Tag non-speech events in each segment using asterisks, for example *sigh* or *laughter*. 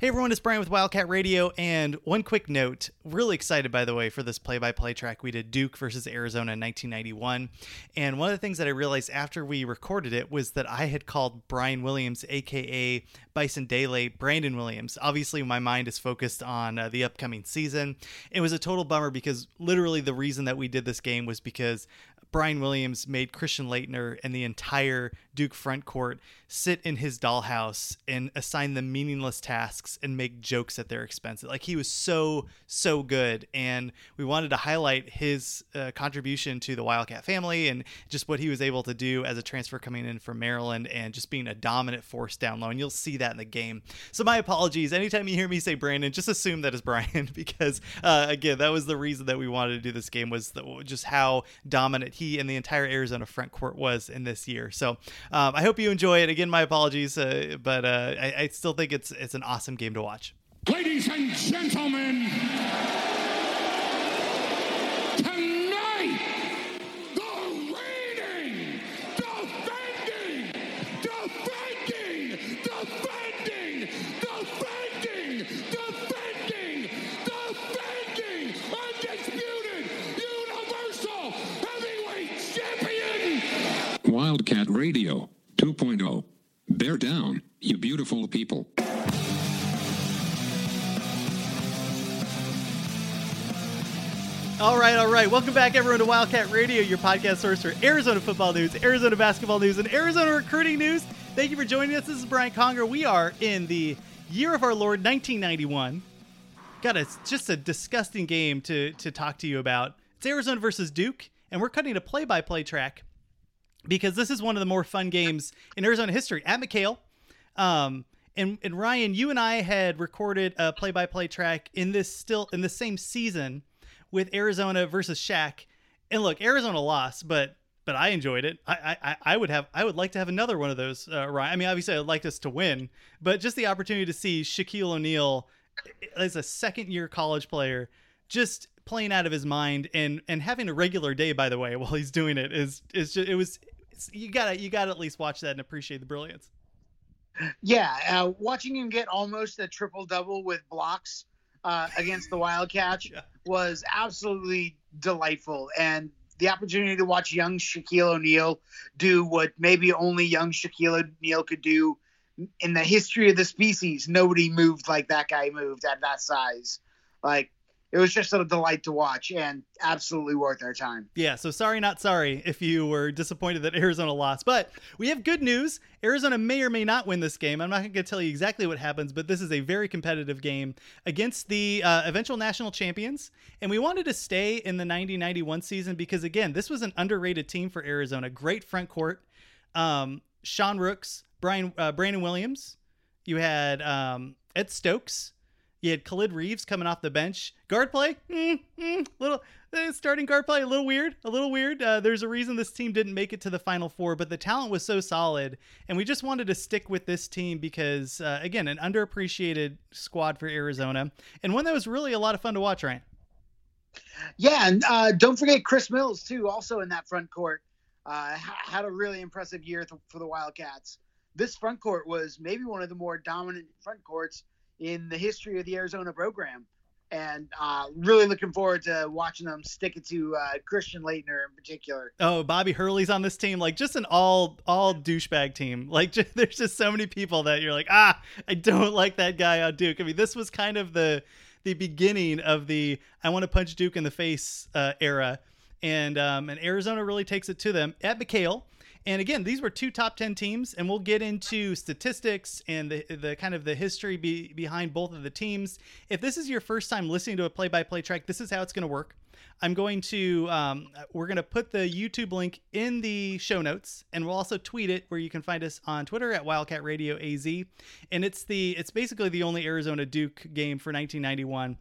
Hey everyone, it's Brian with Wildcat Radio, and one quick note. Really excited, by the way, for this play-by-play track. We did Duke versus Arizona in 1991, and one of the things that I realized after we recorded it was that I had called Brian Williams, aka Bison Dele, Brandon Williams. Obviously, my mind is focused on uh, the upcoming season. It was a total bummer because literally the reason that we did this game was because Brian Williams made Christian Laettner and the entire Duke front court sit in his dollhouse and assign them meaningless tasks and make jokes at their expense. Like he was so so good, and we wanted to highlight his uh, contribution to the Wildcat family and just what he was able to do as a transfer coming in from Maryland and just being a dominant force down low. And you'll see that in the game. So my apologies. Anytime you hear me say Brandon, just assume that is Brian *laughs* because uh, again, that was the reason that we wanted to do this game was the, just how dominant he and the entire Arizona front court was in this year. So um, I hope you enjoy it. Again, my apologies, uh, but uh, I, I still think it's it's an awesome game to watch. Ladies and gentlemen, Wildcat Radio 2.0. Bear down, you beautiful people. All right, all right. Welcome back, everyone, to Wildcat Radio, your podcast source for Arizona football news, Arizona basketball news, and Arizona recruiting news. Thank you for joining us. This is Brian Conger. We are in the year of our Lord, 1991. Got a just a disgusting game to to talk to you about. It's Arizona versus Duke, and we're cutting a play-by-play track because this is one of the more fun games in Arizona history at McKale. Um, and, and Ryan, you and I had recorded a play-by-play track in this still in the same season with Arizona versus Shaq. And look, Arizona lost, but but I enjoyed it. I I, I would have I would like to have another one of those. Uh, Ryan, I mean, obviously, I'd like us to win, but just the opportunity to see Shaquille O'Neal as a second-year college player just playing out of his mind and and having a regular day by the way *laughs* while he's doing it is is just it was you gotta you gotta at least watch that and appreciate the brilliance Yeah, uh, watching him get almost a triple double with blocks uh, against the Wildcats *laughs* Yeah. was absolutely delightful, and the opportunity to watch young Shaquille O'Neal do what maybe only young Shaquille O'Neal could do in the history of the species. Nobody moved like that guy moved at that size. Like it was just a delight to watch, and absolutely worth our time. Yeah, so sorry, not sorry if you were disappointed that *laughs* Arizona lost. But we have good news. Arizona may or may not win this game. I'm not going to tell you exactly what happens, but this is a very competitive game against the uh, eventual national champions. And we wanted to stay in the 90 91 season because, again, this was an underrated team for Arizona. Great front court. Um, Sean Rooks, Brian, uh, Brandon Williams. You had um, Ed Stokes. You had Khalid Reeves coming off the bench. Guard play, mm, mm, little uh, starting guard play, a little weird, a little weird. Uh, there's a reason this team didn't make it to the Final Four, but the talent was so solid, and we just wanted to stick with this team because, uh, again, an underappreciated squad for Arizona, and one that was really a lot of fun to watch. Ryan, Yeah, and uh, don't forget Chris Mills too, also in that front court. Uh, had a really impressive year th- for the Wildcats. This front court was maybe one of the more dominant front courts in the history of the Arizona program, and uh, really looking forward to watching them stick it to uh, Christian Laettner in particular. oh, Bobby Hurley's on this team, like just an all all douchebag team. Like *laughs* just, there's just so many people that you're like, ah, I don't like that guy on Duke. I mean, this was kind of the the beginning of the I want to punch Duke in the face uh, era, and um, and Arizona really takes it to them at McKale. And again, these were two top ten teams, and we'll get into statistics and the the kind of the history be, behind both of the teams. If this is your first time listening to a play-by-play track, this is how it's going to work. I'm going to um, we're going to put the YouTube link in the show notes, and we'll also tweet it where you can find us on Twitter at Wildcat Radio AZ. And it's the it's basically the only Arizona Duke game for 1991.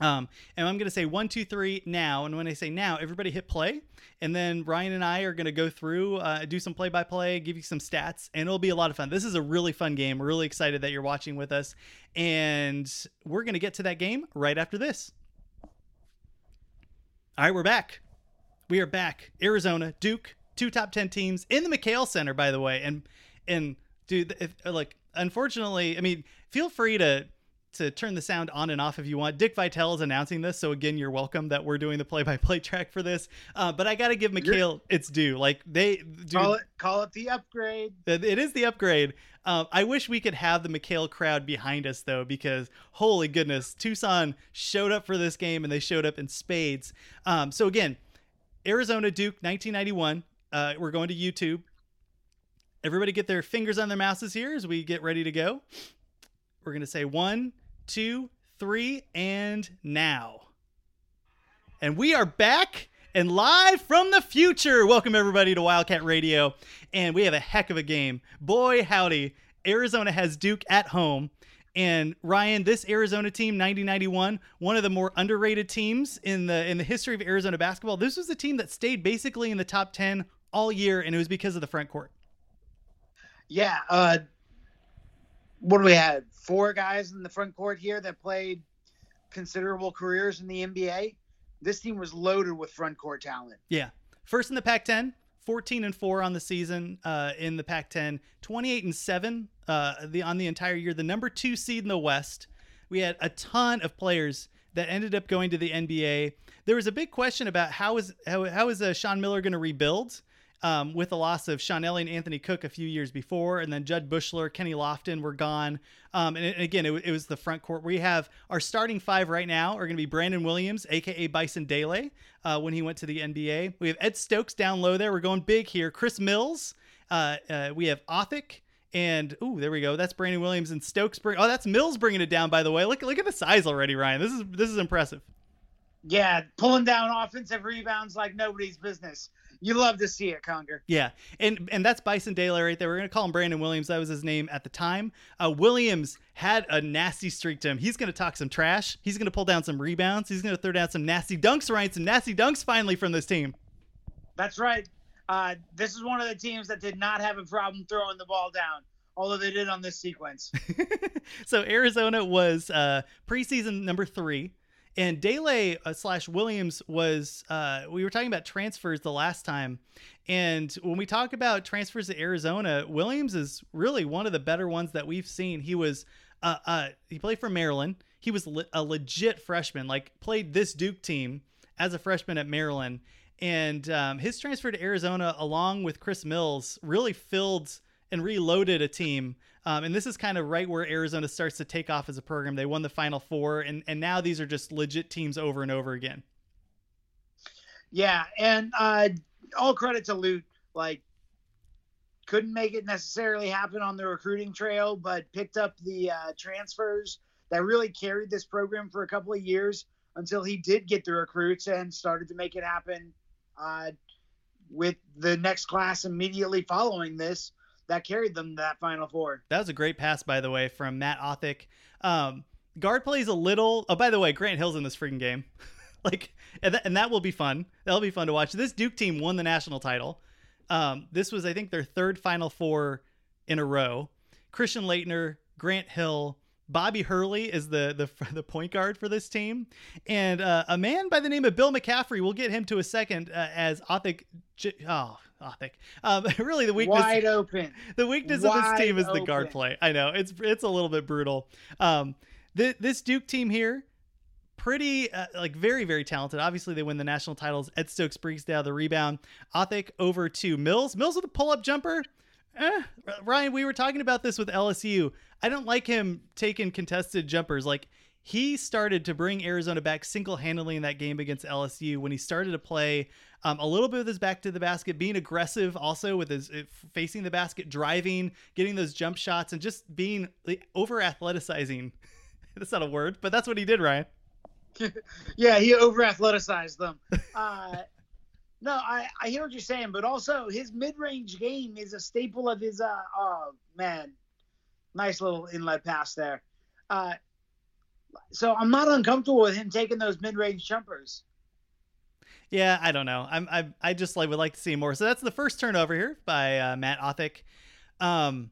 Um, and I'm going to say one, two, three now. And when I say now, everybody hit play. And then Ryan and I are going to go through, uh, do some play by play, give you some stats, and it'll be a lot of fun. This is a really fun game. We're really excited that you're watching with us. And we're going to get to that game right after this. All right, we're back. We are back. Arizona, Duke, two top 10 teams in the McKale Center, by the way. And, and dude, if, like, unfortunately, I mean, feel free to to turn the sound on and off if you want. Dick Vitale is announcing this, so again, you're welcome that we're doing the play-by-play *laughs* track for this. Uh, but I got to give McKale its due. Like they dude, Call it call it the upgrade. it is the upgrade. Um, I wish we could have the McKale crowd behind us though, because holy goodness, Tucson showed up for this game and they showed up in spades. Um, so again, Arizona Duke 1991. Uh, we're going to YouTube. Everybody get their fingers on their mouses here as we get ready to go. We're going to say one, two, three, and now. And we are back and live from the future. Welcome everybody to Wildcat Radio. And we have a heck of a game. Boy, howdy. Arizona has Duke at home. And Ryan, this Arizona team, 9091, one of the more underrated teams in the in the history of Arizona basketball. This was a team that stayed basically in the top 10 all year, and it was because of the front court. Yeah. Uh, what do we had? Four guys in the front court here that played considerable careers in the NBA. This team was loaded with front court talent. Yeah. First in the Pac 10, 14 and 4 on the season uh, in the Pac 10, 28 and 7 uh, the, on the entire year, the number two seed in the West. We had a ton of players that ended up going to the NBA. There was a big question about how is how, how is uh, Sean Miller going to rebuild um, with the loss of Sean Elliott and Anthony Cook a few years before, and then Jud Buechler, Kenny Lofton were gone. Um, and, and again, it, it was the front court. We have our starting five right now are going to be Brandon Williams, aka Bison Dele, uh, when he went to the NBA. We have Ed Stokes down low there. We're going big here. Chris Mills. Uh, uh, we have Othick. And ooh, there we go. That's Brandon Williams and Stokes. Bring, oh, that's Mills bringing it down. By the way, look look at the size already, Ryan. This is this is impressive. Yeah, pulling down offensive rebounds like nobody's business. You love to see it, Conger. Yeah, and and that's Bison Dele right there. We're gonna call him Brandon Williams. That was his name at the time. Uh, Williams had a nasty streak to him. He's gonna talk some trash. He's gonna pull down some rebounds. He's gonna throw down some nasty dunks. Ryan, some nasty dunks finally from this team. That's right. Uh, this is one of the teams that did not have a problem throwing the ball down, although they did on this sequence. *laughs* so Arizona was uh, preseason number three, and Dele uh, slash Williams was. Uh, we were talking about transfers the last time, and when we talk about transfers to Arizona, Williams is really one of the better ones that we've seen. He was. Uh, uh, he played for Maryland. He was le- a legit freshman. Like played this Duke team as a freshman at Maryland, and um, his transfer to Arizona, along with Chris Mills, really filled and reloaded a team. Um, and this is kind of right where Arizona starts to take off as a program. They won the Final Four, and and now these are just legit teams over and over again. Yeah, and uh, all credit to Lute. Like, couldn't make it necessarily happen on the recruiting trail, but picked up the uh, transfers that really carried this program for a couple of years until he did get the recruits and started to make it happen uh, with the next class immediately following this that carried them that final four. That was a great pass, by the way, from Matt Othick. Um, guard plays a little. Oh, by the way, Grant Hill's in this freaking game. *laughs* like, and, th- and that will be fun. That'll be fun to watch. This Duke team won the national title. Um, this was, I think, their third Final Four in a row. Christian Laettner, Grant Hill, Bobby Hurley is the the *laughs* the point guard for this team, and uh, a man by the name of Bill McCaffrey. We'll get him to a second uh, as Othick. Oh, Othick. Um, *laughs* really, the weakness. Wide open. *laughs* The weakness of this team is the guard play. I know it's it's a little bit brutal. Um, th- this Duke team here, pretty uh, like very very talented. Obviously, they win the national titles. Ed Stokes breaks down the rebound. Othick over to Mills. Mills with a pull up jumper. Eh, Ryan, we were talking about this with LSU. I don't like him taking contested jumpers. Like he started to bring Arizona back single handedly in that game against LSU when he started to play um, a little bit with his back to the basket, being aggressive also with his uh, facing the basket, driving, getting those jump shots, and just being over athleticizing. *laughs* that's not a word, but that's what he did, Ryan. *laughs* Yeah, he over athleticized them. Uh, no, I, I hear what you're saying, but also his mid range game is a staple of his. Uh, oh man, nice little inlet pass there. Uh, so I'm not uncomfortable with him taking those mid range jumpers. Yeah, I don't know. I'm I I just like would like to see more. So that's the first turnover here by uh, Matt Othick. Um,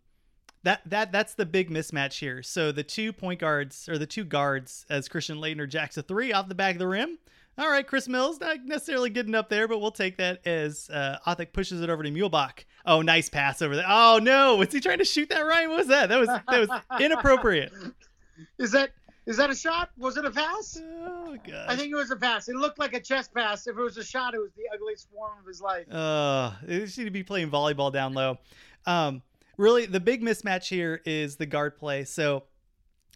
that that that's the big mismatch here. So the two point guards or the two guards as Christian Laettner jacks a three off the back of the rim. All right, Chris Mills not necessarily getting up there, but we'll take that as uh, Othick pushes it over to Muehlebach. Oh, nice pass over there. Oh no, was he trying to shoot that? Ryan, what was that? That was that was *laughs* inappropriate. Is that Is that a shot? Was it a pass? Oh god. I think it was a pass. It looked like a chest pass. If it was a shot, it was the ugliest form of his life. Uh, they need to be playing volleyball down low. Um, really, the big mismatch here is the guard play. So,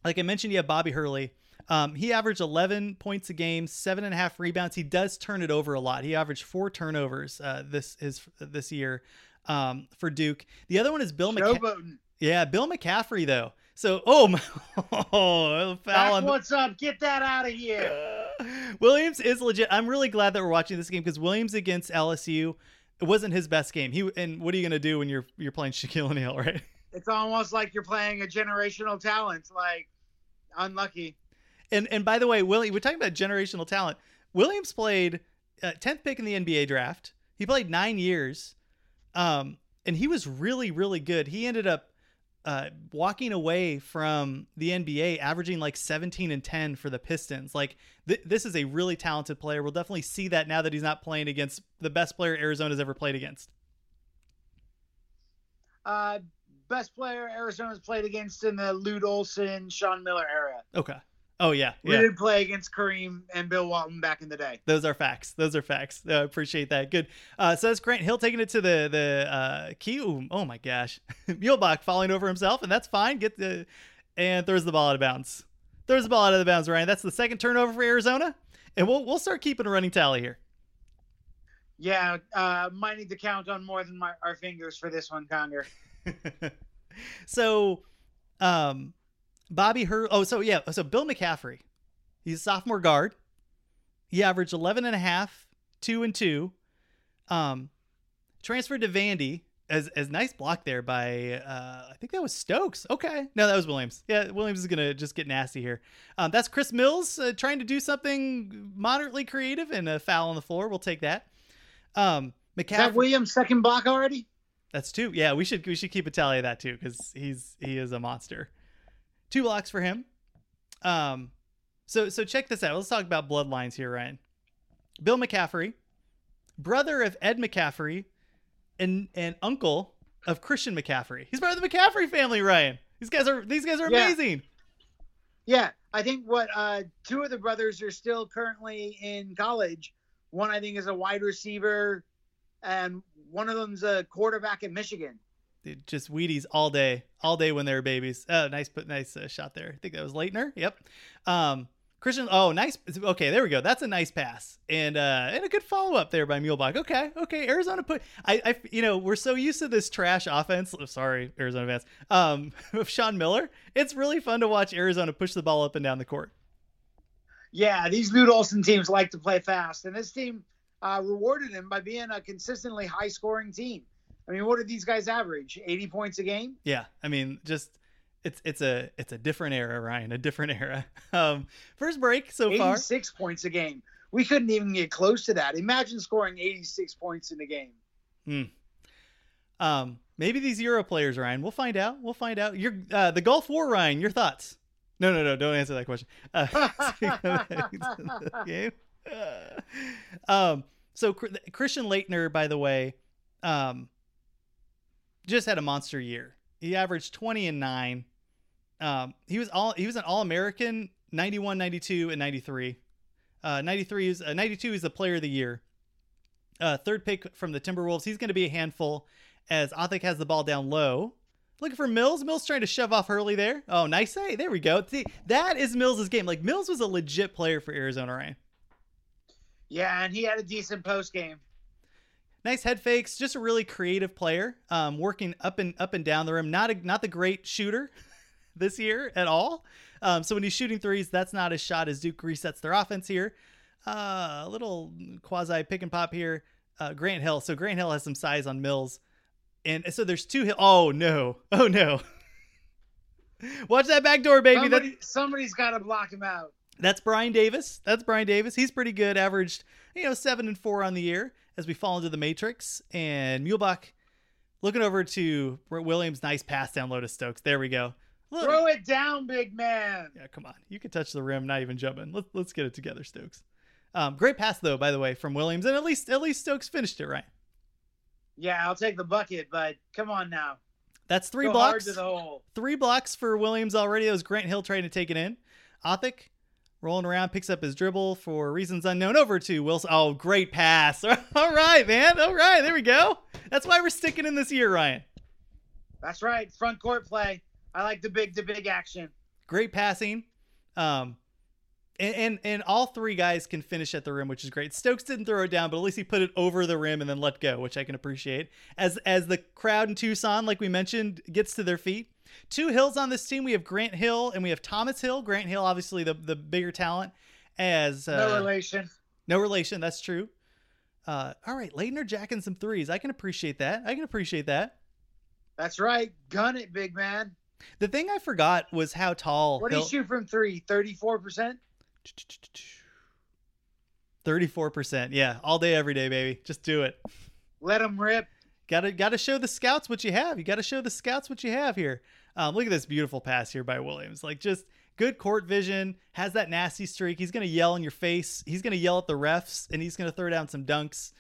like I mentioned, you have Bobby Hurley. Um, he averaged 11 points a game, seven and a half rebounds. He does turn it over a lot. He averaged four turnovers uh, this his this year um, for Duke. The other one is Bill McCaffrey. Yeah, Bill McCaffrey though. So, oh, my- *laughs* oh, foul That's the- what's up. Get that out of here. *laughs* Williams is legit. I'm really glad that we're watching this game because Williams against LSU, it wasn't his best game. He and what are you gonna do when you're you're playing *laughs* Shaquille O'Neal, right? It's almost like you're playing a generational talent. Like, unlucky. And and by the way, Willie, we're talking about generational talent. Williams played uh, 10th pick in the NBA draft. He played nine years, um, and he was really really good. He ended up uh, walking away from the NBA, averaging like 17 and 10 for the Pistons. Like th- this is a really talented player. We'll definitely see that now that he's not playing against the best player Arizona's ever played against. Uh, best player Arizona's played against in the Lute Olson, Sean Miller era. Okay. Oh yeah, We yeah. did play against Kareem and Bill Walton back in the day. Those are facts. Those are facts. I appreciate that. Good. Uh, so that's Grant Hill taking it to the the uh, key. Ooh, oh my gosh, *laughs* Muehlebach falling over himself, and that's fine. Get the and throws the ball out of bounds. Throws the ball out of the bounds, Ryan. That's the second turnover for Arizona, and we'll we'll start keeping a running tally here. Yeah, uh, might need to count on more than my, our fingers for this one, Conger. *laughs* so, um, Bobby Hur. Oh, so yeah. So Bill McCaffrey, he's a sophomore guard. He averaged 11 and a half, two and two. Um, transferred to Vandy as as nice block there by uh, I think that was Stokes. Okay, no, that was Williams. Yeah, Williams is gonna just get nasty here. Um, that's Chris Mills uh, trying to do something moderately creative and a foul on the floor. We'll take that. Um, Is that Williams' second block already? That's two. Yeah, we should we should keep a tally of that too because he's he is a monster. Two blocks for him. Um, so so check this out. Let's talk about bloodlines here, Ryan. Bill McCaffrey, brother of Ed McCaffrey, and and uncle of Christian McCaffrey. He's part of the McCaffrey family, Ryan. These guys are these guys are Yeah. amazing. Yeah, I think what uh, two of the brothers are still currently in college. One I think is a wide receiver, and one of them's a quarterback at Michigan. Just Wheaties all day, all day when they were babies. Oh, nice, put nice uh, shot there. I think that was Laettner. Yep. Um, Christian. Oh, nice. Okay, there we go. That's a nice pass and uh, and a good follow up there by Muehlebach. Okay, okay. Arizona put. I, I, you know, we're so used to this trash offense. oh, Sorry, Arizona fans. Um, *laughs* of Sean Miller. It's really fun to watch Arizona push the ball up and down the court. Yeah, these Lute Olson teams like to play fast, and this team uh, rewarded him by being a consistently high-scoring team. I mean, what did these guys average? 80 points a game? Yeah, I mean, just it's it's a it's a different era, Ryan. A different era. *laughs* Um, first break so far. 86 points a game. We couldn't even get close to that. Imagine scoring 86 points in a game. Hmm. Um, maybe these Euro players, Ryan. We'll find out. We'll find out. Your uh, the Gulf War, Ryan. Your thoughts? No, no, no. Don't answer that question. Uh, *laughs* *laughs* game. Uh, um, so Christian Laettner, by the way, um, just had a monster year. He averaged 20 and 9. Um, he was all he was an All-American 91, 92 and 93. Uh, 93 is uh, 92 is the player of the year. Uh, third pick from the Timberwolves. He's going to be a handful as Othick has the ball down low. Looking for Mills. Mills trying to shove off Hurley there. Oh, nice say. There we go. See, that is Mills' game. Like Mills was a legit player for Arizona, right? Yeah, and he had a decent post game. Nice head fakes. Just a really creative player. Um, working up and up and down the rim. Not a not the great shooter *laughs* this year at all. Um, so when he's shooting threes, that's not his shot as Duke resets their offense here. Uh, a little quasi pick and pop here. Uh, Grant Hill. So Grant Hill has some size on Mills. And so there's two Hill. Oh no. Oh no. *laughs* Watch that back door, baby. That, somebody's got to block him out. that's Brian Davis. That's Brian Davis. He's pretty good. Averaged, you know, seven and four on the year as we fall into the matrix. And Muehlebach looking over to Williams. Nice pass down low to Stokes. There we go. Look. Throw it down, big man. Yeah, come on. You can touch the rim, not even jumping. Let's let's get it together, Stokes. Um, great pass though, by the way, from Williams, and at least at least Stokes finished it right. Yeah, I'll take the bucket, but come on now. That's three Go blocks. to the hole. Three blocks for Williams already. That was Grant Hill trying to take it in. Othick rolling around, picks up his dribble for reasons unknown over to Wilson. Oh, great pass. *laughs* All right, man. All right, there we go. That's why we're sticking in this year, Ryan. That's right. Front court play. I like the big, the big action. Great passing. Um, and, and and all three guys can finish at the rim, which is great. Stokes didn't throw it down, but at least he put it over the rim and then let go, which I can appreciate. As as the crowd in Tucson, like we mentioned, gets to their feet. Two Hills on this team. We have Grant Hill and we have Thomas Hill. Grant Hill, obviously the the bigger talent. As uh, No relation. no relation. That's true. Uh, all right, Laettner jacking some threes. I can appreciate that. I can appreciate that. That's right. Gun it, big man. The thing I forgot was how tall. What do you Hill- shoot from three? 34%? 34%. Yeah, all day, every day, baby. Just do it. Let him rip. Gotta gotta show the scouts what you have. You gotta show the scouts what you have here. Um, look at this beautiful pass here by Williams. Like just good court vision. Has that nasty streak. He's gonna yell in your face. He's gonna yell at the refs, and he's gonna throw down some dunks.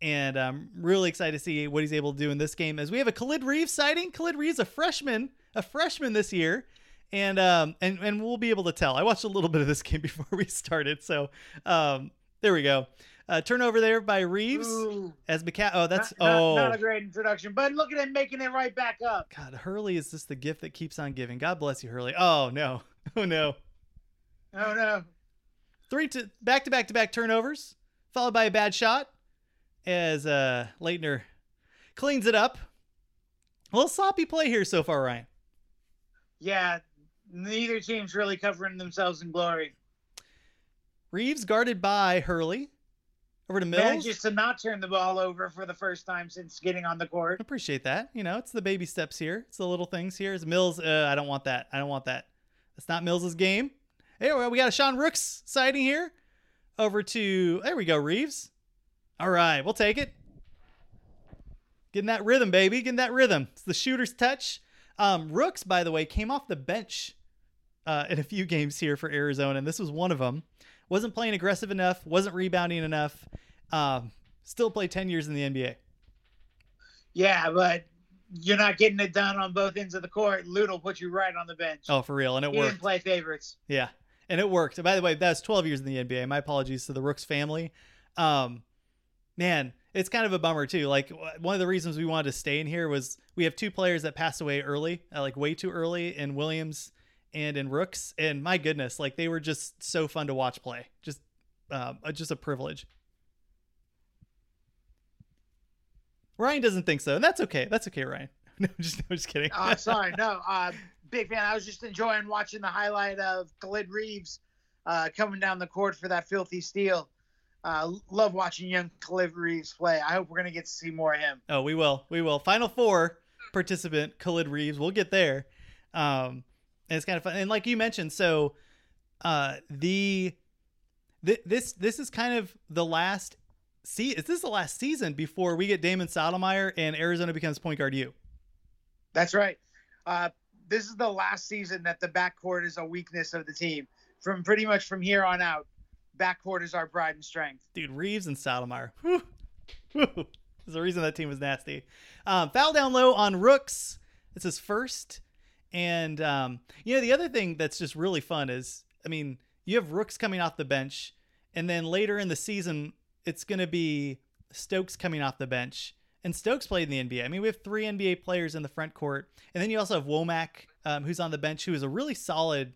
And I'm really excited to see what he's able to do in this game. As we have a Khalid Reeves sighting. Khalid Reeves, a freshman, a freshman this year, and um and and we'll be able to tell. I watched a little bit of this *laughs* game before we started, so um there we go. Uh, turnover there by Reeves Ooh. as McCa. Oh, that's not, not- oh not a great introduction, but look at him making it right back up. God, Hurley is just the gift that keeps on giving. God bless you, Hurley. Oh no, *laughs* oh no. Oh no. Three to back to back to back turnovers, followed by a bad shot as uh Laettner cleans it up. A little sloppy play here so far, Ryan. Yeah, neither team's really covering themselves in glory. Reeves guarded by Hurley. Over to Mills. Manages to not turn the ball over for the first time since getting on the court. appreciate that. You know, it's the baby steps here. It's the little things here. Is Mills? Uh, I don't want that. I don't want that. That's not Mills's game. Hey, we got a Sean Rooks sighting here. Over to there we go, Reeves. All right, we'll take it. Getting that rhythm, baby. Getting that rhythm. It's the shooter's touch. Um, Rooks, by the way, came off the bench uh, in a few games here for Arizona, and this was one of them. Wasn't playing aggressive enough. Wasn't rebounding enough. Um, still played ten years in the NBA. Yeah, but you're not getting it done on both ends of the court. Lute will put you right on the bench. Oh, for real, and it he worked. didn't play favorites. Yeah, and it worked. By the way, that's 12 years in the NBA. My apologies to the Rooks family. Um, man, it's kind of a bummer too. Like one of the reasons we wanted to stay in here was we have two players that passed away early, uh, like way too early, and Williams and in Rooks. And my goodness, like they were just so fun to watch play. Just, um, uh, just a privilege. Ryan doesn't think so, and that's okay. That's okay, Ryan. *laughs* No, just, no, just kidding. Uh, sorry, *laughs* no. Uh, big fan. I was just enjoying watching the highlight of Khalid Reeves uh, coming down the court for that filthy steal. Uh, love watching young Khalid Reeves play. I hope we're gonna get to see more of him. Oh, we will. We will. Final four participant Khalid Reeves. We'll get there. Um, and it's kind of fun. And like you mentioned, so uh, the th- this this is kind of the last. See, is this the last season before we get Damon Stoudamire and Arizona becomes point guard U? That's right. Uh, this is the last season that the backcourt is a weakness of the team. From pretty much from here on out, backcourt is our pride and strength. Dude, Reeves and Stoudamire. Whew. Whew. There's a reason that team was nasty. Um, foul down low on Rooks. It's his first. And, um, you know, the other thing that's just really fun is, I mean, you have Rooks coming off the bench. And then later in the season, it's going to be Stokes coming off the bench. And Stokes played in the NBA. I mean, we have three NBA players in the front court. And then you also have Womack, um, who's on the bench, who is a really solid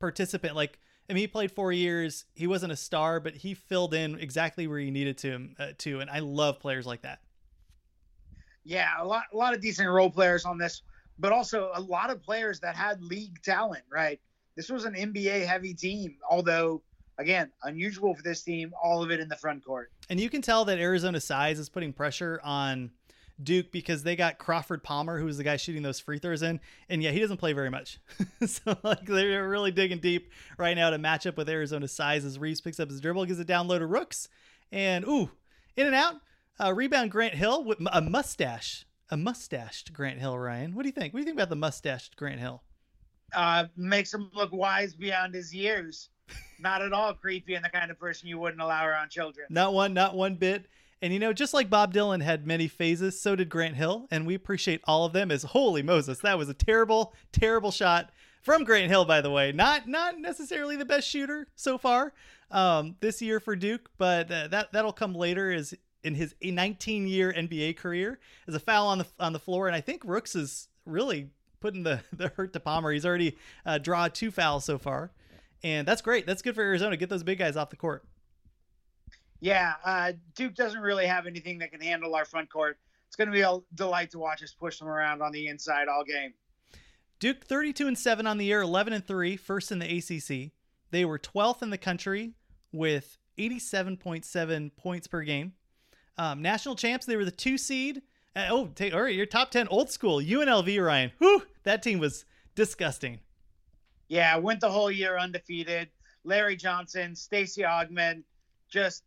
participant. Like, I mean, he played four years. He wasn't a star, but he filled in exactly where he needed to uh, to. And I love players like that. Yeah, a lot, a lot of decent role players on this, but also a lot of players that had league talent. Right, this was an NBA heavy team, although again unusual for this team. All of it in the front court. And you can tell that Arizona size is putting pressure on Duke because they got Crawford Palmer, who's the guy shooting those free throws in, and yeah, he doesn't play very much. *laughs* so like they're really digging deep right now to match up with Arizona's size. As Reeves picks up his dribble, gives it down low to Rooks, and ooh, in and out. Uh, rebound Grant Hill with a mustache, a mustached Grant Hill. Ryan, what do you think? What do you think about the mustached Grant Hill? Uh, makes him look wise beyond his years. Not at all creepy and the kind of person you wouldn't allow around children. Not one, not one bit. And you know, just like Bob Dylan had many phases, so did Grant Hill, and we appreciate all of them. As holy Moses, that was a terrible, terrible shot from Grant Hill, by the way. Not not necessarily the best shooter so far um, this year for Duke, but uh, that that'll come later as in his 19 year NBA career as a foul on the on the floor, and I think Rooks is really putting the *laughs* the hurt to Palmer. He's already uh, draw two fouls so far, and that's great. That's good for Arizona. Get those big guys off the court. Yeah, uh, Duke doesn't really have anything that can handle our front court. It's going to be a delight to watch us push them around on the inside all game. Duke 32 and 7 on the year, 11 and 3, first in the ACC. They were 12th in the country with 87.7 points per game. Um, national champs, they were the two seed. Uh, oh, take, all right, your top 10 old school UNLV, Ryan. Whew, that team was disgusting. Yeah, went the whole year undefeated. Larry Johnson, Stacey Augmon, just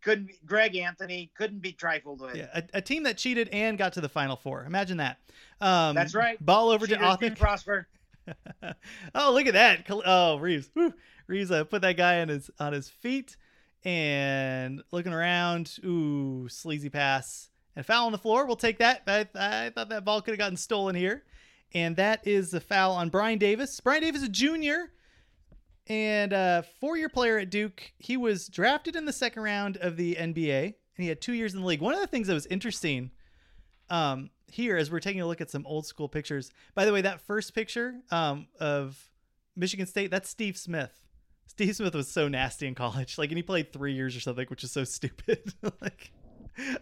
couldn't. Greg Anthony couldn't be trifled with. Yeah, a, a, team that cheated and got to the Final Four. Imagine that. Um, That's right. Ball over Cheaters to do prosper. *laughs* oh, look at that! Oh, Reeves. Woo. Reeves uh, put that guy on his on his feet and looking around. Ooh, sleazy pass and foul on the floor. We'll take that. I, I thought that ball could have gotten stolen here, and that is the foul on Brian Davis. Brian Davis, a junior and a four-year player at Duke. He was drafted in the second round of the NBA, and he had two years in the league. One of the things that was interesting um, here, as we're taking a look at some old school pictures. By the way, that first picture um, of Michigan State, that's Steve Smith. Steve Smith was so nasty in college, like, and he played three years or something, which is so stupid. *laughs* like,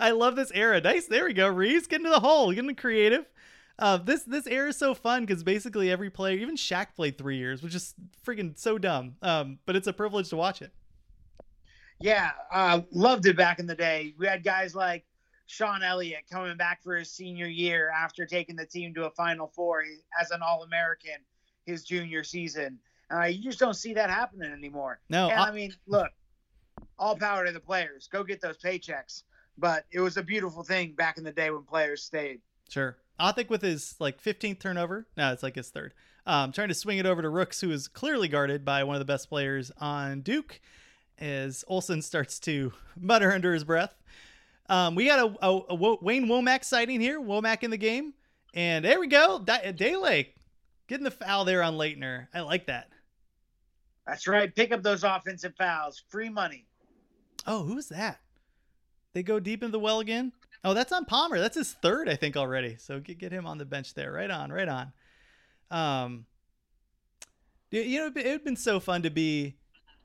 I love this era. Nice, there we go. Reeves getting to the hole, getting creative. Uh, this this era is so fun because basically every player, even Shaq played three years, which is freaking so dumb. Um, but it's a privilege to watch it. Yeah, uh, loved it back in the day. We had guys like Sean Elliott coming back for his senior year after taking the team to a Final Four as an All American his junior season. Uh, you just don't see that happening anymore. No, and, I- I mean, look, all power to the players. Go get those paychecks. But it was a beautiful thing back in the day when players stayed. Sure. I think with his like 15th turnover. No, it's like his third. Um, trying to swing it over to Rooks, who is clearly guarded by one of the best players on Duke, as Olson starts to *laughs* mutter under his breath. Um, we got a, a, a Wayne Womack sighting here. Womack in the game, and there we go. Daylake getting the foul there on Laettner. I like that. That's right. Pick up those offensive fouls. Free money. Oh, who's that? They go deep into the well again. Oh, that's on Palmer. That's his third, I think, already. So get get him on the bench there. Right on, right on. Um, you know, it would been so fun to be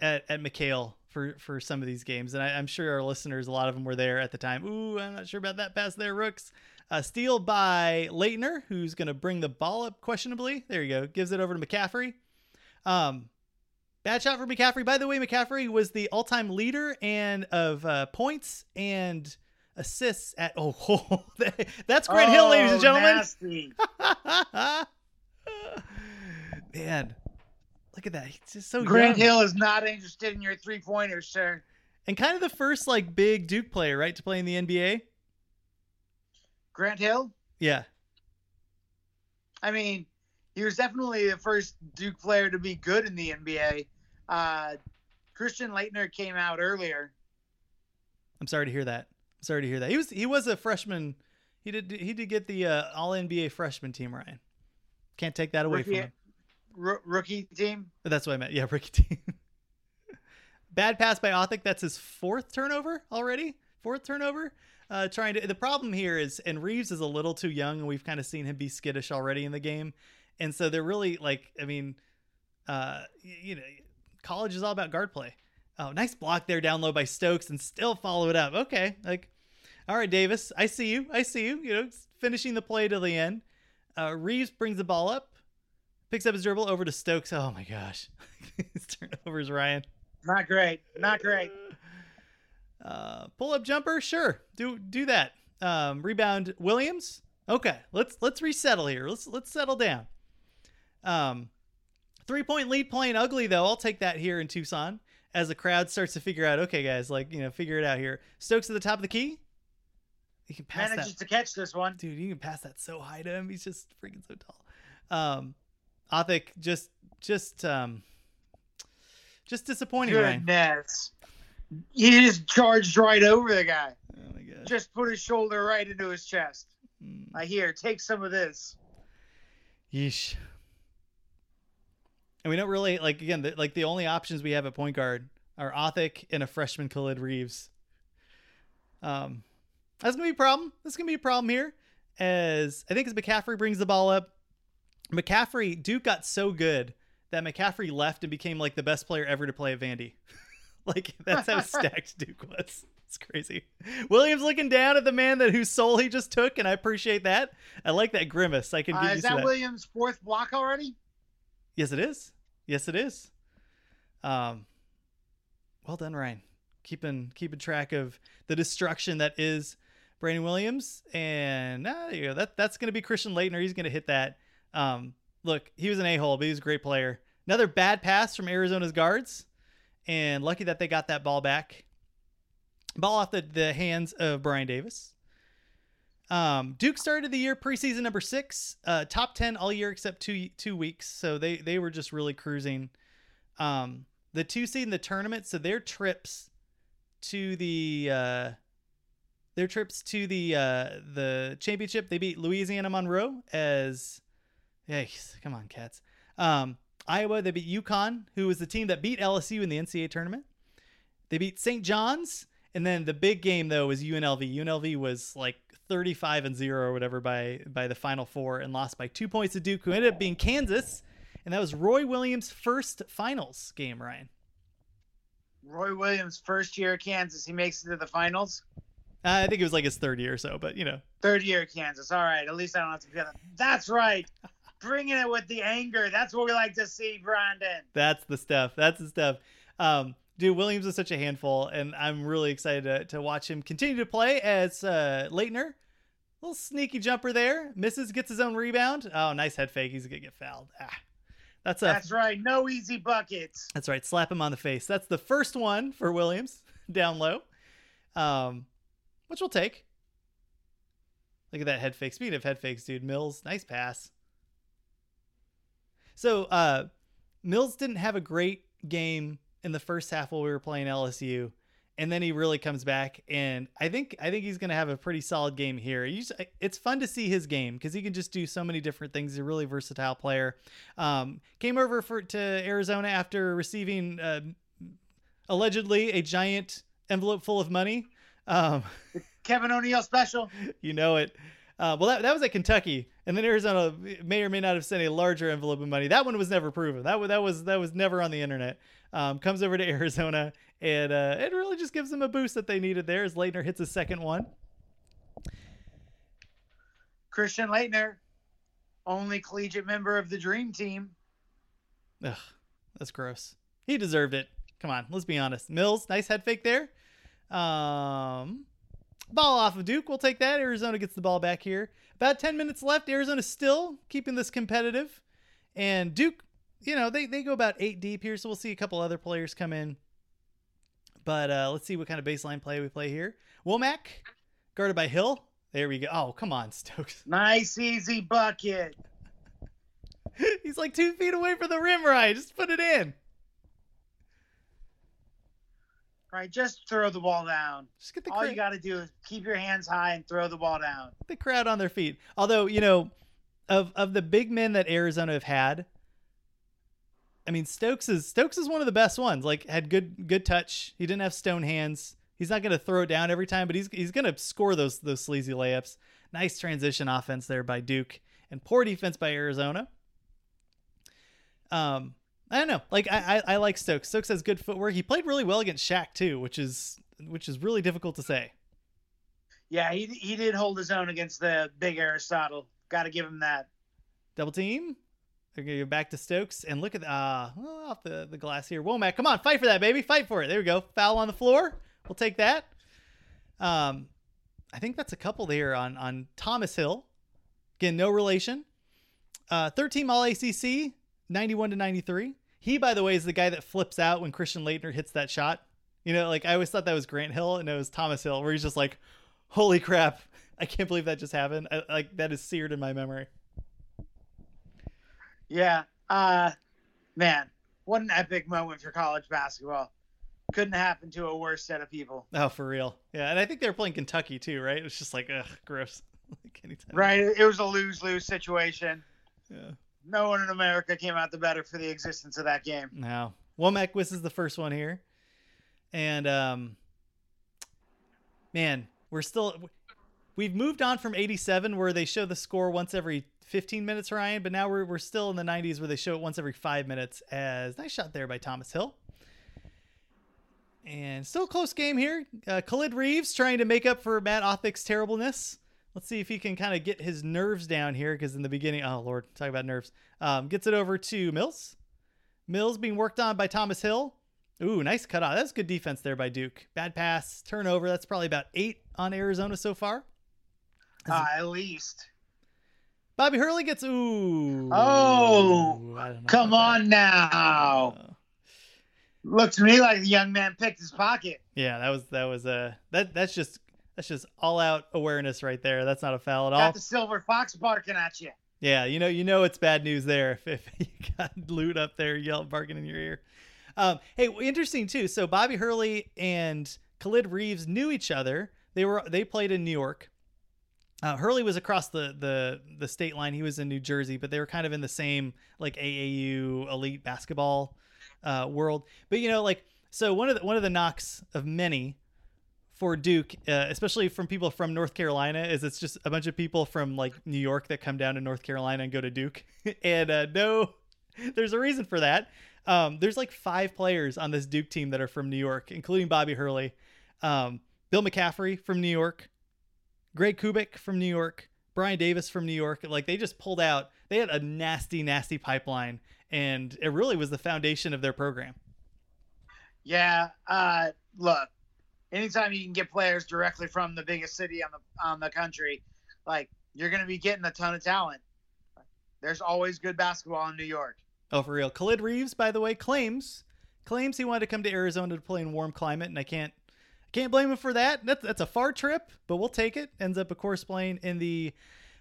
at at McKale for for some of these games, and I, I'm sure our listeners, a lot of them were there at the time. Ooh, I'm not sure about that pass there, Rooks. Uh, steal by Laettner, who's going to bring the ball up questionably. There you go. Gives it over to McCaffrey. Um, Bad shot for McCaffrey. By the way, McCaffrey was the all-time leader and of uh, points and assists at. Oh, *laughs* that's Grant Hill, ladies and Oh, gentlemen. *laughs* Man, look at that. He's just so Grant young. Hill is not interested in your three pointers, sir. and kind of the first like big Duke player, right, to play in the NBA. Grant Hill? Yeah, I mean, he was definitely the first Duke player to be good in the NBA. Uh, Christian Laettner came out earlier. I'm sorry to hear that. I'm sorry to hear that. He was he was a freshman. He did he did get the uh, All NBA freshman team, Ryan. Can't take that away from him. r- rookie team. That's what I meant. Yeah, rookie team. *laughs* Bad pass by Othick. That's his fourth turnover already. Fourth turnover. Uh, trying to. The problem here is, and Reeves is a little too young, and we've kind of seen him be skittish already in the game, and so they're really like, I mean, uh, you know, college is all about guard play. Oh, nice block there down low by Stokes, and still follow it up. Okay, like, all right, Davis, I see you. I see you. You know, finishing the play to the end. Uh, Reeves brings the ball up, picks up his dribble over to Stokes. Oh my gosh, *laughs* his turnovers, Ryan. Not great. Not great. Uh, pull up jumper, sure, do do that. Um, rebound Williams. Okay, let's let's resettle here. Let's let's settle down. Um, three point lead playing ugly though. I'll take that here in Tucson as the crowd starts to figure out. Okay, guys, like you know, figure it out here. Stokes at the top of the key. He can pass Manages that, to catch this one. dude. You can pass that so high to him. He's just freaking so tall. Um, Othick just just um just disappointing, Ryan. Goodness. He just charged right over the guy. Oh my god. Just put his shoulder right into his chest. Mm. I hear, take some of this. Yeesh. And we don't really like again the, like the only options we have at point guard are Othick and a freshman Khalid Reeves. Um, that's gonna be a problem. That's gonna be a problem here, as I think as McCaffrey brings the ball up, McCaffrey Duke got so good that McCaffrey left and became like the best player ever to play at Vandy. *laughs* like that's how stacked *laughs* Duke was. It's crazy. Williams looking down at the man that whose soul he just took, and I appreciate that. I like that grimace. I can Uh, is that that. Williams' fourth block already? Yes, it is. Yes, it is. Um, well done, Ryan. Keeping keeping track of the destruction that is Brandon Williams, and uh, you go. That that's going to be Christian Laettner. He's going to hit that. Um, look, he was an a hole, but he was a great player. Another bad pass from Arizona's guards, and lucky that they got that ball back. Ball off the, the hands of Brian Davis. Um, Duke started the year preseason number six, uh, top ten all year except two two weeks. So they they were just really cruising. Um, the two seed in the tournament, so their trips to the uh, their trips to the uh, the championship, they beat Louisiana Monroe as, yikes, come on, cats. Um, Iowa, they beat UConn, who was the team that beat LSU in the NCAA tournament. They beat St. John's, and then the big game though was UNLV. UNLV was like 35 and 0 or whatever by by the final four and lost by 2 points to Duke who ended up being Kansas. And that was Roy Williams' first finals game, Ryan. Roy Williams, first year at Kansas, he makes it to the finals. Uh, I think it was like his third year or so, but you know. Third year at Kansas. All right, at least I don't have to forget that. That's right. *laughs* Bringing it with the anger. That's what we like to see, Brandon. That's the stuff. That's the stuff. Um, dude, Williams is such a handful, and I'm really excited to, to watch him continue to play as uh, Laettner. Little sneaky jumper there. Misses, gets his own rebound. Oh, nice head fake. He's going to get fouled. Ah, that's a That's right. No easy buckets. That's right. Slap him on the face. That's the first one for Williams *laughs* down low, um, which we'll take. Look at that head fake. Speed of head fakes, dude, Mills, nice pass. So uh, Mills didn't have a great game in the first half while we were playing LSU, and then he really comes back, and I think I think he's going to have a pretty solid game here. He's- It's fun to see his game because he can just do so many different things. He's a really versatile player. Um, came over for to Arizona after receiving uh, allegedly a giant envelope full of money. Um, Kevin O'Neal special. *laughs* you know it. Uh, well, that, that was at Kentucky, and then Arizona may or may not have sent a larger envelope of money. That one was never proven. That wa- that was that was never on the internet. Um, comes over to *laughs* Arizona, and uh, it really just gives them a boost that they needed there. As Laettner hits a second one. Christian Laettner, only collegiate member of the Dream Team. Ugh, that's gross. He deserved it. Come on, let's be honest. Mills, nice head fake there. Um, ball off of Duke. We'll take that. Arizona gets the ball back here. About 10 minutes left. Arizona still keeping this competitive. And Duke, you know, they, they go about eight deep here, so we'll see a couple other players come in. But uh, let's see what kind of baseline play we play here. Womack, guarded by Hill. There we go. Oh, come on, *laughs* Stokes. Nice, easy bucket. *laughs* He's like two feet away from the rim, right? Just put it in. Right, just throw the ball down. Just get the All cra- you got to do is keep your hands high and throw the ball down. the crowd on their feet. Although, you know, of of the big men that Arizona have had, I mean Stokes is Stokes is one of the best ones. Like had good good touch. He didn't have stone hands. He's not going to throw it down every time, but he's he's going to score those those sleazy layups. Nice transition offense there by Duke and poor defense by Arizona. Um I don't know. Like I, I I like Stokes. Stokes has good footwork. He played really well against Shaq too, which is which is really difficult to say. Yeah, he he did hold his own against the big Aristotle. Got to give him that. Double team. Okay, back to Stokes and look at the, uh, off the, the glass here. Womack, come on, fight for that, baby. Fight for it. There we go. Foul on the floor. We'll take that. Um, I think that's a couple there on on Thomas Hill. Again, no relation. Uh, 13 All ACC, 91 to 93. He, by the way, is the guy that flips out when Christian Laettner hits that shot. You know, like I always thought that was Grant Hill and it was Thomas Hill, where he's just like, "Holy crap! I can't believe that just happened." I, like that is seared in my memory. Yeah. Uh man, what an epic moment for college basketball. Couldn't happen to a worse set of people. Oh, for real. Yeah, and I think they were playing Kentucky too, right? It was just like, ugh, gross. *laughs* like. Right? It was a lose-lose situation. Yeah. no one in America came out the better for the existence of that game. No. Womack was is the first one here. And um man, we're still we've moved on from 87 where they show the score once every 15 minutes, Ryan, but now we're we're still in the 90s where they show it once every 5 minutes as nice shot there by Thomas Hill. And still a close game here. Uh, Khalid Reeves trying to make up for Matt Othick's terribleness. Let's see if he can kind of get his nerves down here because in the beginning, oh Lord, talk about nerves. Um, gets it over to Mills. Mills being worked on by Thomas Hill. Ooh, nice cut off. That's good defense there by Duke. Bad pass, turnover. That's probably about eight on Arizona so far. Uh, at least. Bobby Hurley gets ooh. Oh, I don't know Come on now. Uh, Looked to me like the young man picked his pocket. yeah, that was that was uh that that's just that's just all out awareness right there. That's not a foul at all. Got the silver fox barking at you. Yeah, you know, you know it's bad news there if, if *laughs* you got Lute up there, yell barking in your ear. Um, hey, interesting too. So Bobby Hurley and Khalid Reeves knew each other. They were they played in New York. Uh, Hurley was across the, the the state line. He was in New Jersey, but they were kind of in the same like AAU elite basketball uh, world. But you know, like so one of the, one of the knocks of many for Duke, uh, especially from people from North Carolina, is it's just a bunch of people from like New York that come down to North Carolina and go to Duke. *laughs* and uh, no, *laughs* there's a reason for that. Um, there's like five players on this Duke team that are from New York, including Bobby Hurley, um, Bill McCaffrey from New York, Greg Koubek from New York, Brian Davis from New York. Like they just pulled out, they had a nasty, nasty pipeline, and it really was the foundation of their program. Yeah. Uh, look, anytime you can get players directly from the biggest city on the on the country, like you're going to be getting a ton of talent. There's always good basketball in New York. Oh, for real. Khalid Reeves, by the way, claims claims he wanted to come to Arizona to play in warm climate, and I can't can't blame him for that. That's that's a far trip, but we'll take it. Ends up, of course, playing in the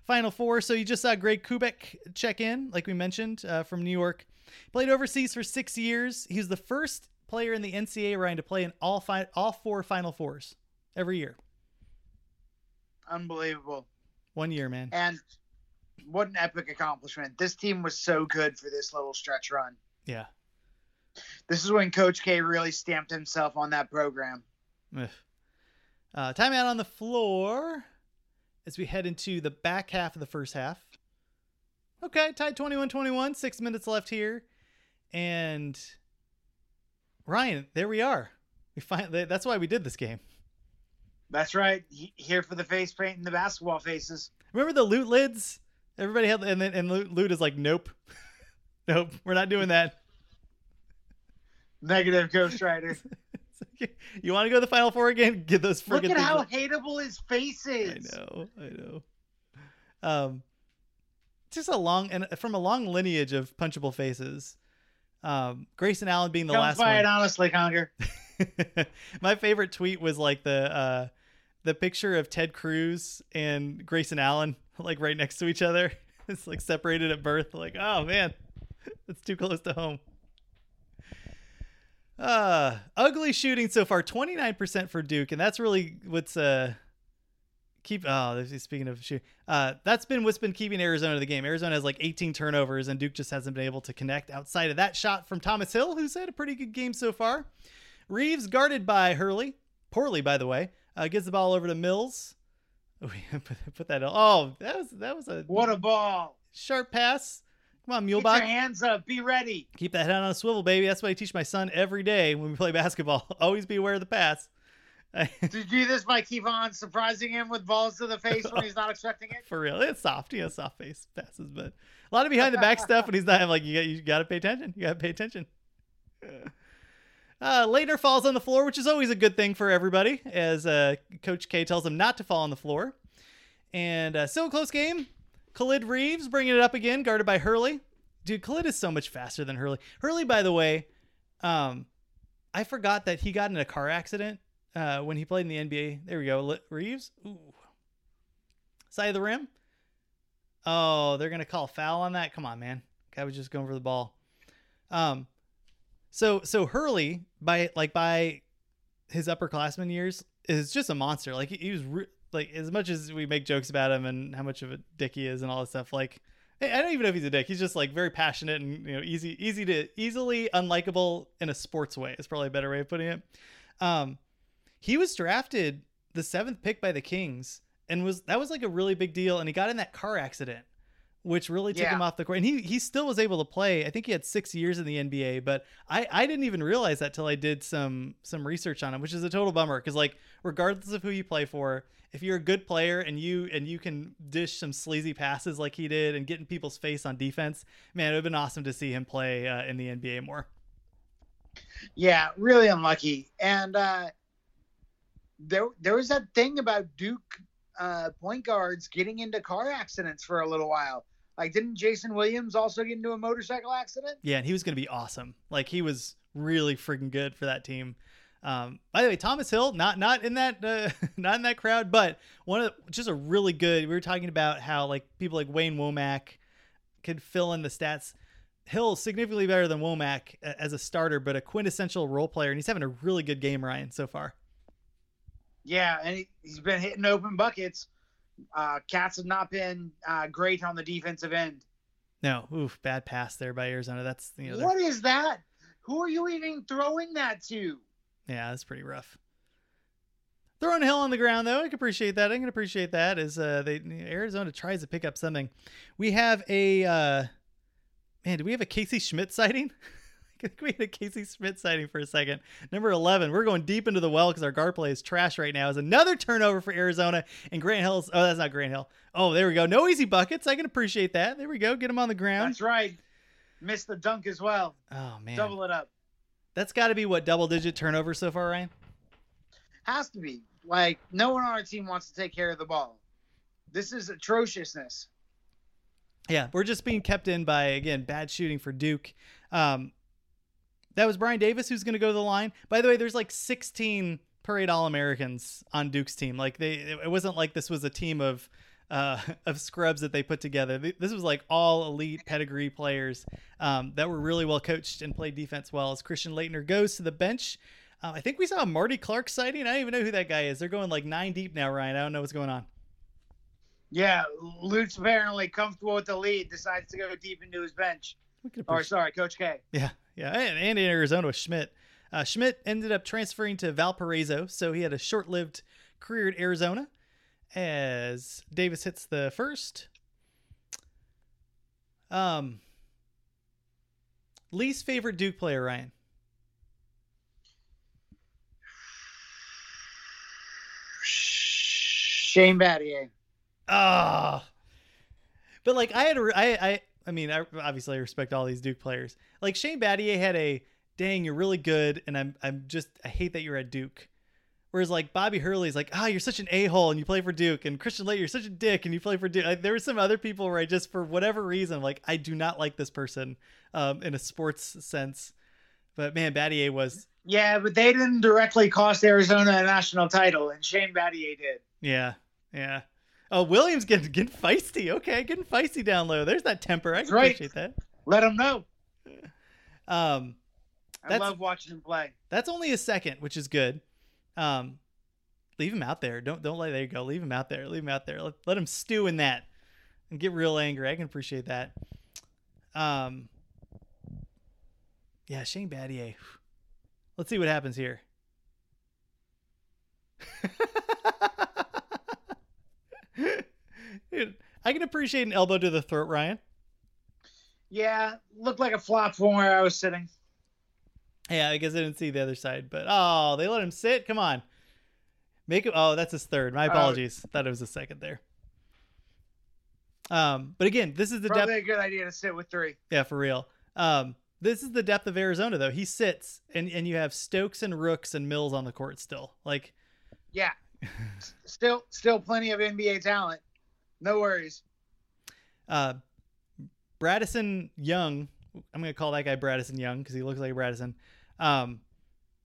Final Four. So you just saw Greg Koubek check in, like we mentioned, uh, from New York. Played overseas for six years. He was the first player in the NCAA Ryan to play in all fi- all four Final Fours every year. Unbelievable. One year, man. And what an epic accomplishment. This team was so good for this little stretch run. Yeah. This is when Coach K really stamped himself on that program. Uh, timeout on the floor as we head into the back half of the first half. Okay, tied 21 21, six minutes left here. And Ryan, there we are. We find that's why we did this game. That's right. Here for the face paint and the basketball faces. Remember the Lute lids? Everybody had, and then and Lute is like, nope, *laughs* nope, we're not doing that. Negative Ghost Rider. *laughs* *laughs* You want to go to the final four again? Get those freaking. Look friggin' at how up. hateable his face is. I know, I know. Um, just a long and from a long lineage of punchable faces. Um, Grayson Allen being the Comes last by one. it honestly, Conger. *laughs* My favorite tweet was like the uh, the picture of Ted Cruz and Grayson Allen *laughs* like right next to each other. It's like separated at birth. Like, oh man, it's too close to home. Uh, ugly shooting so far, 29% for Duke, and that's really what's uh keep oh, speaking of shoot. Uh that's been what's been keeping Arizona the game. Arizona has like 18 turnovers and Duke just hasn't been able to connect outside of that shot from Thomas Hill, who's had a pretty good game so far. Reeves guarded by Hurley, poorly by the way. Uh gives the ball over to Mills. *laughs* We put, put that Oh, that was that was a What a ball. sharp pass. Come on, Get your hands up. Be ready. Keep that head on a swivel, baby. That's what I teach my son every day when we play basketball. *laughs* Always be aware of the pass. *laughs* Did you do this by keep on surprising him with balls to the face when he's not expecting it? *laughs* For real, it's soft. You know, soft face passes, but a lot of behind the back stuff. When he's not I'm like, you got you got to pay attention. You got to pay attention. Uh, Laettner falls on the floor, which is always a good thing for everybody, as uh, Coach K tells him not to fall on the floor. And uh, still a close game. Khalid Reeves bringing it up again, guarded by Hurley. Dude, Khalid is so much faster than Hurley. Hurley, by the way, um, I forgot that he got in a car accident uh, when he played in the NBA. There we go. Reeves. Ooh. Side of the rim. Oh, they're gonna call foul on that. Come on, man. Guy was just going for the ball. Um, so so Hurley by like by his upperclassman years is just a monster. Like he, he was re- like as much as we make jokes about him and how much of a dick he is and all this stuff. Like I don't even know if he's a dick. He's just like very passionate and you know easy, easy to easily unlikable in a sports way. Is probably a better way of putting it. Um, he was drafted the seventh pick by the Kings, and was that was like a really big deal. And he got in that car accident, which really took Yeah. him off the court. And he he still was able to play. I think he had six years in the NBA, but I I didn't even realize that till I did some some research on him, which is a total bummer because like regardless of who you play for, if you're a good player and you and you can dish some sleazy passes like he did and get in people's face on defense, man, it would have been awesome to see him play uh, in the NBA more. Yeah, really unlucky. And uh, there there was that thing about Duke uh, point guards getting into car accidents for a little while. Like, didn't Jason Williams also get into a motorcycle accident? Yeah, and he was going to be awesome. Like he was really freaking good for that team. Um, by the way, Thomas Hill, not not in that uh, *laughs* not in that crowd, but one of the, just a really good. We were talking about how like people like Wayne Womack could fill in the stats. Hill significantly better than Womack as a starter, but a quintessential role player, and he's having a really good game, Ryan, so far. Yeah, and he, he's been hitting open buckets. Uh, Cats have not been uh, great on the defensive end. No, oof, bad pass there by Arizona. That's you know, they're- What is that? Who are you even throwing that to? Yeah, that's pretty rough. Throwing Hill on the ground though, I can appreciate that. I can appreciate that as uh, they Arizona tries to pick up something. We have a uh, man. Do we have a Casey Schmidt sighting? *laughs* We had a Casey Schmidt sighting for a second. Number eleven. We're going deep into the well because our guard play is trash right now. Is another turnover for Arizona and Grant Hill's. Oh, that's not Grant Hill. Oh, there we go. No easy buckets. I can appreciate that. There we go. Get him on the ground. That's right. Missed the dunk as well. Oh man, Double it up. that's got to be what double digit turnover so far, Ryan. Has to be. Like, no one on our team wants to take care of the ball. This is atrociousness. Yeah, we're just being kept in by again bad shooting for Duke. Um, that was Brian Davis who's going to go to the line. By the way, there's like 16 parade All Americans on Duke's team. Like they, it wasn't like this was a team of uh, *laughs* of scrubs that they put together. This was like all elite pedigree players um, that were really well coached and played defense well. As Christian Laettner goes to the bench, uh, I think we saw a Marty Clark sighting. I don't even know who that guy is. They're going like nine deep now, Ryan. I don't know what's going on. Yeah, Lute's apparently comfortable with the lead, decides to go deep into his bench. Or, sorry, Coach K. Yeah, yeah, and, and in Arizona with Schmidt. Uh, Schmidt ended up transferring to Valparaiso, so he had a short-lived career at Arizona. As Davis hits the first, um, least favorite Duke player, Ryan. Shane Battier. Ah, but like I had, a, I, I, I mean, I obviously I respect all these Duke players. Like Shane Battier had a, dang, you're really good, and I'm, I'm just, I hate that you're at Duke. Whereas like Bobby Hurley's like, ah, you're such an a hole and you play for Duke, and Christian Laettner, you're such a dick and you play for Duke. Like, there were some other people where I just, for whatever reason, like I do not like this person, um, in a sports sense. But man, Battier was, Yeah, but they didn't directly cost Arizona a national title, and Shane Battier did. yeah, yeah. Oh, Williams getting getting feisty. Okay, getting feisty down low. There's that temper. I can right. appreciate that. Let him know. Um, I love watching him play. That's only a second, which is good. Um, leave him out there. Don't don't let there you go. Leave him out there. Leave him out there. Let, let him stew in that and get real angry. I can appreciate that. Um, yeah, Shane Battier. Let's see what happens here. *laughs* Dude, I can appreciate an elbow to the throat, Ryan. Yeah, looked like a flop from where I was sitting. Yeah, I guess I didn't see the other side, but oh, they let him sit. Come on, make it. Oh, that's his third. My Oh. apologies. Thought it was a second there. Um, but again, this is the Probably depth. a good idea to sit with three. Yeah, for real. Um, this is the depth of Arizona, though. He sits, and and you have Stokes and Rooks and Mills on the court still. Like, Yeah, still, still plenty of NBA talent. No worries. uh, Bradison Young. I'm gonna call that guy Bradison Young because he looks like Bradison. Um,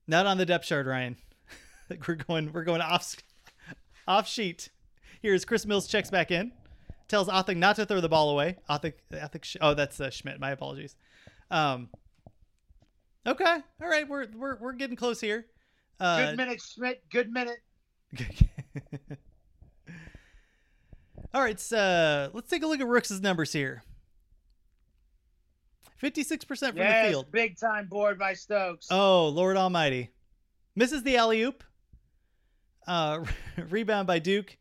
not on the depth chart, Ryan. *laughs* We're going, we're going off, off sheet. Here's Chris Mills checks back in, tells Othick not to throw the ball away. Othick, Othick. Oh, that's uh, Schmidt. My apologies. Um. Okay. All right. We're we're we're getting close here. Uh, Good minute, Schmidt. Good minute. *laughs* All right, so let's take a look at Rooks' numbers here. 56% from the Yes, field. big time board by Stokes. Oh, Lord Almighty. Misses the alley oop. Uh, *laughs* rebound by Duke.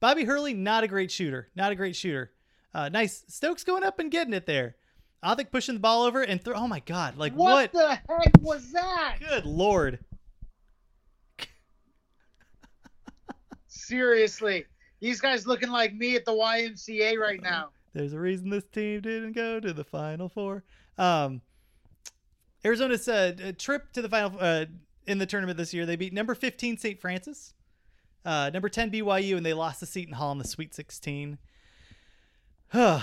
Bobby Hurley, not a great shooter. Not a great shooter. Uh, nice. Stokes going up and getting it there. Othick pushing the ball over and throw. Oh my God. Like what? what, the heck was that? Good Lord. Seriously, these guys looking like me at the YMCA right now. There's a reason this team didn't go to the Final Four. Um, Arizona's uh, a trip to the final uh, in the tournament this year. They beat number 15 St. Francis, uh, number 10 BYU, and they lost to Seton Hall in the Sweet 16. *sighs* and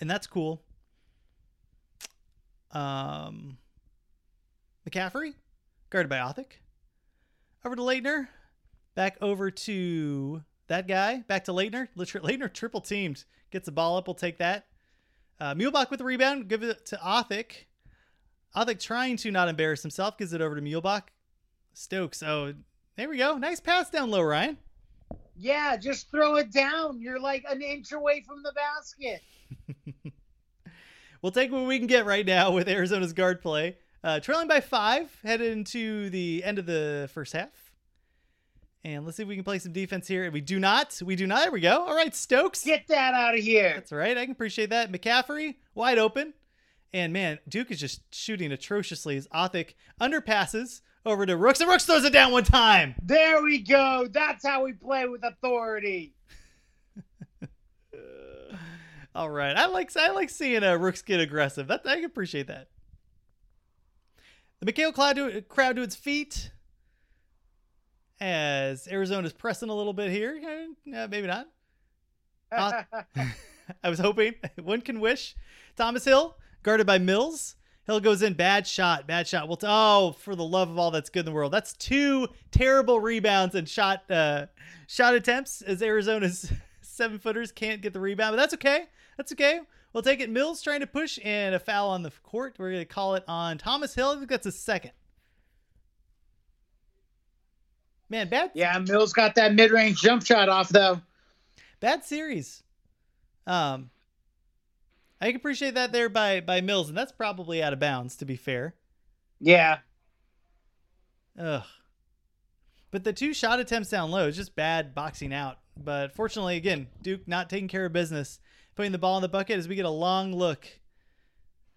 that's cool. Um, McCaffrey, guarded by Othick. Over to Laettner. Back over to that guy. Back to Laettner. Laettner triple teamed. Gets the ball up. We'll take that. Uh, Muehlebach with the rebound. Give it to Othick. Othick trying to not embarrass himself. Gives it over to Muehlebach. Stokes. Oh, there we go. Nice pass down low, Ryan. Yeah, just throw it down. You're like an inch away from the basket. *laughs* We'll take what we can get right now with Arizona's guard play. Uh, trailing by five, headed into the end of the first half. And let's see if we can play some defense here. If we do not. We do not. There we go. All right, Stokes. Get that out of here. That's all right. I can appreciate that. McCaffrey, wide open. And man, Duke is just shooting atrociously as Othick underpasses over to Rooks. And Rooks throws it down one time. There we go. That's how we play with authority. *laughs* All right. I like I like seeing uh, Rooks get aggressive. That I can appreciate that. The McKale crowd to, crowd to its feet as Arizona's pressing a little bit here. Uh, maybe not. Uh, *laughs* *laughs* I was hoping. *laughs* One can wish. Thomas Hill, guarded by Mills. Hill goes in. Bad shot. Bad shot. Well, t- oh, for the love of all that's good in the world. That's two terrible rebounds and shot uh, shot attempts as Arizona's seven footers can't get the rebound. But that's okay. That's okay. We'll take it. Mills trying to push and a foul on the court. We're going to call it on Thomas Hill. I think that's a second. Man, bad yeah, Mills got that mid-range jump shot off though. bad series. Um, I can appreciate that there by by Mills, and that's probably out of bounds to be fair. Yeah. Ugh. But the two shot attempts down low is just bad boxing out. But fortunately, again, Duke not taking care of business, putting the ball in the bucket as we get a long look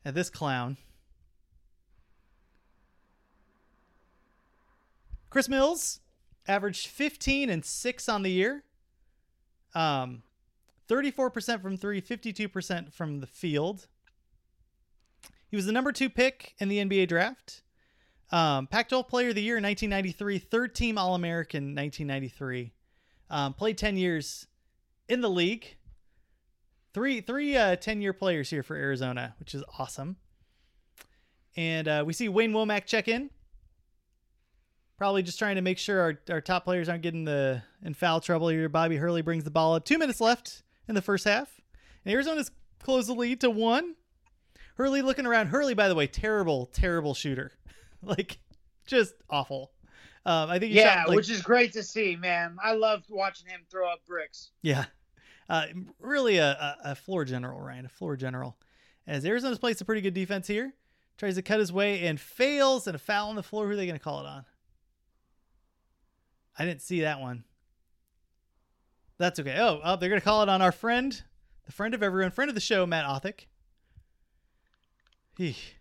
at this clown. Chris Mills averaged 15 and 6 on the year. Um, 34% from three, 52% from the field. He was the number two pick in the NBA draft. Um, Pac-12 Player of the Year in 1993, third team All-American 1993. Um, played 10 years in the league. Three three uh, 10-year players here for Arizona, which is awesome. And uh, we see Wayne Womack check in. Probably just trying to make sure our, our top players aren't getting the in foul trouble here. Bobby Hurley brings the ball up. Two minutes left in the first half. And Arizona's closed the lead to one. Hurley looking around. Hurley, by the way, terrible, terrible shooter. *laughs* like, just awful. Um, I think he Yeah, shot, like, which is great to see, man. I love watching him throw up bricks. yeah, uh, really a, a, a floor general, Ryan, a floor general. As Arizona's plays a pretty good defense here, tries to cut his way and fails, and a foul on the floor. Who are they going to call it on? I didn't see that one. That's okay. Oh, oh they're going to call it on our friend, the friend of everyone, friend of the show, Matt Othick. Eesh.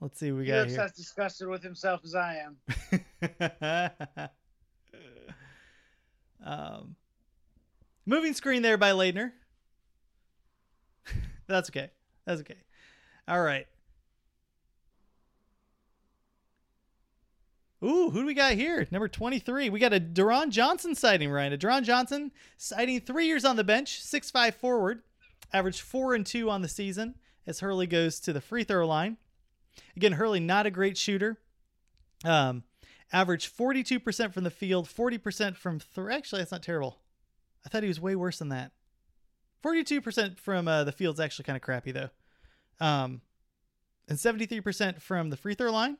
Let's see what we He got looks here. as disgusted with himself as I am. *laughs* um, moving screen there by Laettner. *laughs* That's okay. That's okay. All right. Ooh, who do we got here? Number 23. We got a Deron Johnson sighting, Ryan. A Deron Johnson sighting three years on the bench, six five forward, averaged four and two on the season as Hurley goes to the free throw line. Again, Hurley not a great shooter. Um, averaged 42% from the field, 40% from three. Actually, that's not terrible. I thought he was way worse than that. 42% from uh, the field's actually kind of crappy though. Um, and 73% from the free throw line.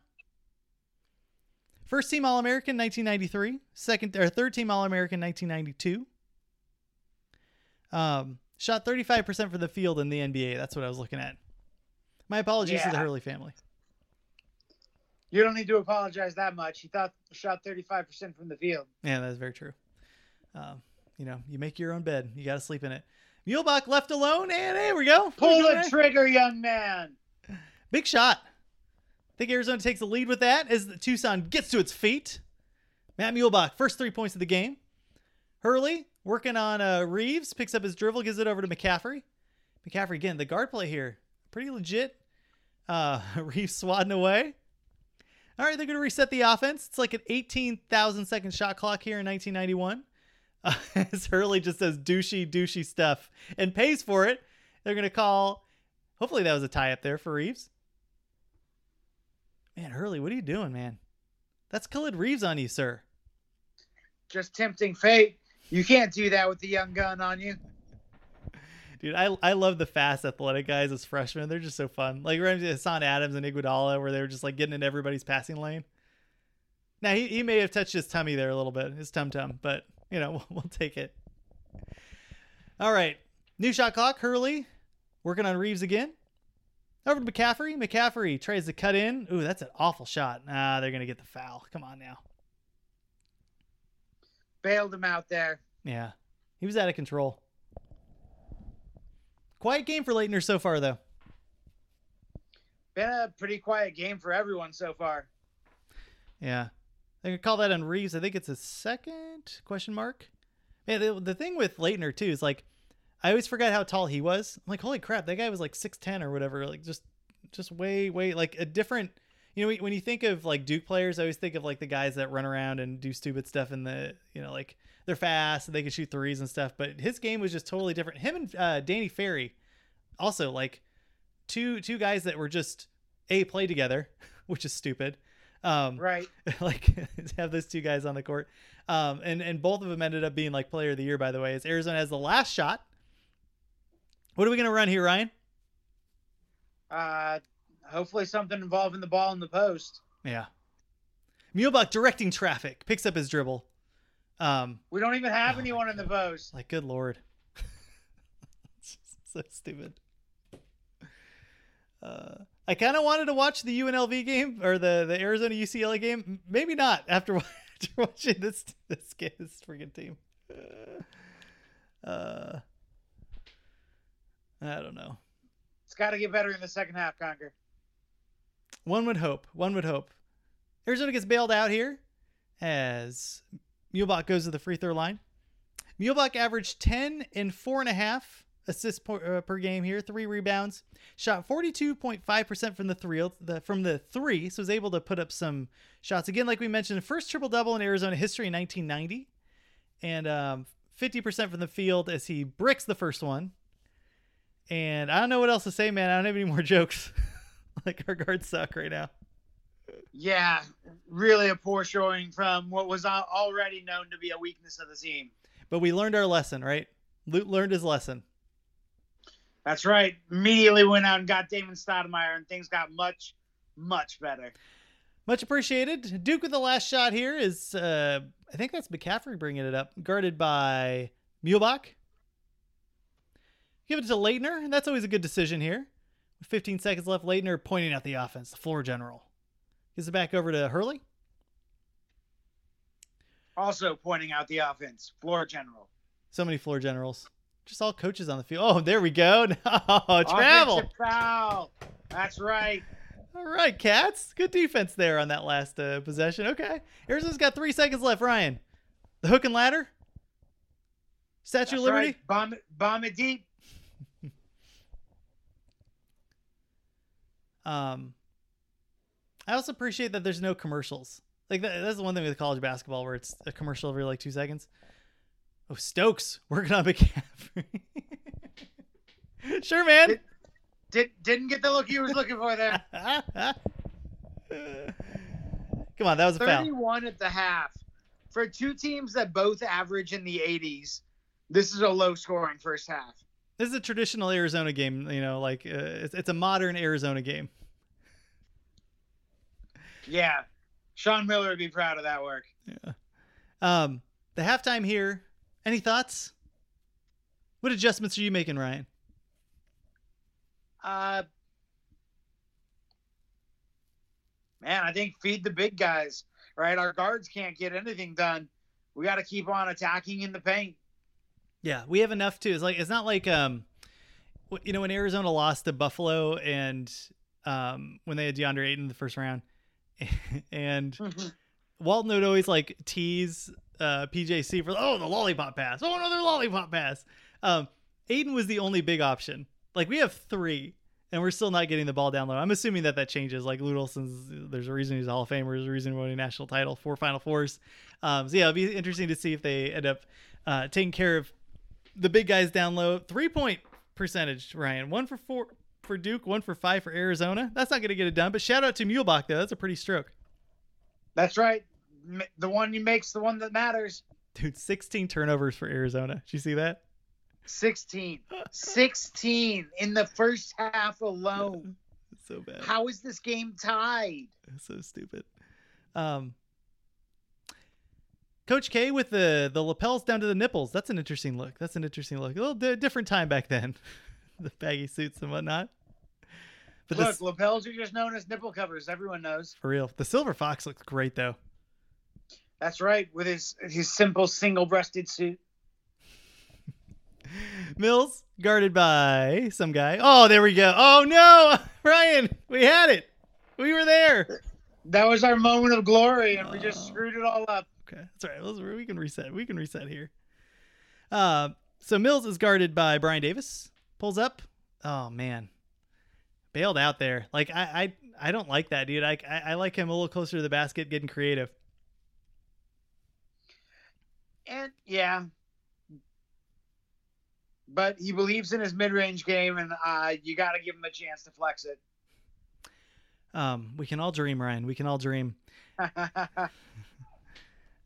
First team All American 1993, second or third team All American 1992. Um, Shot 35% from the field in the NBA. That's what I was looking at. My apologies to the Hurley family. You don't need to apologize that much. He thought shot 35% from the field. Yeah, that is very true. Um, you know, you make your own bed. You got to sleep in it. Muehlebach left alone, and there we go. Pull the trigger, young man. Big shot. I think Arizona takes the lead with that as the Tucson gets to its feet. Matt Muehlebach, first three points of the game. Hurley working on uh, Reeves, picks up his dribble, gives it over to McCaffrey. McCaffrey again, the guard play here, pretty legit. Uh, *laughs* Reeves swatting away. All right, they're going to reset the offense. It's like an 18,000 second shot clock here in 1991. Uh, *laughs* as Hurley just does douchey, douchey stuff and pays for it. They're going to call. Hopefully, that was a tie up there for Reeves. Man, Hurley, what are you doing, man? That's Khalid Reeves on you, sir. Just tempting fate. You can't do that with the young gun on you. *laughs* Dude, I I love the fast athletic guys as freshmen. They're just so fun. Like of Hassan Adams and Iguodala, where they were just like getting in everybody's passing lane. Now he, he may have touched his tummy there a little bit, his tum tum, but you know *laughs* we'll, we'll take it. All right, new shot clock. Hurley working on Reeves again. Over to McCaffrey. McCaffrey tries to cut in. Ooh, that's an awful shot. Ah, they're gonna get the foul. Come on now. Bailed him out there. Yeah, he was out of control. Quiet game for Laettner so far, though. Been a pretty quiet game for everyone so far. Yeah, they could call that on Reeves. I think it's a second question mark. Man, the, the thing with Laettner too is like, I always forgot how tall he was. I'm like, holy crap, that guy was like six ten or whatever. Like just, just way, way like a different. You know, when you think of like Duke players, I always think of like the guys that run around and do stupid stuff in the, you know, like they're fast and they can shoot threes and stuff. But his game was just totally different. Him and uh, Danny Ferry, also like two two guys that were just a play together, *laughs* which is stupid. Um, Right. *laughs* like *laughs* have those two guys on the court. Um, and and both of them ended up being like player of the year, by the way. As Arizona has the last shot. What are we gonna run here, Ryan? Uh, hopefully something involving the ball in the post. Yeah. Muehlebach directing traffic, picks up his dribble. Um, We don't even have Oh, anyone in the post. like good lord. *laughs* It's just so stupid. Uh, I kind of wanted to watch the UNLV game or the the Arizona UCLA game. Maybe not after, *laughs* after watching this this game, this freaking team. Uh, I don't know. It's got to get better in the second half, Conquer. One would hope. One would hope. Arizona gets bailed out here as Muehlebach goes to the free throw line. Muehlebach averaged 10 and four and a half assists per, uh, per game here, three rebounds, shot 42.5% from the three, the, from the three, so was able to put up some shots. Again, like we mentioned, first triple double in Arizona history in 1990, and um, 50% from the field as he bricks the first one. And I don't know what else to say, man. I don't have any more *laughs* jokes. *laughs* like our guards suck right now. Yeah, really a poor showing from what was already known to be a weakness of the team. But we learned our lesson, right? Lute learned his lesson. That's right. Immediately went out and got Damon Stoudamire, and things got much, much better. Much appreciated. Duke with the last shot here is, uh, I think that's McCaffrey bringing it up, guarded by Muehlebach. Give it to Laettner, and that's always a good decision here. With 15 seconds left, Laettner pointing out the offense, the floor general. Gives it back over to Hurley. Also pointing out the offense, floor general. So many floor generals. Just all coaches on the field. Oh, there we go. *laughs* Oh, travel. Foul. That's right. All right, Cats. Good defense there on that last uh, possession. Okay. Arizona's got three seconds left, Ryan. The hook and ladder? Statue That's of Liberty? right. Bomb bomb it deep. Um, I also appreciate that there's no commercials. Like that, that's the one thing with college basketball where it's a commercial every like two seconds. Oh, Stokes working on *laughs* McCaffrey. *laughs* sure, man. Did- Did, didn't get the look he was looking for there. *laughs* Come on, that was a foul. 31 at the half. For two teams that both average in the 80s, this is a low scoring first half. This is a traditional Arizona game. You know, like uh, it's, it's a modern Arizona game. Yeah. Sean Miller would be proud of that work. Yeah. Um, the halftime here. Any thoughts? What adjustments are you making, Ryan? Uh, man, I think feed the big guys, right? Our guards can't get anything done. We got to keep on attacking in the paint. Yeah, we have enough too. It's like it's not like um, you know, when Arizona lost to Buffalo and um, when they had DeAndre Ayton in the first round, *laughs* and Walton would always like tease uh, PJC for oh the lollipop pass, oh another lollipop pass. Um, Ayton was the only big option. Like we have three, and we're still not getting the ball down low. I'm assuming that that changes. Like Lute Olson's, there's a reason he's a Hall of Famer. There's a reason he won a national title, four Final Fours. Um, so yeah, it'll be interesting to see if they end up uh, taking care of the big guys down low. Three point percentage, Ryan. One for four for Duke, one for five for Arizona. That's not going to get it done. But shout out to Muehlebach though. That's a pretty stroke. That's right. The one you make's the one that matters. Dude, 16 turnovers for Arizona. Did you see that? 16. 16 in the first half alone. *laughs* so bad. How is this game tied? so stupid. Um, Coach K with the the lapels down to the nipples. That's an interesting look. That's an interesting look. A little di- different time back then, *laughs* the baggy suits and whatnot. But Look, this, lapels are just known as nipple covers. Everyone knows. for real, the silver fox looks great though. That's right. With his his simple single-breasted suit. *laughs* Mills guarded by some guy. Oh, there we go. Oh no, *laughs* Ryan, we had it. We were there. That was our moment of glory, and we just Oh. screwed it all up. Okay, that's all right. Let's- We can reset. We can reset here. Uh, so Mills is guarded by Brian Davis. Pulls up. Oh man, bailed out there. Like I, I, I don't like that dude. I, I, I like him a little closer to the basket, getting creative. And yeah, but he believes in his mid-range game, and uh, you got to give him a chance to flex it. Um, we can all dream, Ryan. We can all dream. *laughs*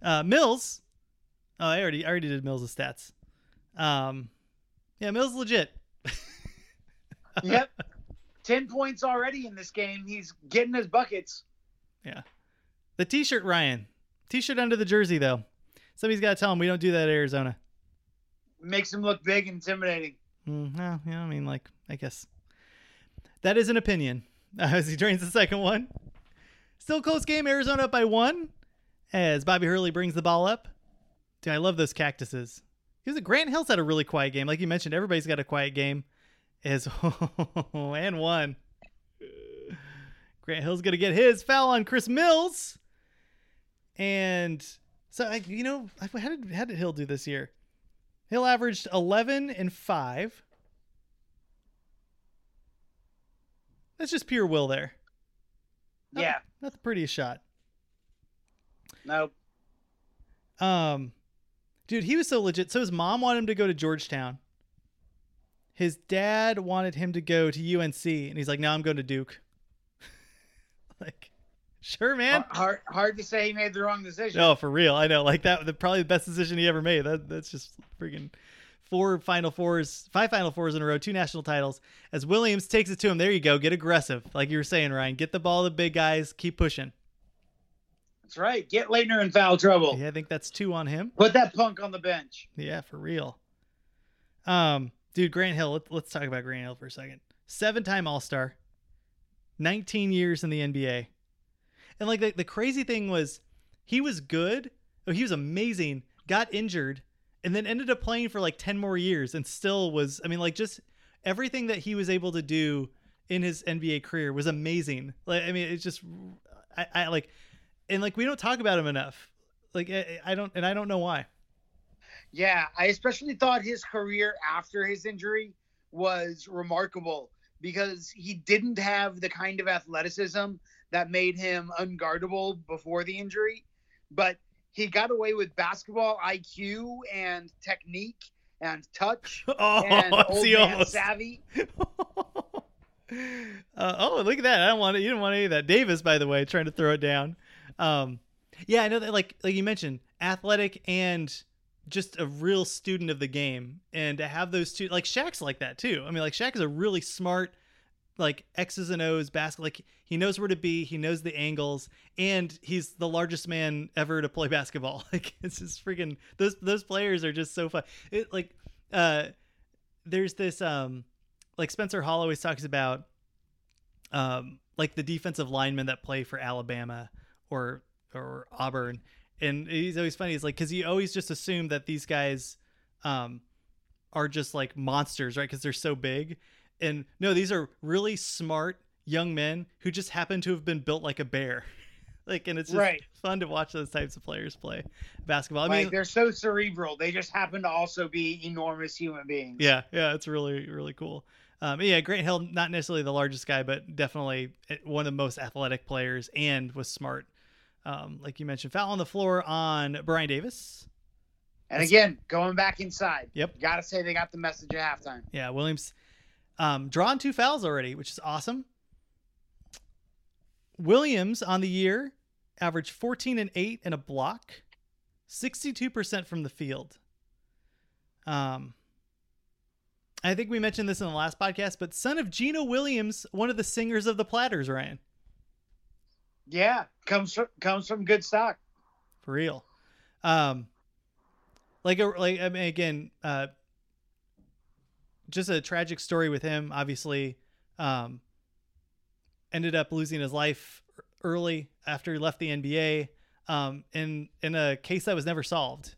Uh, Mills. Oh, I already, I already did Mills' stats. Um, yeah, Mills legit. *laughs* yep, ten points already in this game. He's getting his buckets. Yeah. The t-shirt, Ryan. T-shirt under the jersey though. Somebody's got to tell him we don't do that at Arizona. Makes him look big and intimidating. Mm, no, yeah, I mean, like, I guess that is an opinion. Uh, *laughs* as he drains the second one, still close game. Arizona up by one as Bobby Hurley brings the ball up. Dude, I love those cactuses. Because Grant Hill's had a really quiet game, like you mentioned. Everybody's got a quiet game. Is *laughs* and one. Grant Hill's gonna get his foul on Chris Mills, and so I, you know, how did how did Hill do this year? Hill averaged 11 and 5. That's just pure will there. Not- Yeah, Not the prettiest shot. No, Um dude, he was so legit. So his mom wanted him to go to Georgetown. His dad wanted him to go to UNC and he's like, "No, I'm going to Duke." *laughs* like, sure, man. hard hard to say he made the wrong decision. No, for real. I know. Like that, the, probably the best decision he ever made. That that's just freaking four Final Fours, five Final Fours in a row, two national titles. As Williams takes it to him, there you go. Get aggressive, like you were saying, Ryan. Get the ball to the big guys. Keep pushing. That's right. Get Laettner in foul trouble. Yeah, I think that's two on him. Put that punk on the bench. Yeah, for real. Um, dude, Grant Hill. Let, let's talk about Grant Hill for a second. Seven-time All-Star, 19 years in the NBA, and like the, the crazy thing was, he was good. Oh, he was amazing. Got injured, and then ended up playing for like 10 more years, and still was. I mean, like just everything that he was able to do in his NBA career was amazing. Like, I mean, it's just, I, I like, and like we don't talk about him enough. Like, I, I don't, and I don't know why. Yeah, I especially thought his career after his injury was remarkable because he didn't have the kind of athleticism that made him unguardable before the injury, but he got away with basketball IQ and technique and touch *laughs* Oh, and old man almost. savvy. *laughs* uh, oh, look at that! I don't want it. You didn't want any of that. Davis, by the way, trying to throw it down. Um, yeah, I know that. Like, like you mentioned, athletic and just a real student of the game, and to have those two, like Shaq's like that too. I mean, like Shaq is a really smart, like X's and O's basket. Like he knows where to be, he knows the angles, and he's the largest man ever to play *laughs* basketball. *laughs* Like it's just freaking those those players are just so fun. It like uh there's this um like Spencer Hall always talks about um like the defensive linemen that play for Alabama or or Auburn and he's always funny he's like cuz you always just assume that these guys um are just like monsters right cuz they're so big and no these are really smart young men who just happen to have been built like a bear *laughs* like and it's just Right. fun to watch those types of players play basketball i like mean they're so cerebral. They just happen to also be enormous human beings. Yeah, yeah, it's really really cool. Um, yeah, Grant Hill, not necessarily the largest guy, but definitely eh, one of the most athletic players, and was smart. Um, like you mentioned, foul on the floor on Brian Davis. And again, going back inside. Yep. Got to say they got the message at halftime. Yeah, Williams um, drawn two fouls already, which is awesome. Williams on the year averaged 14 and 8 and a block, 62% from the field. Um, I think we mentioned this in the last podcast, but son of Gino Williams, one of the singers of the Platters, Ryan. Yeah, comes from, comes from good stock. for real. Um, like a like I mean again, uh, just a tragic story with him. Obviously, um, ended up losing his life early after he left the NBA. Um, in in a case that was never solved,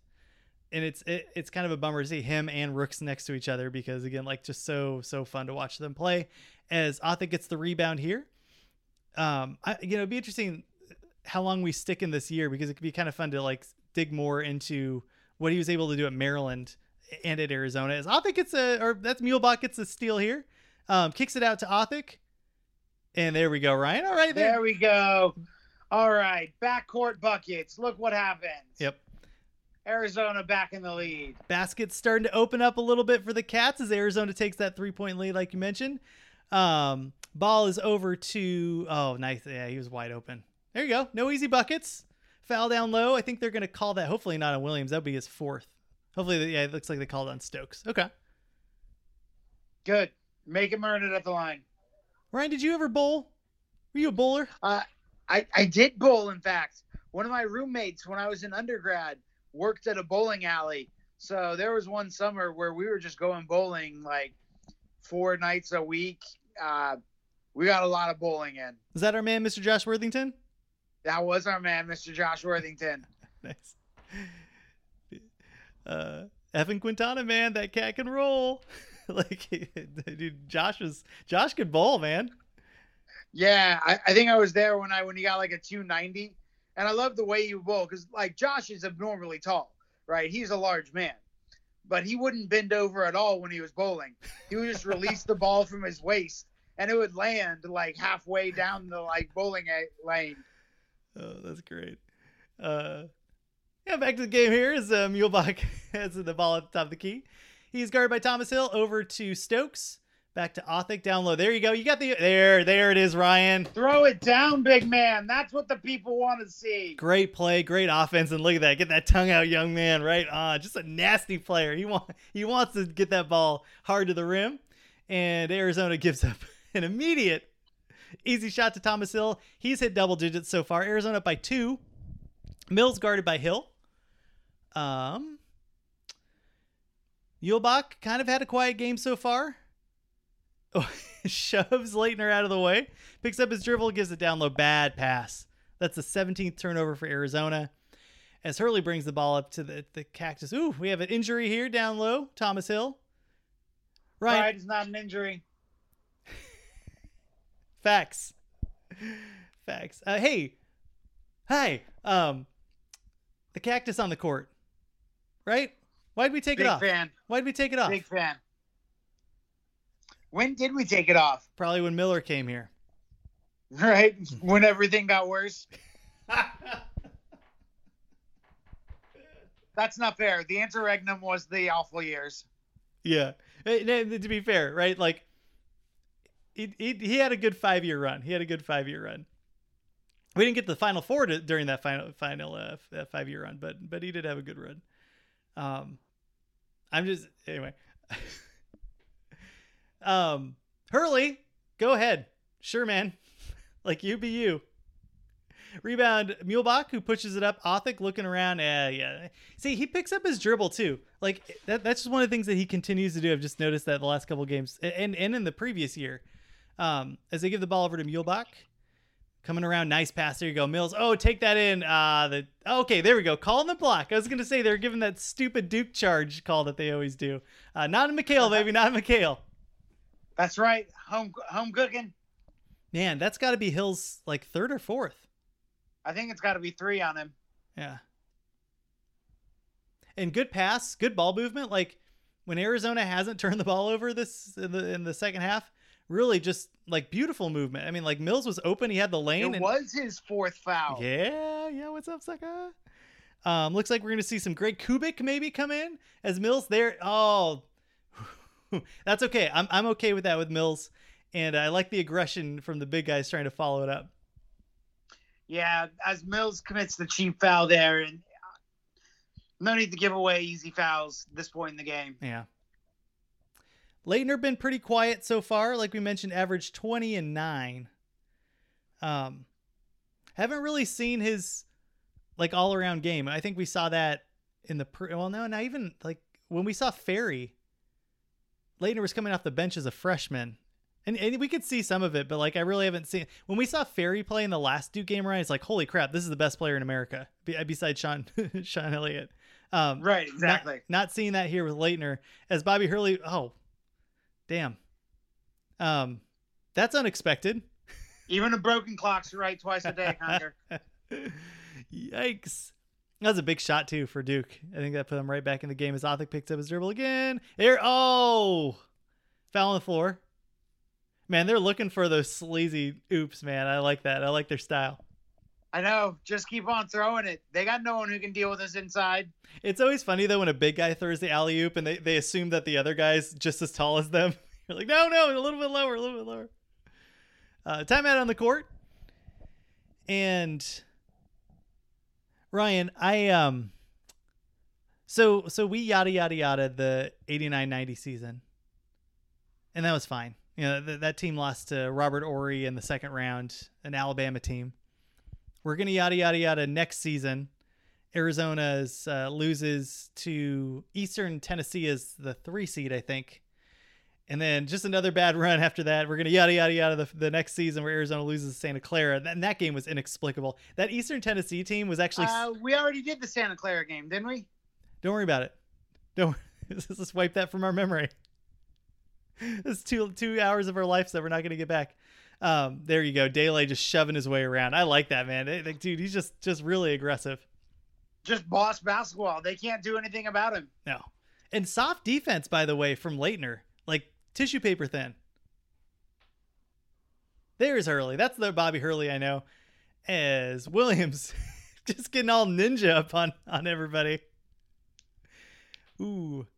and it's it, it's kind of a bummer to see him and Rooks next to each other because again, like just so so fun to watch them play. As Otha gets the rebound here, um, I, you know, it'd be interesting how long we stick in this year because it could be kind of fun to like dig more into what he was able to do at Maryland and at Arizona. As Othick gets a, or that's Muehlebach gets a steal here, um, kicks it out to Othick, and there we go, Ryan. All right, there. There we go. All right, backcourt buckets. Look what happens. Yep. Arizona back in the lead. Basket's starting to open up a little bit for the Cats as Arizona takes that three point lead, like you mentioned. Um, ball is over to oh, nice. Yeah, he was wide open. There you go. No easy buckets. Foul down low. I think they're going to call that. Hopefully not on Williams. That'll be his fourth. Hopefully, yeah, it looks like they called on Stokes. Okay. Good. Make him earn it at the line. Ryan, did you ever bowl? Were you a bowler? Uh, I, I did bowl, in fact. One of my roommates, when I was in undergrad, worked at a bowling alley. So there was one summer where we were just going bowling like four nights a week. Uh, we got a lot of bowling in. Is that our man, Mr. Josh Worthington? That was our man, Mr. Josh Worthington. *laughs* Nice. Uh, Evan Quintana, man, that cat can roll. *laughs* like, *laughs* dude, Josh was Josh could bowl, man. Yeah, I, I think I was there when I when he got like a 290, and I love the way you bowl because like Josh is abnormally tall, right? He's a large man, but he wouldn't bend over at all when he was bowling. He would just release the ball from his waist, and it would land like halfway down the like bowling lane. Oh, that's great. Uh, yeah, back to the game here is uh, Muehlebach *laughs* has the ball at the top of the key. He's guarded by Thomas Hill over to Stokes. Back to Othick down low. There you go. You got the there. There it is, Ryan. Throw it down, big man. That's what the people want to see. Great play, great offense, and look at that. Get that tongue out, young man. Right on. Just a nasty player. He want he wants to get that ball hard to the rim, and Arizona gives up *laughs* *laughs* an immediate easy shot to Thomas Hill. He's hit double digits so far. Arizona up by two. Mills guarded by Hill. Um, Muehlebach kind of had a quiet game so far. Oh, *laughs* shoves Laettner out of the way, picks up his dribble, gives it down low. Bad pass. That's the 17th turnover for Arizona. As Hurley brings the ball up to the, the cactus. Ooh, we have an injury here down low. Thomas Hill. Ryan, Pride is not an injury. Facts. *laughs* Facts. Uh, hey, hi. Um, the cactus on the court, right? Why'd we take Big it off? fan. Why'd we take it off? Big fan. When did we take it off? Probably when Miller came here. *laughs* Right when everything got worse. *laughs* That's not fair. The interregnum was the awful years. Yeah. To be fair, right? Like, he, he, he had a good five year run. He had a good five year run. We didn't get the final four to, during that final final uh, that five year run, but but he did have a good run. Um, I'm just anyway. *laughs* um, Hurley, go ahead. Sure, man. *laughs* like you be you. Rebound, Muehlebach, who pushes it up. Othick looking around. Yeah, yeah. See, he picks up his dribble too. Like that, that's just one of the things that he continues to do. I've just noticed that the last couple games and and in the previous year, um, as they give the ball over to Muehlebach, coming around, nice pass. There you go, Mills. Oh, take that in. Uh, the okay, there we go. Calling the block. I was gonna say they're giving that stupid Duke charge call that they always do. Uh, not a McKale, baby, not a McKale. That's right. Home home cooking. Man, that's got to be Hill's like third or fourth. I think it's got to be three on him. Yeah. And good pass, good ball movement. Like when Arizona hasn't turned the ball over this in the in the second half, really just like beautiful movement. I mean, like Mills was open, he had the lane. It and, was his fourth foul. Yeah, yeah. What's up, sucker? Um, looks like we're gonna see some Greg Koubek maybe come in as Mills there. Oh, *laughs* that's okay. I'm I'm okay with that with Mills, and I like the aggression from the big guys trying to follow it up. Yeah, as Mills commits the cheap foul there, and no need to give away easy fouls this point in the game. Yeah. Laettner been pretty quiet so far. Like we mentioned, average 20 and 9. Um, haven't really seen his like all around game. I think we saw that in the pre- well, no, not even like when we saw Ferry. Laettner was coming off the bench as a freshman, and, and we could see some of it, but like I really haven't seen when we saw Ferry play in the last Duke game. Right, it's like holy crap, this is the best player in America be- besides Sean *laughs* Sean Elliott. Um, Right, exactly. Not, not seeing that here with Laettner as Bobby Hurley. Oh, damn. Um, that's unexpected. Even a broken clock's right twice a day, Hunter. *laughs* Yikes. That was a big shot too for Duke. I think that put him right back in the game as Othick picks up his dribble again. There, oh, foul on the floor. Man, they're looking for those sleazy oops. Man, I like that. I like their style. I know. Just keep on throwing it. They got no one who can deal with us inside. It's always funny though when a big guy throws the alley oop and they, they assume that the other guy's just as tall as them. *laughs* You're like, no, no, a little bit lower, a little bit lower. Uh, timeout on the court. And Ryan, I um so so we yada yada yada the 89-90 season. And that was fine. You know, th- that team lost to Robert Horry in the second round, an Alabama team. We're going to yada yada yada next season. Arizona's uh, loses to Eastern Tennessee as the three seed, I think. And then just another bad *laughs* run after that. We're going to yada, yada, yada the, the next season where Arizona loses to Santa Clara. And that game was inexplicable. That Eastern Tennessee team was actually. Uh, we already did the Santa Clara game, didn't we? Don't worry about it. Don't *laughs* let's wipe that from our memory. *laughs* It's two two hours of our lives that we're not going to get back. Um, there you go, Daylight just shoving his way around. I like that man, Like, dude. He's just just really aggressive. Just boss basketball. They can't do anything about him. No, and soft defense, by the way, from Laettner, like tissue paper thin. There's Hurley. That's the Bobby Hurley I know. As Williams, *laughs* just getting all ninja up on on everybody. Ooh.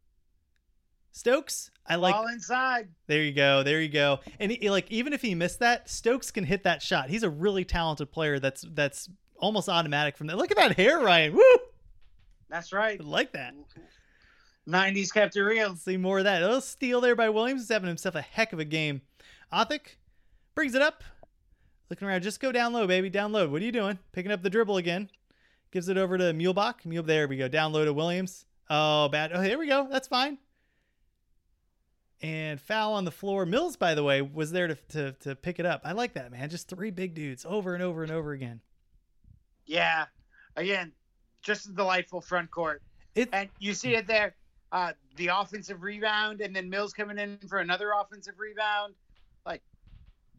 Stokes, I like. All inside. There you go. There you go. And he, like even if he missed that, Stokes can hit that shot. He's a really talented player. That's that's almost automatic from that. Look at that hair, Ryan. Woo! That's right. I like that. 90s kept it real. See more of that. A little steal there by Williams. He's having himself a heck of a game. Othick brings it up. Looking around. Just go down low, baby. Down low. What are you doing? Picking up the dribble again. Gives it over to Muehlebach. Mule, there we go. Down low to Williams. Oh, bad. Oh, there we go. That's fine. And foul on the floor. Mills, by the way, was there to, to, to pick it up. I like that, man. Just three big dudes over and over and over again. Yeah. Again, just a delightful front court. It, And you see it there. Uh, the offensive rebound, and then Mills coming in for another offensive rebound. Like,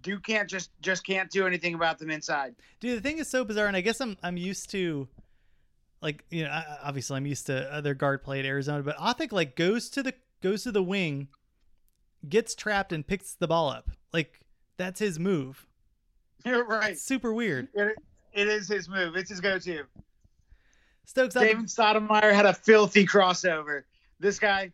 Duke can't just just can't do anything about them inside. Dude, the thing is so bizarre, and I guess I'm I'm used to, like you know, I- obviously I'm used to other guard play at Arizona, but Othick like goes to the goes to the wing, gets trapped and picks the ball up. Like that's his move. *laughs* You're right. It's super weird. It, it is his move. It's his go-to. Stokes, David Stoudamire had a filthy crossover. This guy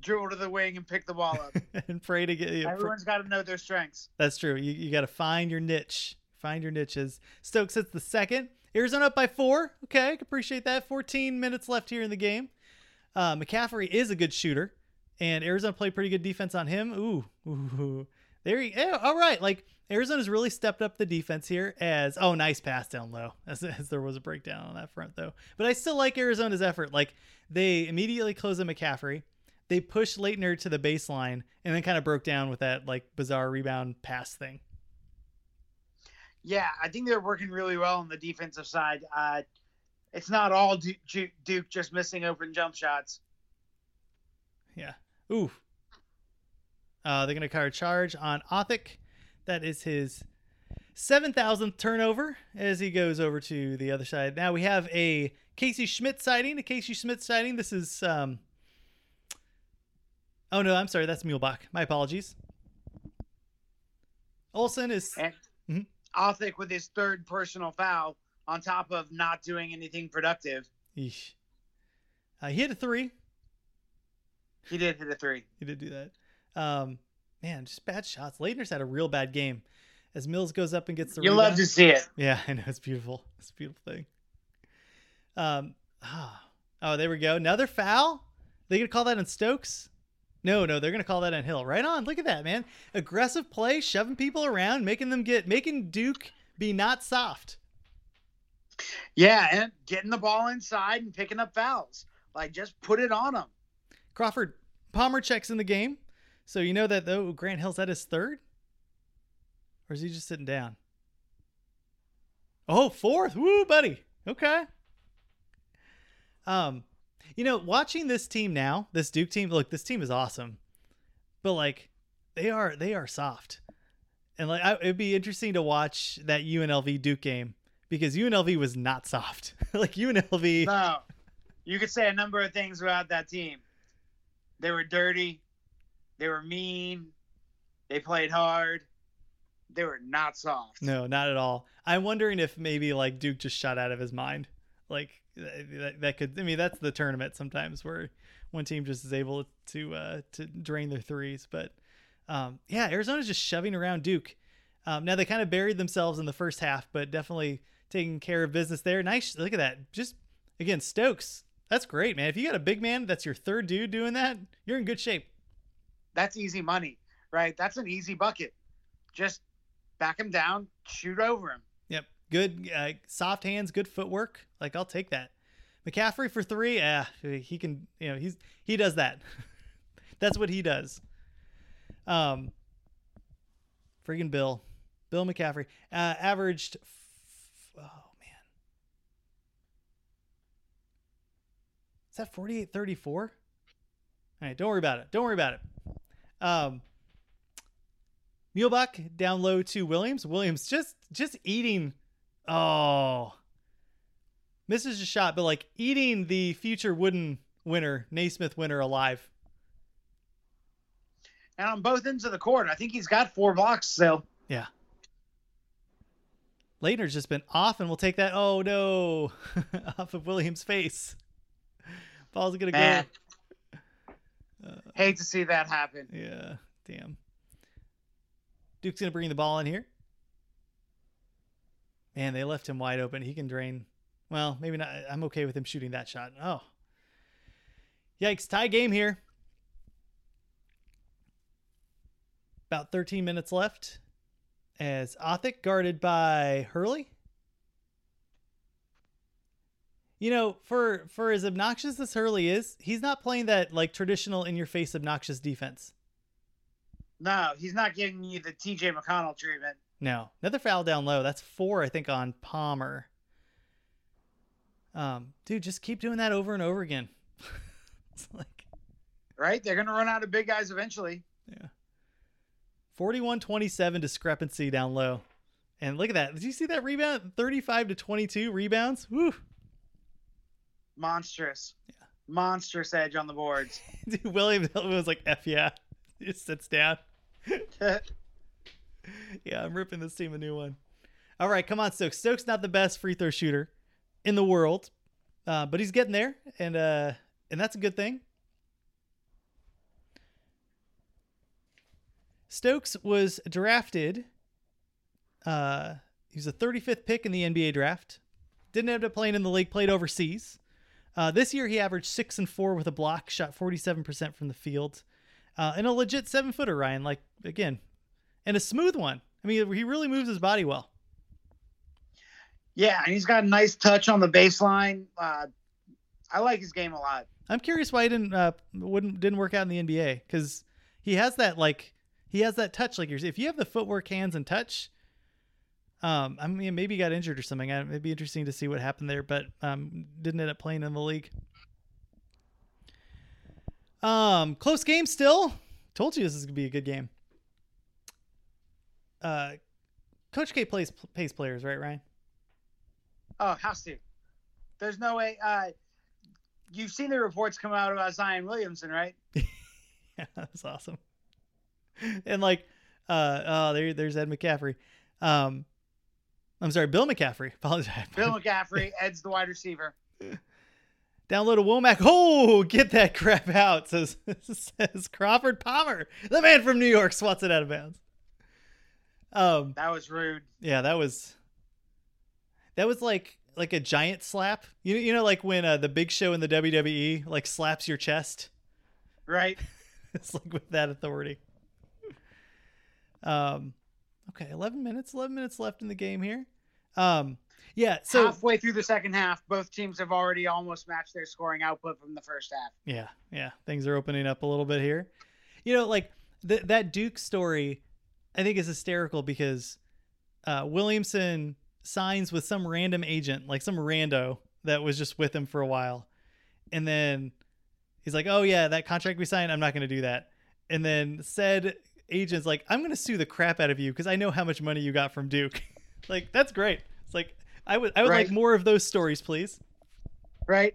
dribbled to the wing and picked the ball up. *laughs* and pray to get. You know, Everyone's got to know their strengths. that's true. You you got to find your niche. Find your niches. Stokes hits the second. Arizona up by four. Okay, I appreciate that. 14 minutes left here in the game. Uh, McCaffrey is a good shooter, and Arizona played pretty good defense on him. Ooh, ooh. There you yeah, all right. Like Arizona's really stepped up the defense here as oh nice pass down low *laughs* as, as there was a breakdown on that front though. But I still like Arizona's effort. Like they immediately close a McCaffrey. They pushed Laettner to the baseline and then kind of broke down with that like bizarre rebound pass thing. Yeah, I think they're working really well on the defensive side. Uh, it's not all Duke, Duke just missing open jump shots. Yeah. Ooh. Uh, they're going to card charge on Othick. That is his 7,000th turnover as he goes over to the other side. Now we have a Casey Schmidt sighting. A Casey Schmidt sighting. This is. Um... Oh, no, I'm sorry. That's Muehlebach. My apologies. Olson is. And mm Othick with his third personal foul on top of not doing anything productive. Eesh. Uh, he hit a three. He did hit a three. He did do that. Um, man, just bad shots. Laettner's had a real bad game. As Mills goes up and gets the you rebound. love to see it. Yeah, *laughs* I know it's beautiful. It's a beautiful thing. Um, oh, oh, there we go. Another foul. They gonna call that on Stokes? No, no, they're gonna call that on Hill. Right on. Look at that, man. Aggressive play, shoving people around, making them get, making Duke be not soft. Yeah, and getting the ball inside and picking up fouls. Like just put it on them. Crawford Palmer checks in the game. So you know that though Grant Hill's at his third? Or is he just sitting down? Oh, fourth. Woo, buddy. Okay. Um, you know, watching this team now, this Duke team, look, this team is awesome. But like they are they are soft. And like I, it'd be interesting to watch that UNLV Duke game because UNLV was not soft. *laughs* like UNLV No. You could say a number of things about that team. They were dirty. They were mean. They played hard. They were not soft. No, not at all. I'm wondering if maybe like Duke just shot out of his mind. Like that, that could. I mean, that's the tournament sometimes where one team just is able to uh, to drain their threes. But um, yeah, Arizona's just shoving around Duke. Um, now they kind of buried themselves in the first half, but definitely taking care of business there. Nice. Look at that. Just again, Stokes. That's great, man. If you got a big man, that's your third dude doing that. You're in good shape that's easy money, right? That's an easy bucket. Just back him down, shoot over him. Yep. Good, uh, soft hands, good footwork. Like I'll take that. McCaffrey for three. Yeah, he can. You know, he's he does that. *laughs* that's what he does. Um. Friggin' Bill, Bill McCaffrey uh, averaged. F- oh man, is that forty eight thirty four? All right, don't worry about it. Don't worry about it. Um, Muehlebach down low to Williams. Williams just just eating. Oh, misses a shot, but like eating the future Wooden winner, Naismith winner alive. And on both ends of the court, I think he's got four blocks still. Yeah. Laettner's just been off, and we'll take that. Oh no, *laughs* off of Williams' face. Ball's gonna Man. go. Uh, Hate to see that happen. Yeah, damn. Duke's gonna bring the ball in here. Man, they left him wide open. He can drain. Well, maybe not. I'm okay with him shooting that shot. Oh, yikes! Tie game here. About 13 minutes left. As Othick guarded by Hurley. You know, for for as obnoxious as Hurley is, he's not playing that like traditional in your face obnoxious defense. No, he's not giving you the TJ McConnell treatment. No. Another foul down low. That's four, I think, on Palmer. Um, dude, just keep doing that over and over again. *laughs* it's like Right? They're gonna run out of big guys eventually. Yeah. 41-27 discrepancy down low. And look at that. Did you see that rebound? 35 to 22 rebounds. Woo monstrous. Yeah. Monstrous edge on the boards. *laughs* Dude, William was like, F yeah. *laughs* He just sits down. *laughs* yeah, I'm ripping this team a new one. All right, come on, Stokes. Stokes not the best free throw shooter in the world, uh, but he's getting there, and uh, and that's a good thing. Stokes was drafted. Uh, he was a 35th pick in the NBA draft. Didn't end up playing in the league. Played overseas. Uh, this year he averaged six and four with a block, shot 47% from the field, uh, and a legit seven footer. Ryan, like again, and a smooth one. I mean, he really moves his body well. Yeah, and he's got a nice touch on the baseline. Uh, I like his game a lot. I'm curious why he didn't uh, wouldn't didn't work out in the NBA because he has that like he has that touch like you're if you have the footwork, hands, and touch. Um, I mean, maybe he got injured or something. It'd be interesting to see what happened there, but um, didn't end up playing in the league. Um, close game still. Told you this is gonna be a good game. Uh, Coach K plays pays players, right, Ryan? Oh, has to. There's no way. Uh, you've seen the reports come out about Zion Williamson, right? *laughs* yeah, that's awesome. And like, uh, oh, there, there's Ed McCaffrey. Um, I'm sorry, Bill McCaffrey. *laughs* Apologize. Bill McCaffrey, Ed's the wide receiver. *laughs* Download a Womack. Oh, get that crap out, says, *laughs* says Crawford Palmer. The man from New York swats it out of bounds. Um, that was rude. Yeah, that was that was like like a giant slap. You you know like when uh, the Big Show in the WWE like slaps your chest. Right. it's like with that authority. Um, okay, eleven minutes. Eleven minutes left in the game here. Um, yeah. So halfway through the second half, both teams have already almost matched their scoring output from the first half. Yeah, yeah. Things are opening up a little bit here. You know, like th- that Duke story, I think is hysterical because uh, Williamson signs with some random agent, like some rando that was just with him for a while, and then he's like, "Oh yeah, that contract we signed, I'm not going to do that." And then said agent's like, "I'm going to sue the crap out of you because I know how much money you got from Duke." *laughs* like that's great. It's like I would I would Right. like more of those stories, please. Right.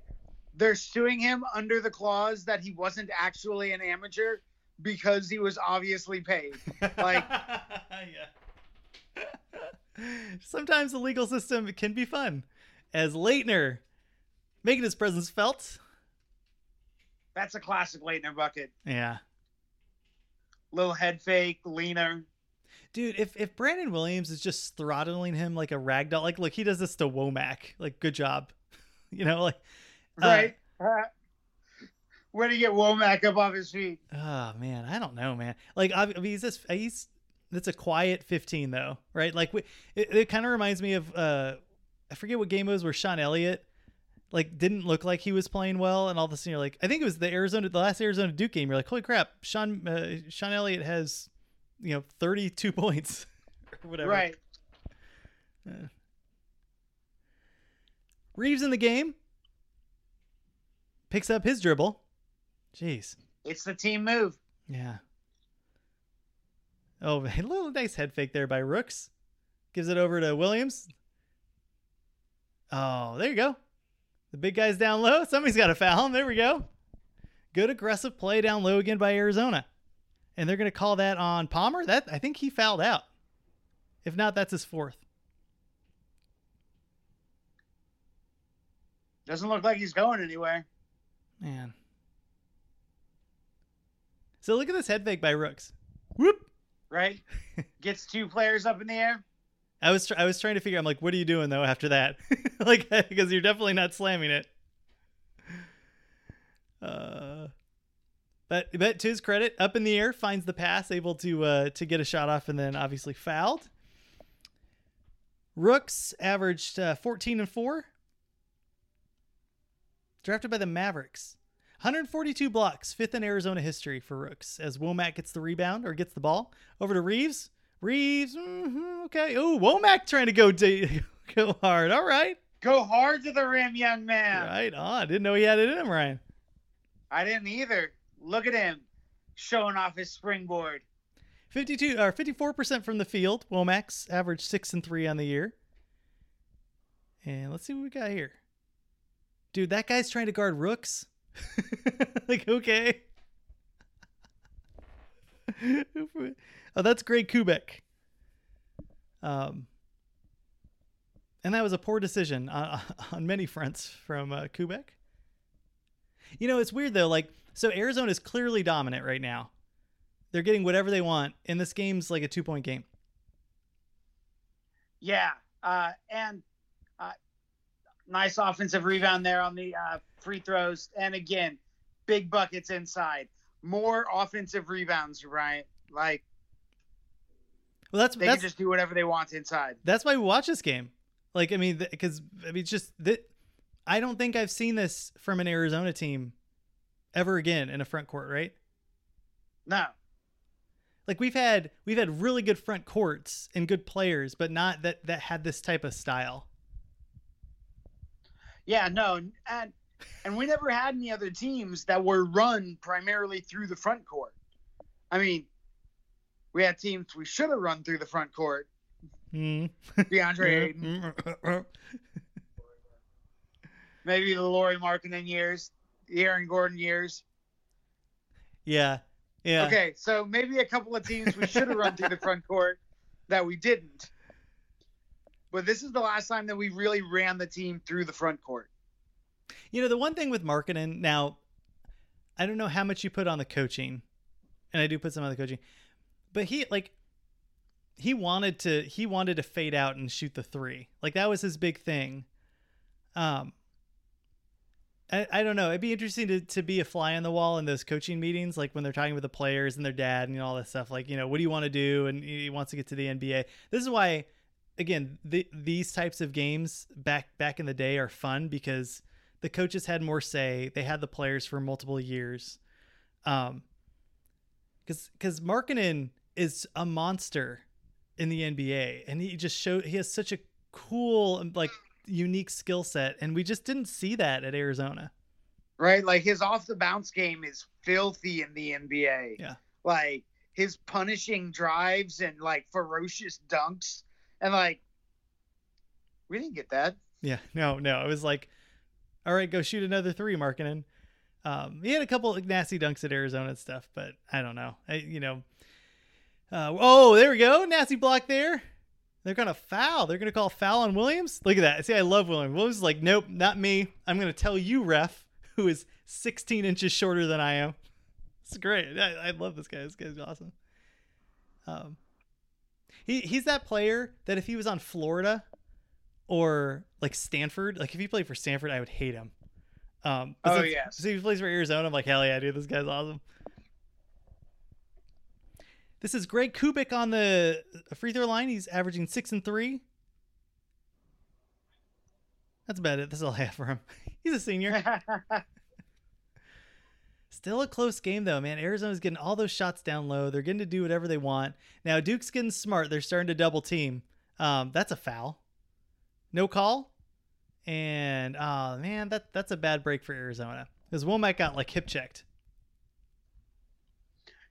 They're suing him under the clause that he wasn't actually an amateur because he was obviously paid. Like- *laughs* yeah. *laughs* Sometimes the legal system can be fun. As Laettner making his presence felt. That's a classic Laettner bucket. Yeah. Little head fake, leaner. Dude, if, if Brandon Williams is just throttling him like a rag doll, like look, he does this to Womack. Like, good job. *laughs* You know, like Uh, Right. Uh, where do you get Womack up off his feet? Oh man, I don't know, man. Like I mean, he's just he's that's a quiet 15 though, right? Like we, it, it kind of reminds me of uh I forget what game it was where Sean Elliott like didn't look like he was playing well, and all of a sudden you're like, I think it was the Arizona, the last Arizona Duke game. You're like, holy crap, Sean uh, Sean Elliott has you know 32 *laughs* points or whatever. Right. Reeves in the game picks up his dribble. Jeez. It's the team move. Yeah. Oh, *laughs* a little nice head fake there by Rooks. Gives it over to Williams. Oh, there you go. The big guy's down low. Somebody's got to foul him. There we go. Good aggressive play down low again by Arizona. And they're going to call that on Palmer. That I think he fouled out. If not, that's his fourth. Doesn't look like he's going anywhere. Man. So look at this head fake by Rooks. Whoop. Right? *laughs* Gets two players up in the air. I was tr- I was trying to figure. I'm like, what are you doing though after that? *laughs* like, *laughs* because you're definitely not slamming it. Uh, but but to his credit, up in the air, finds the pass, able to uh to get a shot off, and then obviously fouled. Rooks averaged uh, 14 and four. Drafted by the Mavericks. 142 blocks, fifth in Arizona history for Rooks. As Womack gets the rebound or gets the ball over to Reeves. Reeves, mhm, okay. Oh, Womack trying to go d- *laughs* go hard. All right, Go hard to the rim, young man. right on. Didn't know he had it in him, Ryan. I didn't either. Look at him showing off his springboard. 52 or 54% from the field. Womack's averaged six and three on the year. And let's see what we got here. Dude, that guy's trying to guard Rooks. *laughs* like, okay. *laughs* oh, that's Greg Koubek. Um, and that was a poor decision on, *laughs* on many fronts from uh, Koubek. You know, it's weird though. Like, so Arizona is clearly dominant right now. They're getting whatever they want, and this game's like a two point game. Yeah. Uh, and uh, nice offensive rebound there on the uh, free throws. And again, big buckets inside. More offensive rebounds, right? Like, Well, that's They that's can just do whatever they want inside. that's why we watch this game. Like, I mean, because I mean, it's just that I don't think I've seen this from an Arizona team ever again in a front court, right? No. Like we've had we've had really good front courts and good players, but not that that had this type of style. Yeah, no, and and we never had any other teams that were run primarily through the front court. I mean, we had teams we should have run through the front court. Mm. DeAndre *laughs* Ayton, *laughs* maybe the Lauri Markkanen years, the Aaron Gordon years. yeah, yeah. Okay, so maybe a couple of teams we should have run through the *laughs* front court that we didn't. But this is the last time that we really ran the team through the front court. You know, the one thing with marketing now, I don't know how much you put on the coaching, and I do put some on the coaching, but he like he wanted to he wanted to fade out and shoot the three. Like that was his big thing. Um I, I don't know. It'd be interesting to, to be a fly on the wall in those coaching meetings, like when they're talking with the players and their dad and all that stuff. Like, you know, what do you want to do? And he wants to get to the NBA. This is why, again, the, these types of games back back in the day are fun because the coaches had more say. They had the players for multiple years. Um, because because Markkanen is a monster in the NBA, and he just showed he has such a cool like unique skill set, and we just didn't see that at Arizona. Right? Like his off the bounce game is filthy in the NBA. Yeah. Like his punishing drives and like ferocious dunks. And like we didn't get that. Yeah, no, no, it was like, all right, go shoot another three, Markkanen. Um, he had a couple of nasty dunks at Arizona and stuff, but I don't know. I, you know, uh, oh, there we go, nasty block there. They're gonna foul. They're gonna call foul on Williams. Look at that. See, I love Williams. Williams is like, nope, not me. I'm gonna tell you, ref, who is 16 inches shorter than I am. It's great. I, I love this guy. This guy's awesome. Um, he he's that player that if he was on Florida or like Stanford, like if he played for Stanford, I would hate him. Um, Oh, yes. since he plays for Arizona. I'm like, hell yeah, dude, this guy's awesome. This is Greg Koubek on the free throw line. He's averaging six and three. That's about it. This is all I have for him. *laughs* He's a senior. *laughs* Still a close game though, man. Arizona's getting all those shots down low. They're getting to do whatever they want. Now Duke's getting smart. They're starting to double team. Um, that's a foul. No call. And oh man, that that's a bad break for Arizona. Because Womack got like hip checked.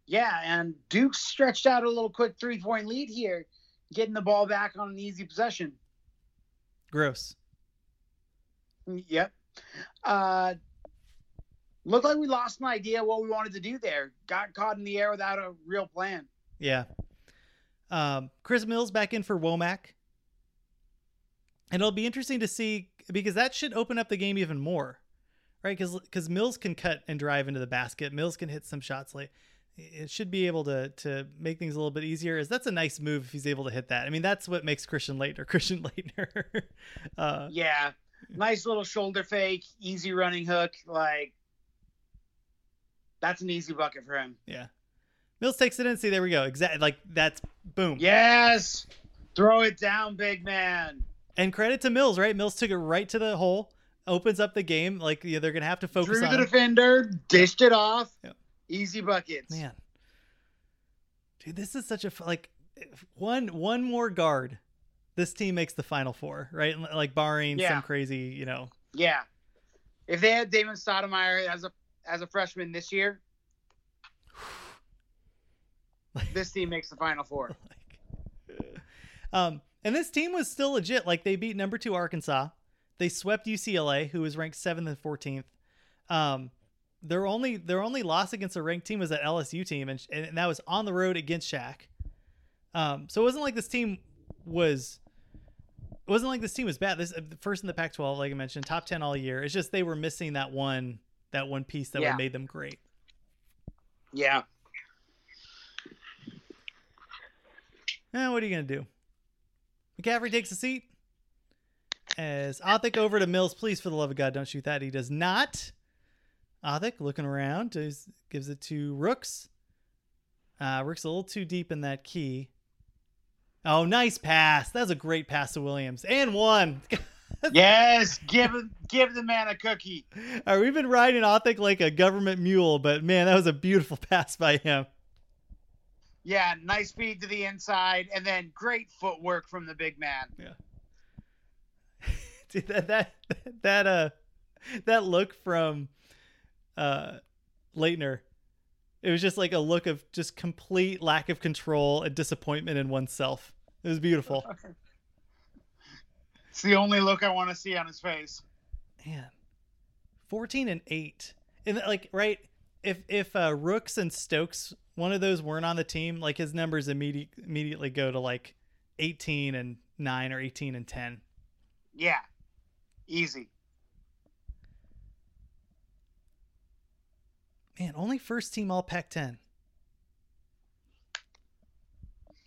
Yeah, and Duke stretched out a little quick three point lead here, getting the ball back on an easy possession. Gross. Yep. Uh, looked like we lost an idea what we wanted to do there. Got caught in the air without a real plan. Yeah. Um, Chris Mills back in for Womack. And it'll be interesting to see because that should open up the game even more, right? Because because Mills can cut and drive into the basket. Mills can hit some shots late. It should be able to to make things a little bit easier. Is that's a nice move if he's able to hit that. I mean, that's what makes Christian Laettner *laughs* Christian Laettner. *laughs* uh, Yeah. Nice little shoulder fake, easy running hook. Like, that's an easy bucket for him. yeah. Mills takes it in. See, there we go. Exactly. Like that's boom. Yes. Throw it down, big man. And credit to Mills, right? Mills took it right to the hole, opens up the game. Like yeah, they're gonna have to focus Drew on the defender, dished it off. Yep. Easy buckets. Man, dude, this is such a like one one more guard. This team makes the final four, right? Like barring Yeah. some crazy, you know. Yeah. If they had Damon Stoudamire as a as a freshman this year, *sighs* this team makes the final four. *laughs* like, um, and this team was still legit. Like they beat number two Arkansas, they swept UCLA, who was ranked seventh and fourteenth. Um, their only their only loss against a ranked team was that LSU team, and, and that was on the road against Shaq. Um, so it wasn't like this team was. It wasn't like this team was bad. This uh, first in the Pac-12, like I mentioned, top ten all year. It's just they were missing that one that one piece that Yeah. made them great. Yeah. Eh, what are you gonna do? McCaffrey takes a seat. As Othick over to Mills, please, for the love of God, don't shoot that. He does not. Othick looking around, gives it to Rooks. Uh, Rooks a little too deep in that key. Oh, nice pass. That was a great pass to Williams and one. *laughs* Yes, give give the man a cookie. All right, we've been riding Othick like a government mule, but man, that was a beautiful *laughs* pass by him. Yeah, nice speed to the inside, and then great footwork from the big man. *laughs* Dude, that that that uh that look from uh Laettner. It was just like a look of just complete lack of control and disappointment in oneself. It was beautiful. *laughs* It's the only look I want to see on his face. Man. 14 and 8. And like right if if uh Rooks and Stokes one of those weren't on the team, like his numbers immediate, immediately go to like 18 and 9 or 18 and 10. Yeah, easy. Man, only first team all Pac 10.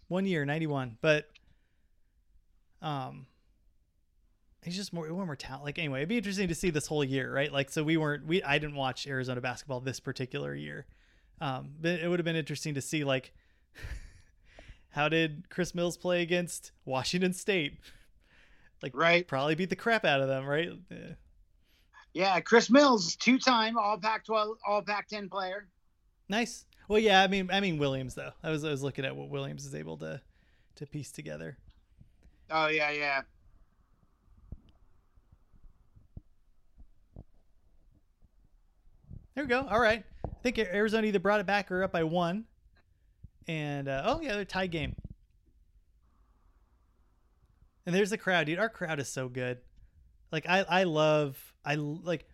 One year, 91. But um he's just more one more talent. Like anyway, it'd be interesting to see this whole year, right? Like so we weren't we I didn't watch Arizona basketball this particular year. Um but it would have been interesting to see like *laughs* how did Chris Mills play against Washington State? Like Right. probably beat the crap out of them, right? Eh. Yeah, Chris Mills, two-time All Pac-12, All Pac-10 player. Nice. Well, yeah, I mean, I mean Williams though. I was I was looking at what Williams is able to to piece together. Oh yeah, yeah. There we go. All right. I think Arizona either brought it back or up by one. And uh, oh yeah, they're tie game. And there's the crowd, dude. Our crowd is so good. Like I, I love, I like,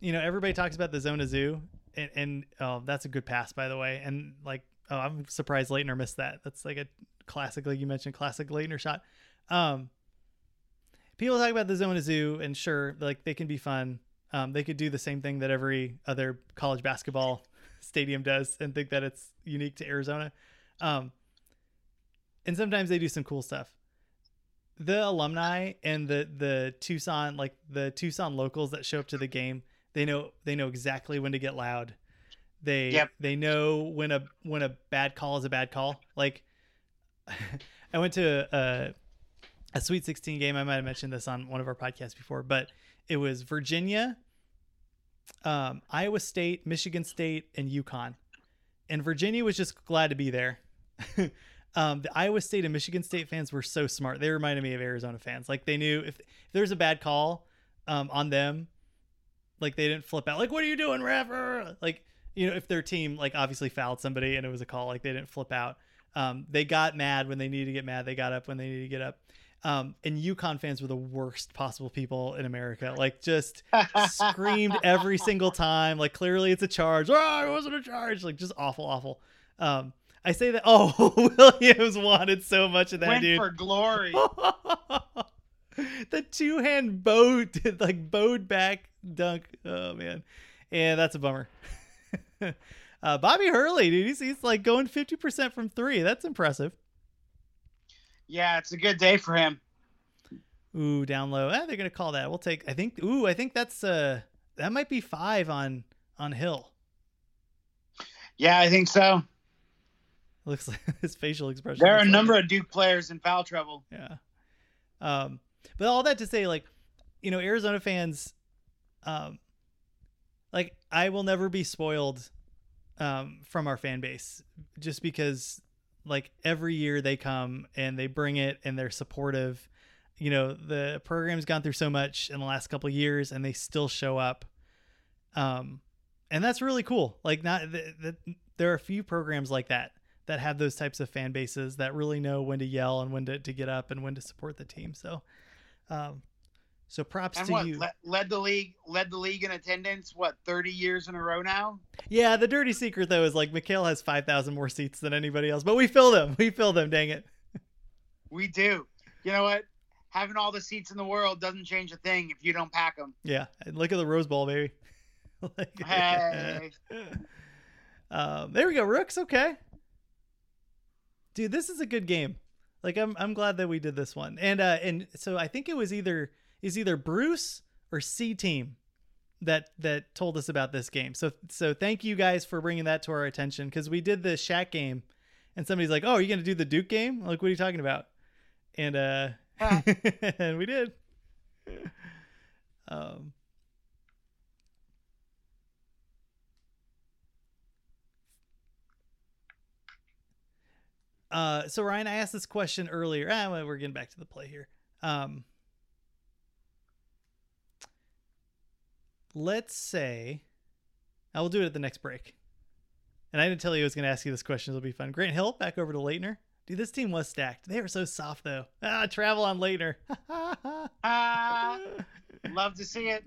you know, everybody talks about the Zona Zoo, and, and oh, that's a good pass, by the way. And like, oh, I'm surprised Laettner missed that. That's like a classic, like you mentioned, classic Laettner shot. Um, people talk about the Zona Zoo, and sure, like they can be fun. Um, they could do the same thing that every other college basketball *laughs* stadium does, and think that it's unique to Arizona. Um, and sometimes they do some cool stuff. The alumni and the the Tucson like the Tucson locals that show up to the game, they know they know exactly when to get loud. They Yep. they know when a when a bad call is a bad call. Like *laughs* I went to a a Sweet 16 game. I might have mentioned this on one of our podcasts before, but it was Virginia, um, Iowa State, Michigan State, and UConn. And Virginia was just glad to be there. *laughs* um, the Iowa State and Michigan State fans were so smart. They reminded me of Arizona fans. Like they knew if, if a bad call um, on them, like they didn't flip out. Like, what are you doing, ref? Like, you know, if their team like obviously fouled somebody and it was a call, like they didn't flip out. Um, they got mad when they needed to get mad. They got up when they needed to get up. Um, and UConn fans were the worst possible people in America. Like just screamed every single time. Like clearly it's a charge. Oh, it wasn't a charge. Like just awful, awful. Um, I say that. Oh, *laughs* Williams wanted so much of that, Went dude. for glory. *laughs* the two hand bow, *laughs* like bowed back dunk. Oh man, and that's a bummer. uh, Bobby Hurley, dude, he's, he's like going fifty percent from three. That's impressive. yeah, it's a good day for him. Ooh, down low. Eh, they're gonna call that. We'll take. I think. Ooh, I think that's uh that might be five on on Hill. Yeah, I think so. *laughs* Looks like *laughs* his facial expression. There are a looks like number of Duke players in foul trouble. Yeah. Um, but all that to say, like, you know, Arizona fans, um, like, I will never be spoiled, um, from our fan base just because, like, every year they come and they bring it and they're supportive. You know, the program's gone through so much in the last couple of years and they still show up. Um, and that's really cool. Like, not th- th- there are a few programs like that that have those types of fan bases that really know when to yell and when to, to get up and when to support the team. So, um, so props And to what you. le- led the league? Led the league in attendance. What thirty years in a row now? yeah, the dirty secret though is like McKale has five thousand more seats than anybody else, but we fill them. We fill them. Dang it. We do. You know what? Having all the seats in the world doesn't change a thing if you don't pack them. Yeah, and look at the Rose Bowl, baby. *laughs* Like- Hey. *laughs* um, there we go. Rooks, okay. Dude, this is a good game. Like I'm I'm glad that we did this one. And uh and so I think it was either is either Bruce or C team that that told us about this game. So so thank you guys for bringing that to our attention cuz we did the Shaq game and somebody's like, "Oh, are you going to do the Duke game?" Like what are you talking about? and uh, Ah. *laughs* and we did. *laughs* Um. Uh, so Ryan, I asked this question earlier. Ah, well, we're getting back to the play here. Um, let's say I will do it at the next break. And I didn't tell you I was going to ask you this question. It'll be fun. Grant Hill back over to Laettner. Dude, this team was stacked. They were so soft though. Ah, travel on Laettner. *laughs* Ah, love to see it.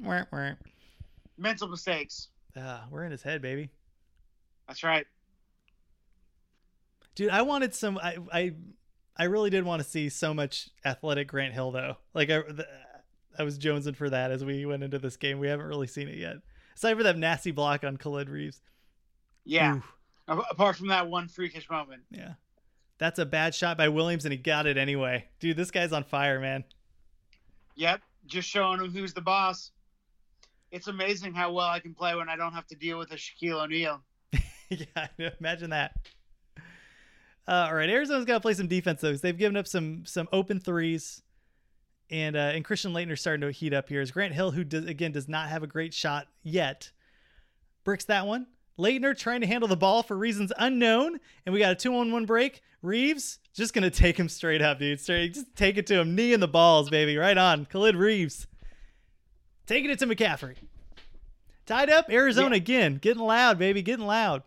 Mental mistakes. Ah, we're in his head, baby. That's right. Dude, I wanted some. I I, I really did want to see so much athletic Grant Hill though. Like I, the, I was jonesing for that as we went into this game. We haven't really seen it yet. Aside for that nasty block on Khalid Reeves. Yeah. Ooh, Apart from that one freakish moment. yeah. That's a bad shot by Williams, and he got it anyway. Dude, this guy's on fire, man. Yep. Just showing him who's the boss. It's amazing how well I can play when I don't have to deal with a Shaquille O'Neal. *laughs* yeah, imagine that. Uh, all right, Arizona's got to play some defense though. They've given up some some open threes, and uh, and Christian Laettner's starting to heat up here. Is Grant Hill, who does again does not have a great shot yet, bricks that one. Laettner trying to handle the ball for reasons unknown, and we got a two-on-one break. Reeves just gonna take him straight up, dude. Straight, just take it to him, knee in the balls, baby, right on. Khalid Reeves taking it to McCaffrey. Tied up, Arizona again, getting loud, baby, getting loud.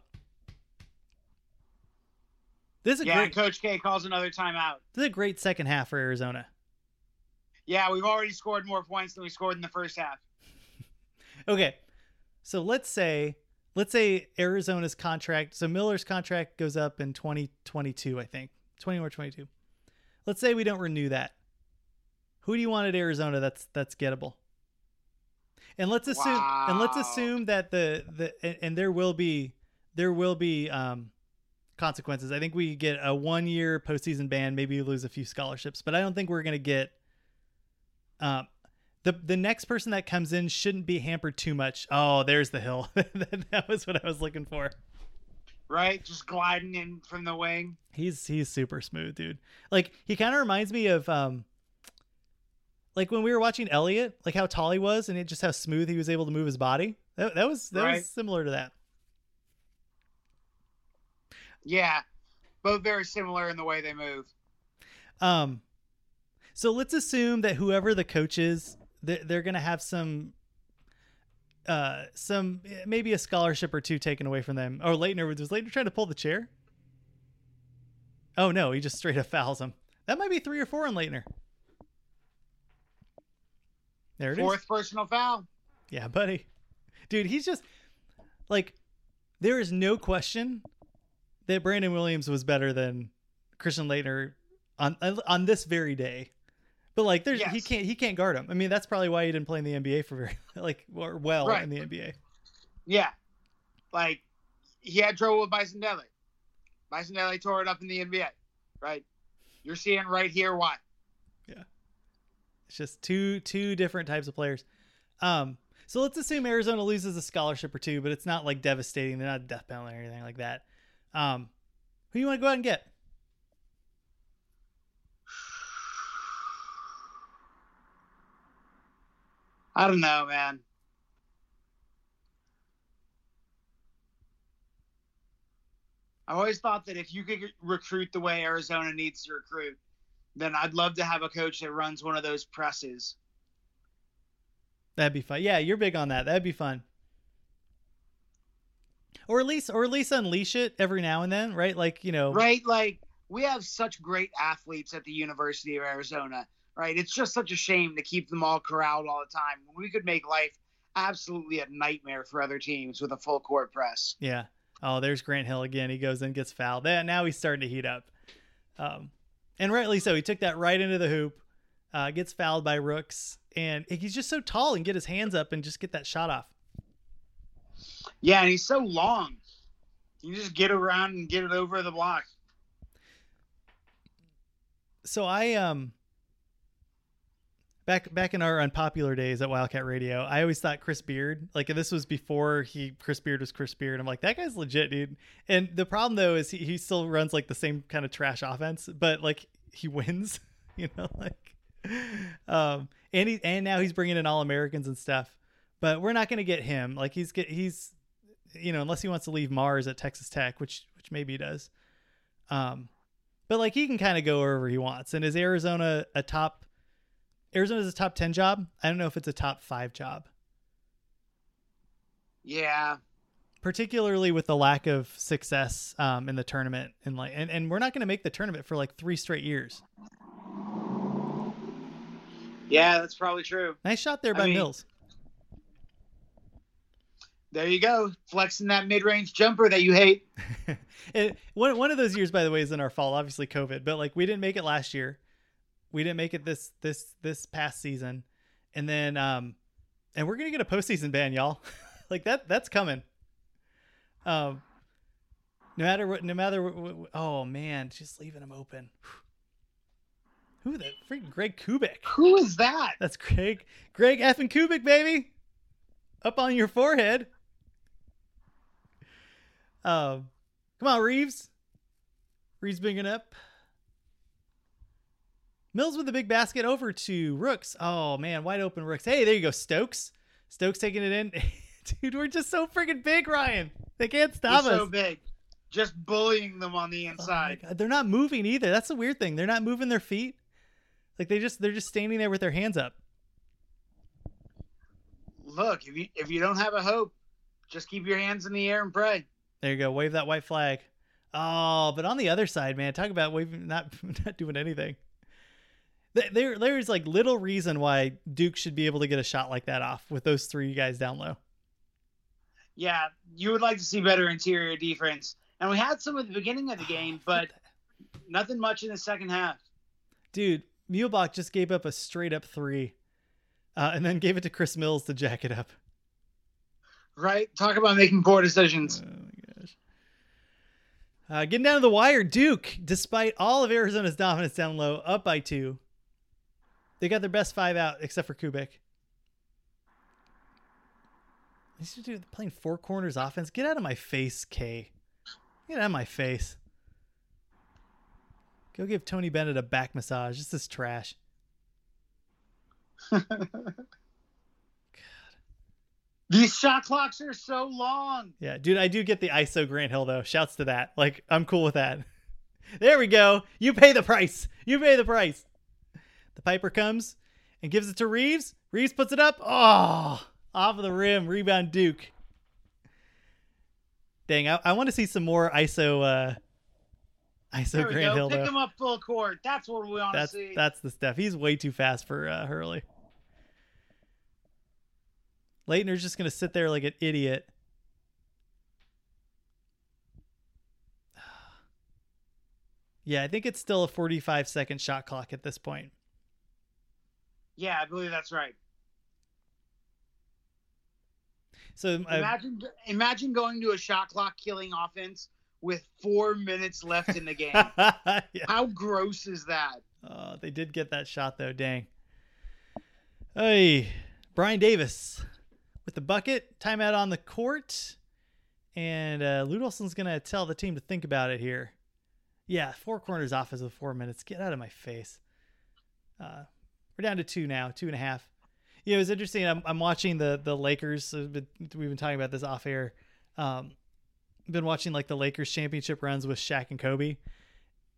This is a Yeah, great. Coach K calls another timeout. This is a great second half for Arizona. Yeah, we've already scored more points than we scored in the first half. *laughs* Okay, so let's say let's say Arizona's contract. So Miller's contract goes up in 2022, I think, 20 or 22. Let's say we don't renew that. Who do you want at Arizona? That's that's gettable. And let's assume and let's assume that the the and there will be there will be um consequences. I think we get a one year postseason ban, maybe we lose a few scholarships, but I don't think we're gonna get um the the next person that comes in shouldn't be hampered too much. Oh, there's the hill. *laughs* that was what I was looking for. Right? Just gliding in from the wing. He's he's super smooth, dude. Like he kind of reminds me of um like when we were watching Elliott, like how tall he was and it just how smooth he was able to move his body. That, that was that Right. was similar to that. Yeah. Both very similar in the way they move. Um so let's assume that whoever the coach is, they're, they're going to have some uh some maybe a scholarship or two taken away from them. Oh, Laettner was Laettner trying to pull the chair? Oh no, he just straight up fouls him. That might be 3 or 4 on Laettner. There it is. Fourth personal foul. Yeah, buddy. Dude, he's just like there is no question that Brandon Williams was better than Christian Laettner on on this very day. But like there's he can't he can't guard him. I mean, that's probably why he didn't play in the NBA for very *laughs* like or well Right. in the NBA. Yeah. Like he had trouble with Bison Dele. Bison Dele tore it up in the NBA. Right? You're seeing right here why. Yeah, it's just two two different types of players. Um so let's assume Arizona loses a scholarship or two, but it's not like devastating. They're not a death penalty or anything like that. Um who you want to go out and get? I don't know, man. I always thought that if you could recruit the way Arizona needs to recruit, then I'd love to have a coach that runs one of those presses. That'd be fun. Yeah, you're big on that. That'd be fun. Or at least, or at least unleash it every now and then, right? Like you know, Right? Like we have such great athletes at the University of Arizona, right? It's just such a shame to keep them all corralled all the time. We could make life absolutely a nightmare for other teams with a full court press. Yeah. Oh, there's Grant Hill again. He goes in, gets fouled. That now he's starting to heat up. Um, and rightly so. He took that right into the hoop. Uh, gets fouled by Rooks, and he's just so tall and get his hands up and just get that shot off. Yeah, and he's so long. You just get around and get it over the block. so I um back back in our unpopular days at Wildcat Radio, I always thought Chris Beard, like this was before he Chris Beard was Chris Beard. I'm like, that guy's legit, dude. And the problem though is he, he still runs like the same kind of trash offense, but like he wins. *laughs* you know, like, um, and he and now he's bringing in all Americans and stuff. But we're not going to get him. Like he's get he's, you know, unless he wants to leave Mars at Texas Tech, which which maybe he does. Um, but like he can kind of go wherever he wants. And is Arizona a top? Arizona's a top ten job. I don't know if it's a top five job. Yeah, particularly with the lack of success um, in the tournament and like and, and we're not going to make the tournament for like three straight years yeah, that's probably true. nice shot there I by mean- mills There you go, flexing that mid-range jumper that you hate. *laughs* it, one, one of those years by the way is in our fall. obviously covid but like we didn't make it last year we didn't make it this this this past season and then um and we're gonna get a postseason ban y'all *laughs* like that that's coming um no matter what no matter what, what- oh man just leaving them open who the freaking greg Koubek Who is that? That's Greg. Greg F. and Koubek, baby. Up on your forehead. Um, come on, Reeves. Reeves bringing up. Mills with the big basket over to Rooks. Oh man, wide open Rooks. Hey, there you go, Stokes. Stokes taking it in. *laughs* Dude, we're just so freaking big, Ryan. They can't stop He's us. so big, just bullying them on the Oh inside. God, They're not moving either. That's the weird thing. They're not moving their feet. Like they just they're just standing there with their hands up. Look, if you if you don't have a hope, just keep your hands in the air and pray. There you go. Wave that white flag. Oh, but on the other side, man, talk about waving, not *laughs* not doing anything. There, there's like little reason why Duke should be able to get a shot like that off with those three guys down low. Yeah, you would like to see better interior defense, and we had some at the beginning of the *sighs* game, but nothing much in the second half. Dude, Muehlebach just gave up a straight up three, uh, and then gave it to Chris Mills to jack it up. Right? Talk about making poor decisions. Gosh. Uh, getting down to the wire, Duke, despite all of Arizona's dominance down low, up by two. They got their best five out, except for Koubek. These dude playing four corners offense. Get out of my face, K. Get out of my face. Go give Tony Bennett a back massage. This is trash. *laughs* These shot clocks are so long. Yeah, dude, I do get the ISO Grant Hill though. Shouts to that. Like, I'm cool with that. *laughs* There we go. You pay the price. You pay the price. The Piper comes and gives it to Reeves. Reeves puts it up. Oh, off of the rim. Rebound Duke. Dang, I, I want to see some more ISO uh ISO There we Grant go. Hill Pick though. him up full court. That's what we want to see. that's the stuff. He's way too fast for uh, Hurley. Laettner's just gonna sit there like an idiot. *sighs* Yeah, I think it's still a 45 second shot clock at this point. yeah, I believe that's right. So uh, Imagine imagine going to a shot clock killing offense with four minutes left in the *laughs* game. yeah. How gross is that? Oh, they did get that shot though. Dang. Hey, Brian Davis with the bucket. Timeout on the court, and uh, Lute Olson's gonna tell the team to think about it here. Yeah, four corners off as of four minutes. Get out of my face. Uh, we're down to two now, two and a half. Yeah, it was interesting. I'm, I'm watching the the Lakers. We've been talking about this off air. Um, been watching like the Lakers championship runs with Shaq and Kobe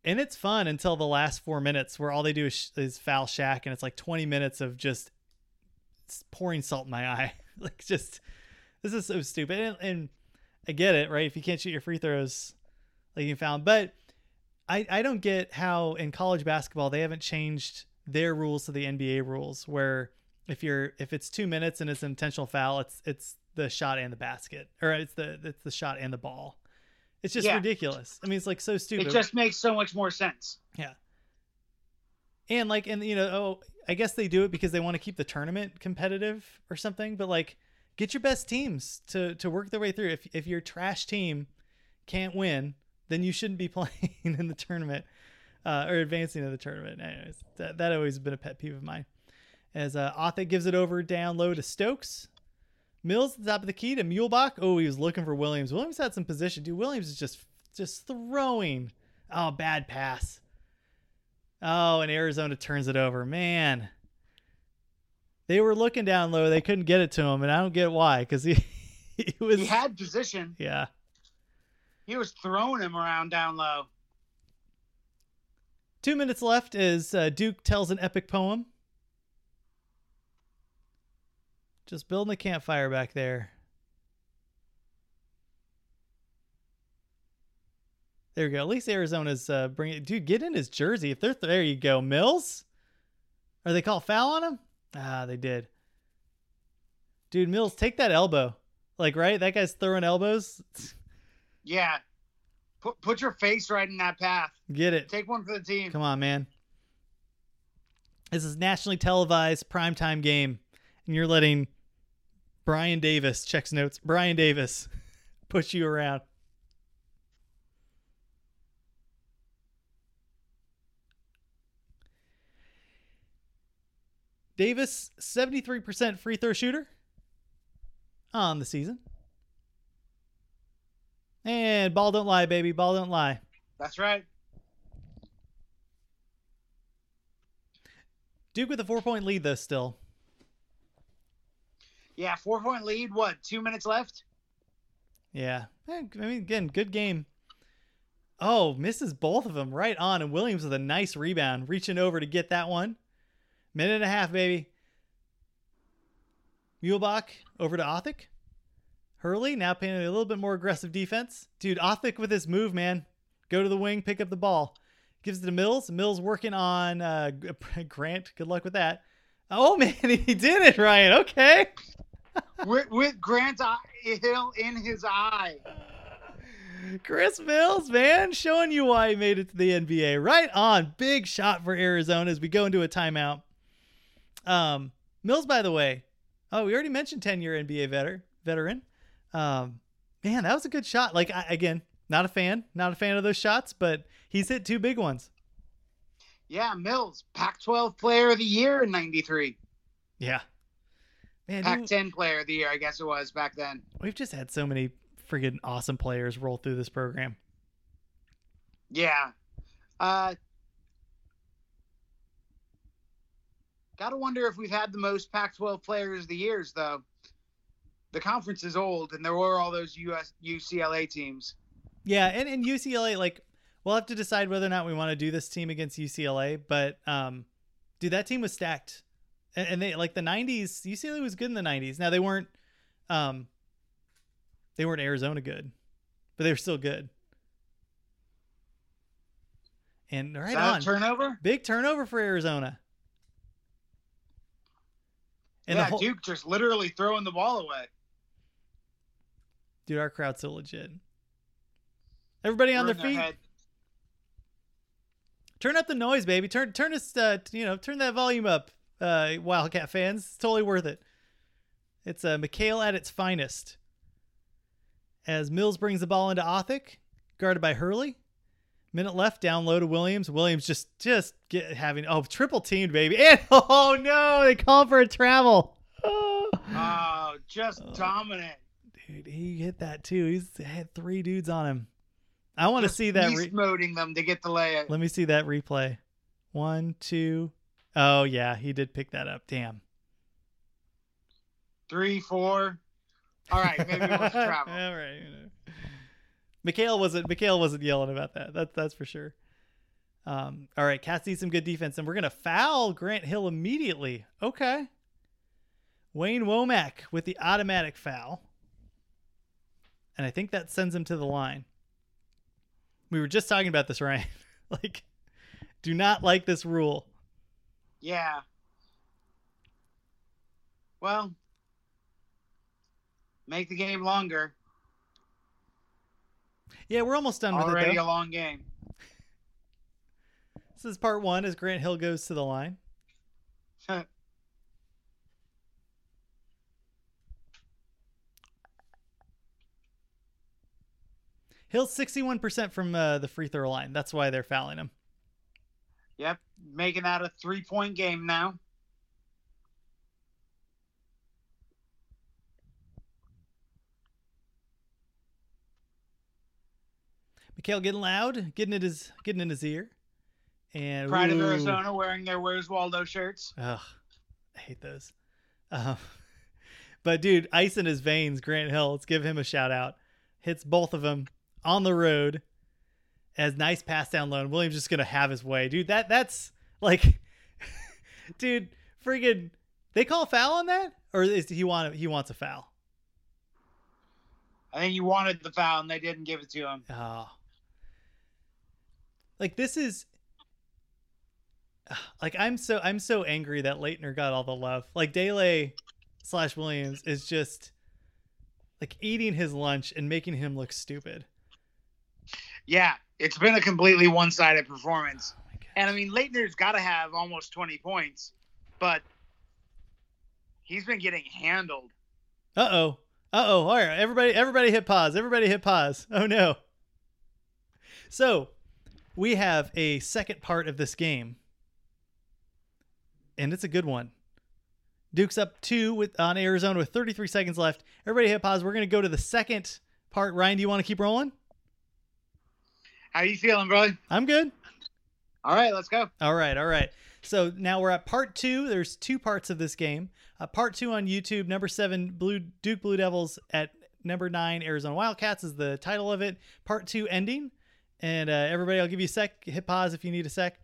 and it's fun until the last four minutes where all they do is, is foul Shaq, and it's like 20 minutes of just pouring salt in my eye. *laughs* like, just this is so stupid. And, and I get it, right? If you can't shoot your free throws, like you found, but I I don't get how in college basketball they haven't changed their rules to the NBA rules, where if you're if it's two minutes and it's an intentional foul, it's it's the shot and the basket, or it's the it's the shot and the ball. It's just Yeah. ridiculous. I mean, it's like so stupid. It just makes so much more sense. Yeah. And like, and you know, oh, I guess they do it because they want to keep the tournament competitive or something. But like, get your best teams to to work their way through. If if your trash team can't win, then you shouldn't be *laughs* playing in the tournament uh, or advancing to the tournament. Anyways, that that always been a pet peeve of mine. As uh, Otha gives it over down low to Stokes. Mills at the top of the key to Muehlebach. Oh, he was looking for Williams. Williams had some position. Dude, Williams is just just throwing. Oh, bad pass. Oh, and Arizona turns it over. Man. They were looking down low. They couldn't get it to him, and I don't get why because he, *laughs* he was. He had position. yeah. He was throwing him around down low. Two minutes left as uh, Duke tells an epic poem. Just building a campfire back there. There we go. At least Arizona's uh, bringing. Dude, get in his jersey. If they're there, you go. Mills. Are they called foul on him? Ah, they did. Dude, Mills, take that elbow. Like, right? That guy's throwing elbows. *laughs* Yeah. Put put your face right in that path. Get it. Take one for the team. Come on, man. This is nationally televised primetime game, and you're letting Brian Davis checks notes. Brian Davis *laughs* push you around. Davis, 73% free throw shooter on the season. And ball don't lie, baby. Ball don't lie. That's right. Duke with a four point lead, though, still. Yeah, four point lead. What? Two minutes left. Yeah. Eh, I mean, again, good game. Oh, misses both of them right on. And Williams with a nice rebound, reaching over to get that one. Minute and a half, baby. Muehlebach over to Othick. Hurley now playing a little bit more aggressive defense. Dude, Othick with his move, man. Go to the wing, pick up the ball. Gives it to Mills. Mills working on uh, *laughs* Grant. Good luck with that. Oh, *laughs* man, he did it, Ryan. Okay. *laughs* with, with Grant eye- Hill in his eye. Chris Mills, man, showing you why he made it to the NBA. Right on. Big shot for Arizona as we go into a timeout. Um, Mills, by the way, oh, we already mentioned 10 year NBA veteran. veteran. Um, man, that was a good shot. Like, I, again, not a fan, not a fan of those shots, but he's hit two big ones. Yeah, Mills, Pac-12 Player of the Year in '93. Yeah. Man, Pac-10 Player of the Year, I guess it was back then. we've just had so many freaking awesome players roll through this program. Yeah. Uh, gotta wonder if we've had the most Pac-12 Players of the Years, though. The conference is old, and there were all those US UCLA teams. Yeah, and in UCLA, like we'll have to decide whether or not we want to do this team against UCLA. But um, dude, that team was stacked, and, and they like the '90s. UCLA was good in the '90s. Now they weren't, um, they weren't Arizona good, but they were still good. And right Is that a on, turnover? big turnover for Arizona. And yeah, the whole, Duke just literally throwing the ball away. dude, our crowd's so legit. Everybody on their in feet. head. Turn up the noise, baby. Turn turn us uh you know, turn that volume up, uh Wildcat fans. It's totally worth it. It's uh McKale at its finest. As Mills brings the ball into Othick, guarded by Hurley. Minute left, down low to Williams. Williams just just get having oh triple teamed, baby. *laughs* And oh no, they call for a travel. *laughs* *laughs* Oh, just oh. dominant. Dude, he hit that too. He's had three dudes on him. I want to see that. beast Re- moding them to get the layup. Let me see that replay. One, two. Oh yeah, he did pick that up. Damn. Three, four. All right, maybe it was travel. All right. you know. McKale wasn't McKale wasn't yelling about that. That's that's for sure. Um, all right, Cats some good defense, and we're gonna foul Grant Hill immediately. Okay. Wayne Womack with the automatic foul. And I think that sends him to the line. We were just talking about this, Ryan. *laughs* like, do not like this rule. Yeah. Well, make the game longer. Yeah, we're almost done with it. Already a long game. This is part one as Grant Hill goes to the line. *laughs* Hill's 61% from uh, the free throw line. That's why they're fouling him. yep, making that a three-point game now. McKale getting loud, getting in his getting in his ear. And Pride of. Arizona wearing their Where's Waldo shirts. Ugh, I hate those. Um, *laughs* but dude, ice in his veins. Grant Hill. Let's give him a shout out. Hits both of them on the road. As nice pass down low. and Williams just gonna have his way, dude. That that's like, *laughs* dude, freaking. They call a foul on that, or is he want he wants a foul? I think he wanted the foul and they didn't give it to him. Oh. Like this is *sighs* like I'm so I'm so angry that Laettner got all the love. Like Dele slash Williams is just like eating his lunch and making him look stupid. Yeah, it's been a completely one-sided performance. Oh. And I mean, Laettner's got to have almost 20 points, but he's been getting handled. Uh oh. Uh oh. All right, everybody, everybody, hit pause. Everybody, hit pause. Oh no. So, we have a second part of this game, and it's a good one. Duke's up two with on Arizona with 33 seconds left. Everybody, hit pause. We're gonna go to the second part. Ryan, do you want to keep rolling? How you feeling, bro? I'm good. All right, let's go. All right, all right. So now we're at part two. There's two parts of this game. Uh, part two on YouTube. Number seven, Blue Duke Blue Devils at number nine, Arizona Wildcats is the title of it. Part two ending. And uh, everybody, I'll give you a sec. Hit pause if you need a sec.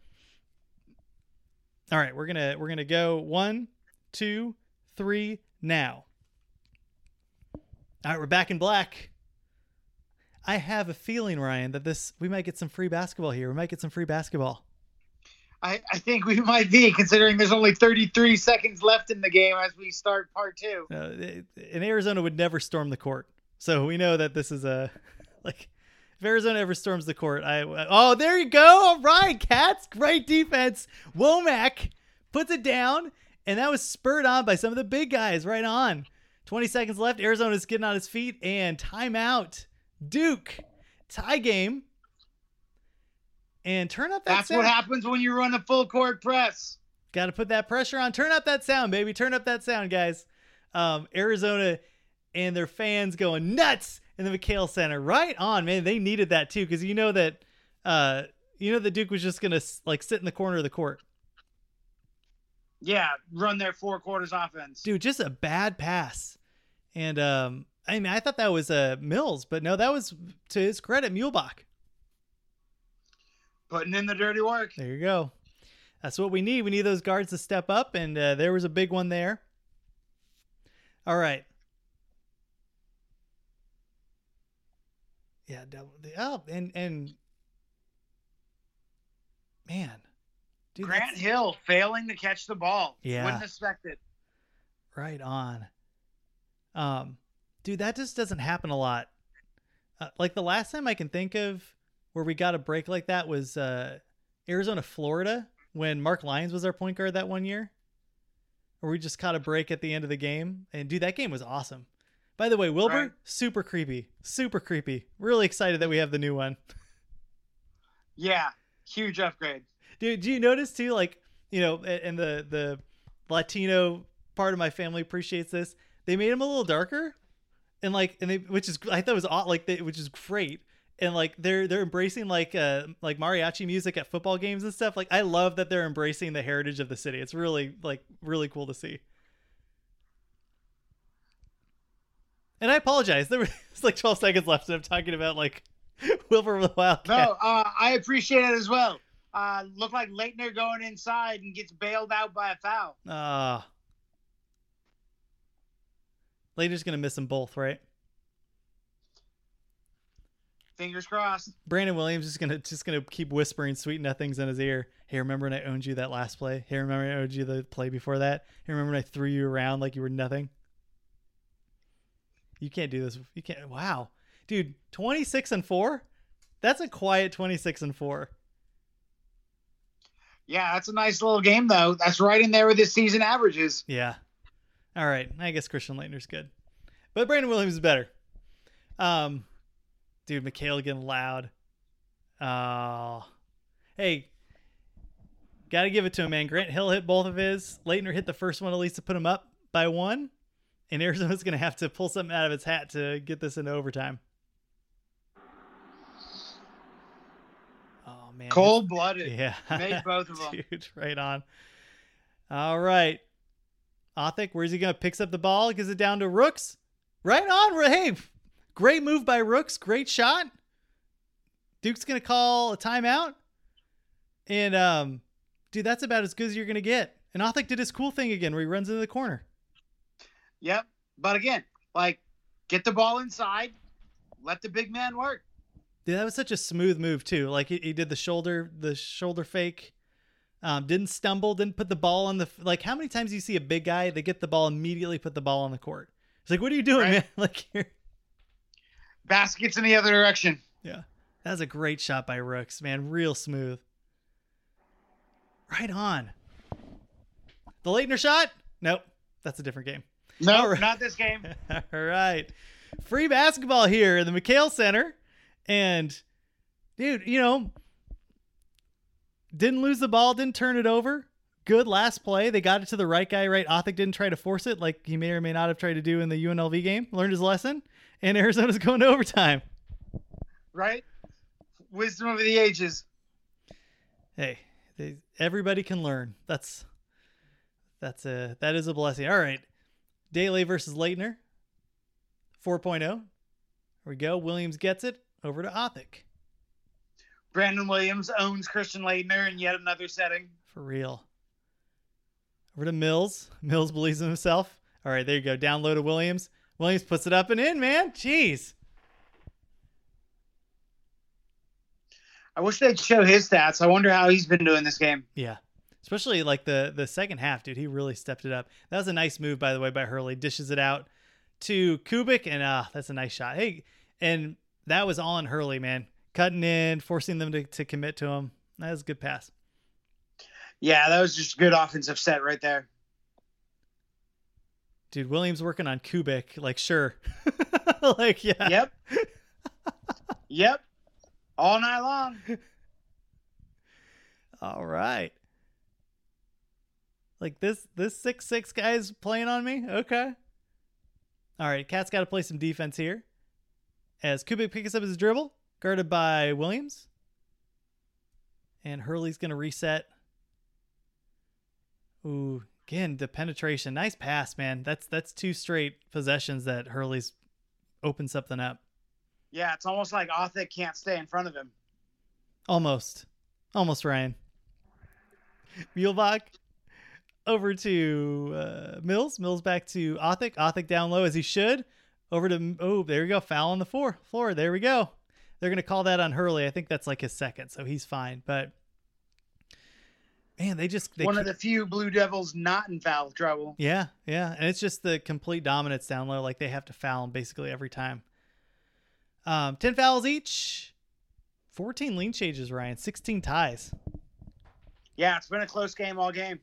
All right, we're gonna we're gonna go one, two, three, now. All right, we're back in black. I have a feeling, Ryan, that this we might get some free basketball here. We might get some free basketball. I, I think we *laughs* might be, considering there's only 33 seconds left in the game as we start part two. Uh, and Arizona would never storm the court, so we know that this is a *laughs* like if Arizona ever storms the court, I oh there you go, all right, Cats, great defense. Womack puts it down, and that was spurred on by some of the big guys. Right on. Twenty seconds left. Arizona's getting on his feet, and timeout. Duke tie game. And turn up that That's sound. what happens when you run a full court press. Got to put that pressure on. Turn up that sound, baby. Turn up that sound, guys. Um, Arizona and their fans going nuts in the McKale Center. Right on, man. They needed that too because you know that uh, you know the Duke was just gonna like sit in the corner of the court. Yeah, run their four quarters offense. Dude, just a bad pass. And um, I mean, I thought that was uh, Mills, but no, that was to his credit, Muehlebach. Putting in the dirty work. There you go. That's what we need. We need those guards to step up, and uh, there was a big one there. All right. Yeah, double. The oh, and and man, dude, Grant that's Hill failing to catch the ball. Yeah. Wouldn't expect it. right on. Um, dude, that just doesn't happen a lot. Uh, like the last time I can think of where we got a break like that was uh, Arizona, Florida, when Mark Lyons was our point guard that one year. Or we just caught a break at the end of the game. And dude, that game was awesome. By the way, Wilbur, Right. super creepy. Super creepy. Really excited that we have the new one. *laughs* Yeah, huge upgrade. Dude, do you notice too, like, you know, and the the Latino part of my family appreciates this. They made him a little darker, and like, and they, which is I thought was odd, like, they, which is great. And like, they're they're embracing like uh like mariachi music at football games and stuff. Like, I love that they're embracing the heritage of the city. It's really like really cool to see. And I apologize. There was *laughs* like 12 seconds left, and I'm talking about like *laughs* Wilbur the Wildcat. No, uh, I appreciate it as well. Uh, looked like Laettner going inside and gets bailed out by a foul. Ah. Laettner's gonna miss them both, right? Fingers crossed. Brandon Williams is gonna just gonna keep whispering sweet nothings in his ear. Hey, remember when I owned you that last play? Hey, remember when I owned you the play before that? Hey, remember when I threw you around like you were nothing? You can't do this. You can't. Wow, dude, twenty six and four. That's a quiet twenty six and four. Yeah, that's a nice little game though. That's right in there with his season averages. Yeah. All right. I guess Christian Laettner's good. But Brandon Williams is better. Um dude, McKale getting loud. Oh. Hey. Gotta give it to him, man. Grant Hill hit both of his. Laettner hit the first one at least to put him up by one. And Arizona's gonna have to pull something out of its hat to get this into overtime. Oh man. Cold blooded. Yeah. Made *laughs* both of 'em. Dude, right on. All right. Othick, where's he going? Picks up the ball, gives it down to Rooks. Right on. Hey, great move by Rooks. Great shot. Duke's going to call a timeout. And, um, dude, that's about as good as you're going to get. And Othick did his cool thing again where he runs into the corner. Yep. But again, like, get the ball inside, let the big man work. Dude, that was such a smooth move too. Like he, he did the shoulder, the shoulder fake. Um, didn't stumble, didn't put the ball on the like. How many times do you see a big guy? They get the ball immediately, put the ball on the court. It's like, what are you doing, Right. man? *laughs* Like, you're, Baskets in the other direction. yeah, that was a great shot by Rooks, man. Real smooth. Right on. The Laettner shot? Nope, that's a different game. No, right. not this game. *laughs* All right. Free basketball here in the McKale Center. And, dude, you know, didn't lose the ball, didn't turn it over. Good last play. They got it to the right guy, right? Othick didn't try to force it like he may or may not have tried to do in the UNLV game. Learned his lesson. And Arizona's *laughs* going to overtime. Right? Wisdom of the ages. Hey, they, everybody can learn. That's that's a that is a blessing. All right. Dele versus Laettner. 4.0. Here we go. Williams gets it over to Othick. Brandon Williams owns Christian Laettner in yet another setting. For real. Over to Mills. Mills believes in himself. All right, there you go. Down low to Williams. Williams puts it up and in, man. Jeez. I wish they'd show his stats. I wonder how he's been doing this game. Yeah. Especially like the the second half, dude. He really stepped it up. That was a nice move, by the way, by Hurley. Dishes it out to Koubek, and uh that's a nice shot. Hey, and that was all on Hurley, man. Cutting in, forcing them to, to commit to him. That was a good pass. Yeah, that was just good offensive set right there. Dude, Williams working on Koubek. Like, sure. *laughs* like, yeah. Yep. *laughs* yep. All night long. All right. Like this this six six guy's playing on me? Okay. All right, Cat's got to play some defense here. As Koubek picks up his dribble, guarded by Williams. And Hurley's gonna reset. Ooh, again, the penetration. Nice pass, man. That's that's two straight possessions that Hurley's opened something up. Yeah, it's almost like Othick can't stay in front of him. Almost. Almost, Ryan. Muehlebach over to uh, Mills. Mills back to Othick. Othick down low as he should. Over to, oh, there we go. Foul on the floor. Floor. There we go. They're going to call that on Hurley. I think that's like his second, so he's fine. But, man, they just. They One keep- of the few Blue Devils not in foul trouble. yeah, yeah, and it's just the complete dominance down low. Like they have to foul him basically every time. Um, ten fouls each, fourteen lean changes. Ryan, sixteen ties. Yeah, it's been a close game all game.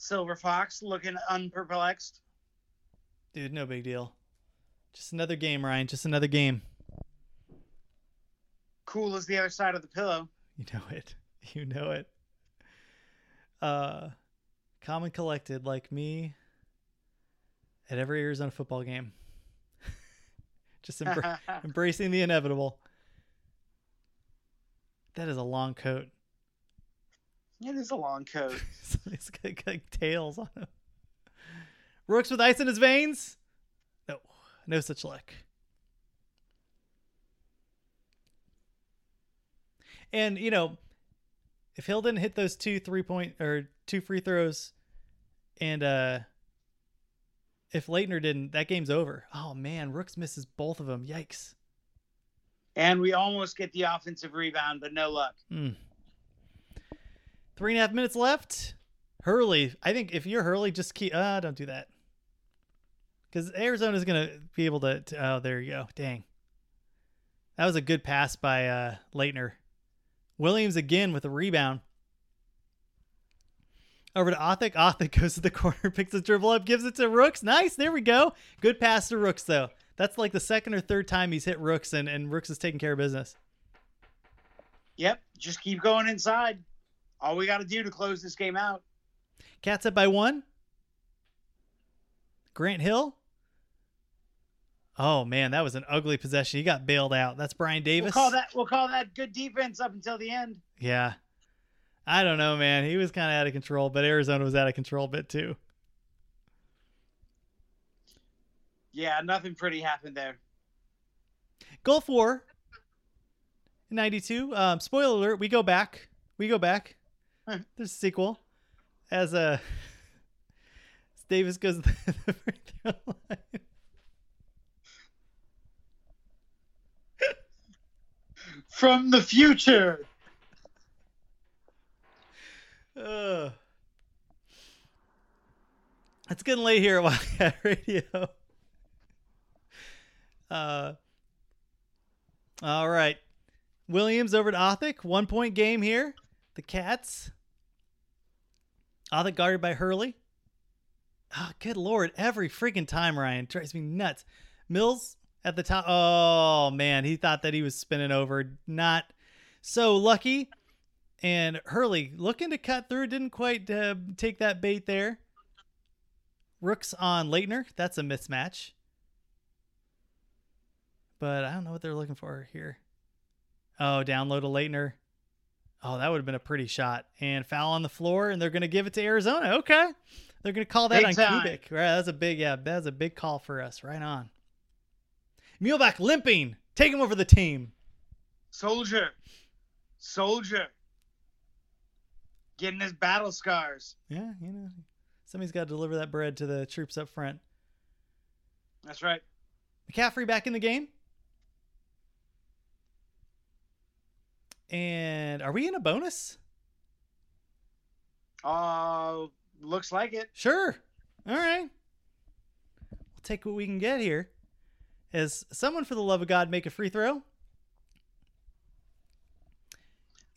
Silver Fox looking unperplexed. Dude, no big deal. Just another game, Ryan. Just another game. Cool as the other side of the pillow. You know it. *laughs* You know it. Uh, calm and collected, like me, at every Arizona football game. *laughs* Just embra- *laughs* embracing the inevitable. That is a long coat. It is a long coat. *laughs* it's got like tails on him. Rooks with ice in his veins? No, no such luck. And you know, if Hill didn't hit those two three point or two free throws, and uh, if Laettner didn't, that game's over. Oh man, Rooks misses both of them. Yikes. And we almost get the offensive rebound, but no luck. Hmm. Three and a half minutes left. Hurley, I think if you're Hurley, just keep. Uh, don't do that. Because Arizona's gonna be able to, to. Oh, there you go. Dang. That was a good pass by uh, Laettner. Williams again with a rebound. Over to Othick. Othick *laughs* goes to the corner, *laughs* picks the dribble up, gives it to Rooks. Nice. There we go. Good pass to Rooks, though. That's like the second or third time he's hit Rooks, and, and Rooks is taking care of business. Yep, just keep going inside. All we got to do to close this game out. Cats up by one. Grant Hill. Oh man, that was an ugly possession. He got bailed out. That's Brian Davis. We'll call that we'll call that good defense up until the end. Yeah. I don't know, man. He was kind of out of control, but Arizona was out of control a bit too. Yeah, nothing pretty happened there. Gulf War. 92. Um, spoiler alert, we go back. We go back. There's a sequel. As uh, *laughs* Davis goes the free throw line. From the future. Ugh. It's getting late here *laughs* at Wildcat Radio. *laughs* Uh, all right. Williams over to Othick. One point game here. The Cats. Othick guarded by Hurley. Oh, good lord. Every freaking time, Ryan. Drives me nuts. Mills at the top. Oh, man. He thought that he was spinning over. Not so lucky. And Hurley looking to cut through. Didn't quite uh, take that bait there. Rooks on Laettner. That's a mismatch. But I don't know what they're looking for here. Oh, download a Laettner. Oh, that would have been a pretty shot. And foul on the floor, and they're going to give it to Arizona. Okay. They're going to call that Big on time. Koubek. Right. That's a big, yeah, that's a big call for us. Right on. Muehlebach limping. Take him over the team. Soldier. Soldier. Getting his battle scars. Yeah, you know, somebody's got to deliver that bread to the troops up front. That's right. McCaffrey back in the game. And are we in a bonus? Uh looks like it. Sure. All right. We'll take what we can get here. As someone, for the love of God, make a free throw.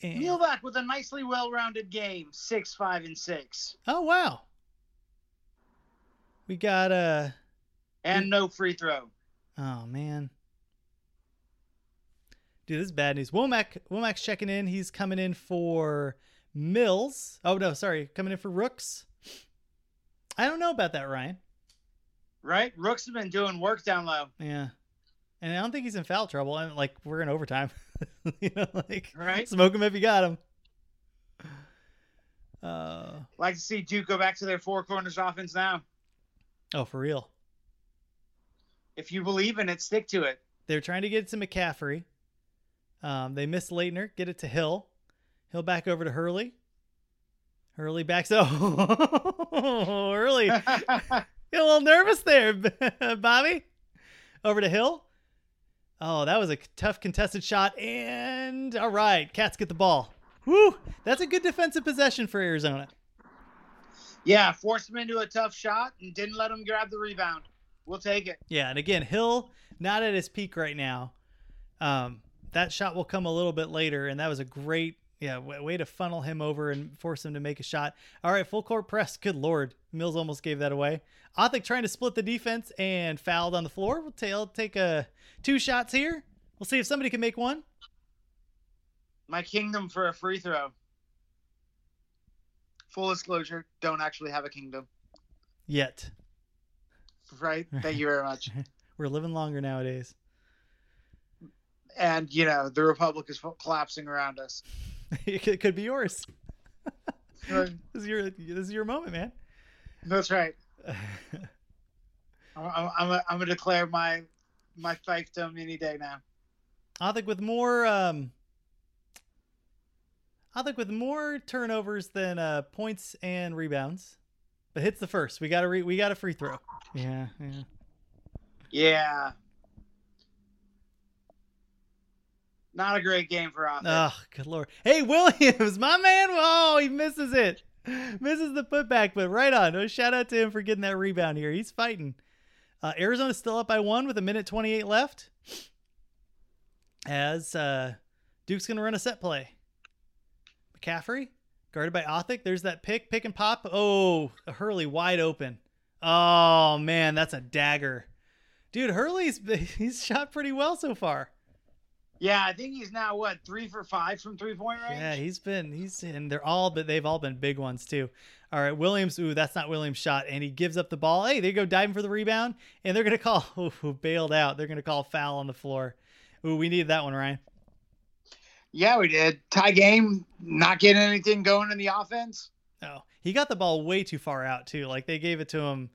And, Muehlebach with a nicely well-rounded game, six, five, and six, oh wow. We got uh and no free throw. oh man. Dude, this is bad news. Womack Womack's checking in. He's coming in for Mills. Oh no, sorry, coming in for Rooks. I don't know about that, Ryan. Right? Rooks has been doing work down low. Yeah. And I don't think he's in foul trouble. I mean, like we're in overtime. *laughs* you know, like Right? smoke him if you got him. Uh Like to see Duke go back to their four corners offense now. oh, for real. If you believe in it, stick to it. They're trying to get it to McCaffrey. Um, they miss Laettner, get it to Hill. Hill back over to Hurley. Hurley backs up. Oh, *laughs* Hurley. Get a little nervous there, *laughs* Bobby. Over to Hill. Oh, that was a tough contested shot. And all right, Cats get the ball. Woo! That's a good defensive possession for Arizona. yeah, forced him into a tough shot and didn't let him grab the rebound. We'll take it. Yeah, and again, Hill not at his peak right now. Um, that shot will come a little bit later, and that was a great yeah way to funnel him over and force him to make a shot. All right, full court press. Good lord, Mills almost gave that away. Othick trying to split the defense and fouled on the floor. We'll ta- take a two shots here. We'll see if somebody can make one. My kingdom for a free throw. Full disclosure, don't actually have a kingdom. Yet Right? Thank you very much. *laughs* we're living longer nowadays. And, you know, the Republic is collapsing around us. *laughs* it could- be yours. *laughs* *laughs* This is your this is your moment, man. That's right. I'm, I'm, I'm, I'm going to declare my my fiefdom any day now. I think with more um I think with more turnovers than uh points and rebounds. But hits the first. We got a re- we got a free throw. Yeah, yeah. Yeah. Not a great game for Othick. Oh, good lord. Hey, Williams, *laughs* my man. Oh, he misses it. Misses the putback, but right on. No shout out to him for getting that rebound here. He's fighting. Uh, Arizona's still up by one with a minute 28 left. As uh, Duke's going to run a set play. McCaffrey, guarded by Othick. There's that pick, pick and pop. Oh, Hurley wide open. Oh, man, that's a dagger. Dude, Hurley's *laughs* he's shot pretty well so far. Yeah, I think he's now what three for five from three point range. Yeah, he's been he's and they're all but they've all been big ones too. All right, Williams. Ooh, that's not Williams' shot, and he gives up the ball. Hey, they go diving for the rebound, and they're gonna call. *laughs* Ooh, bailed out. They're gonna call foul on the floor. Ooh, we needed that one, Ryan. Yeah, we did. Tie game, not getting anything going in the offense. Oh, he got the ball way too far out too. Like they gave it to him,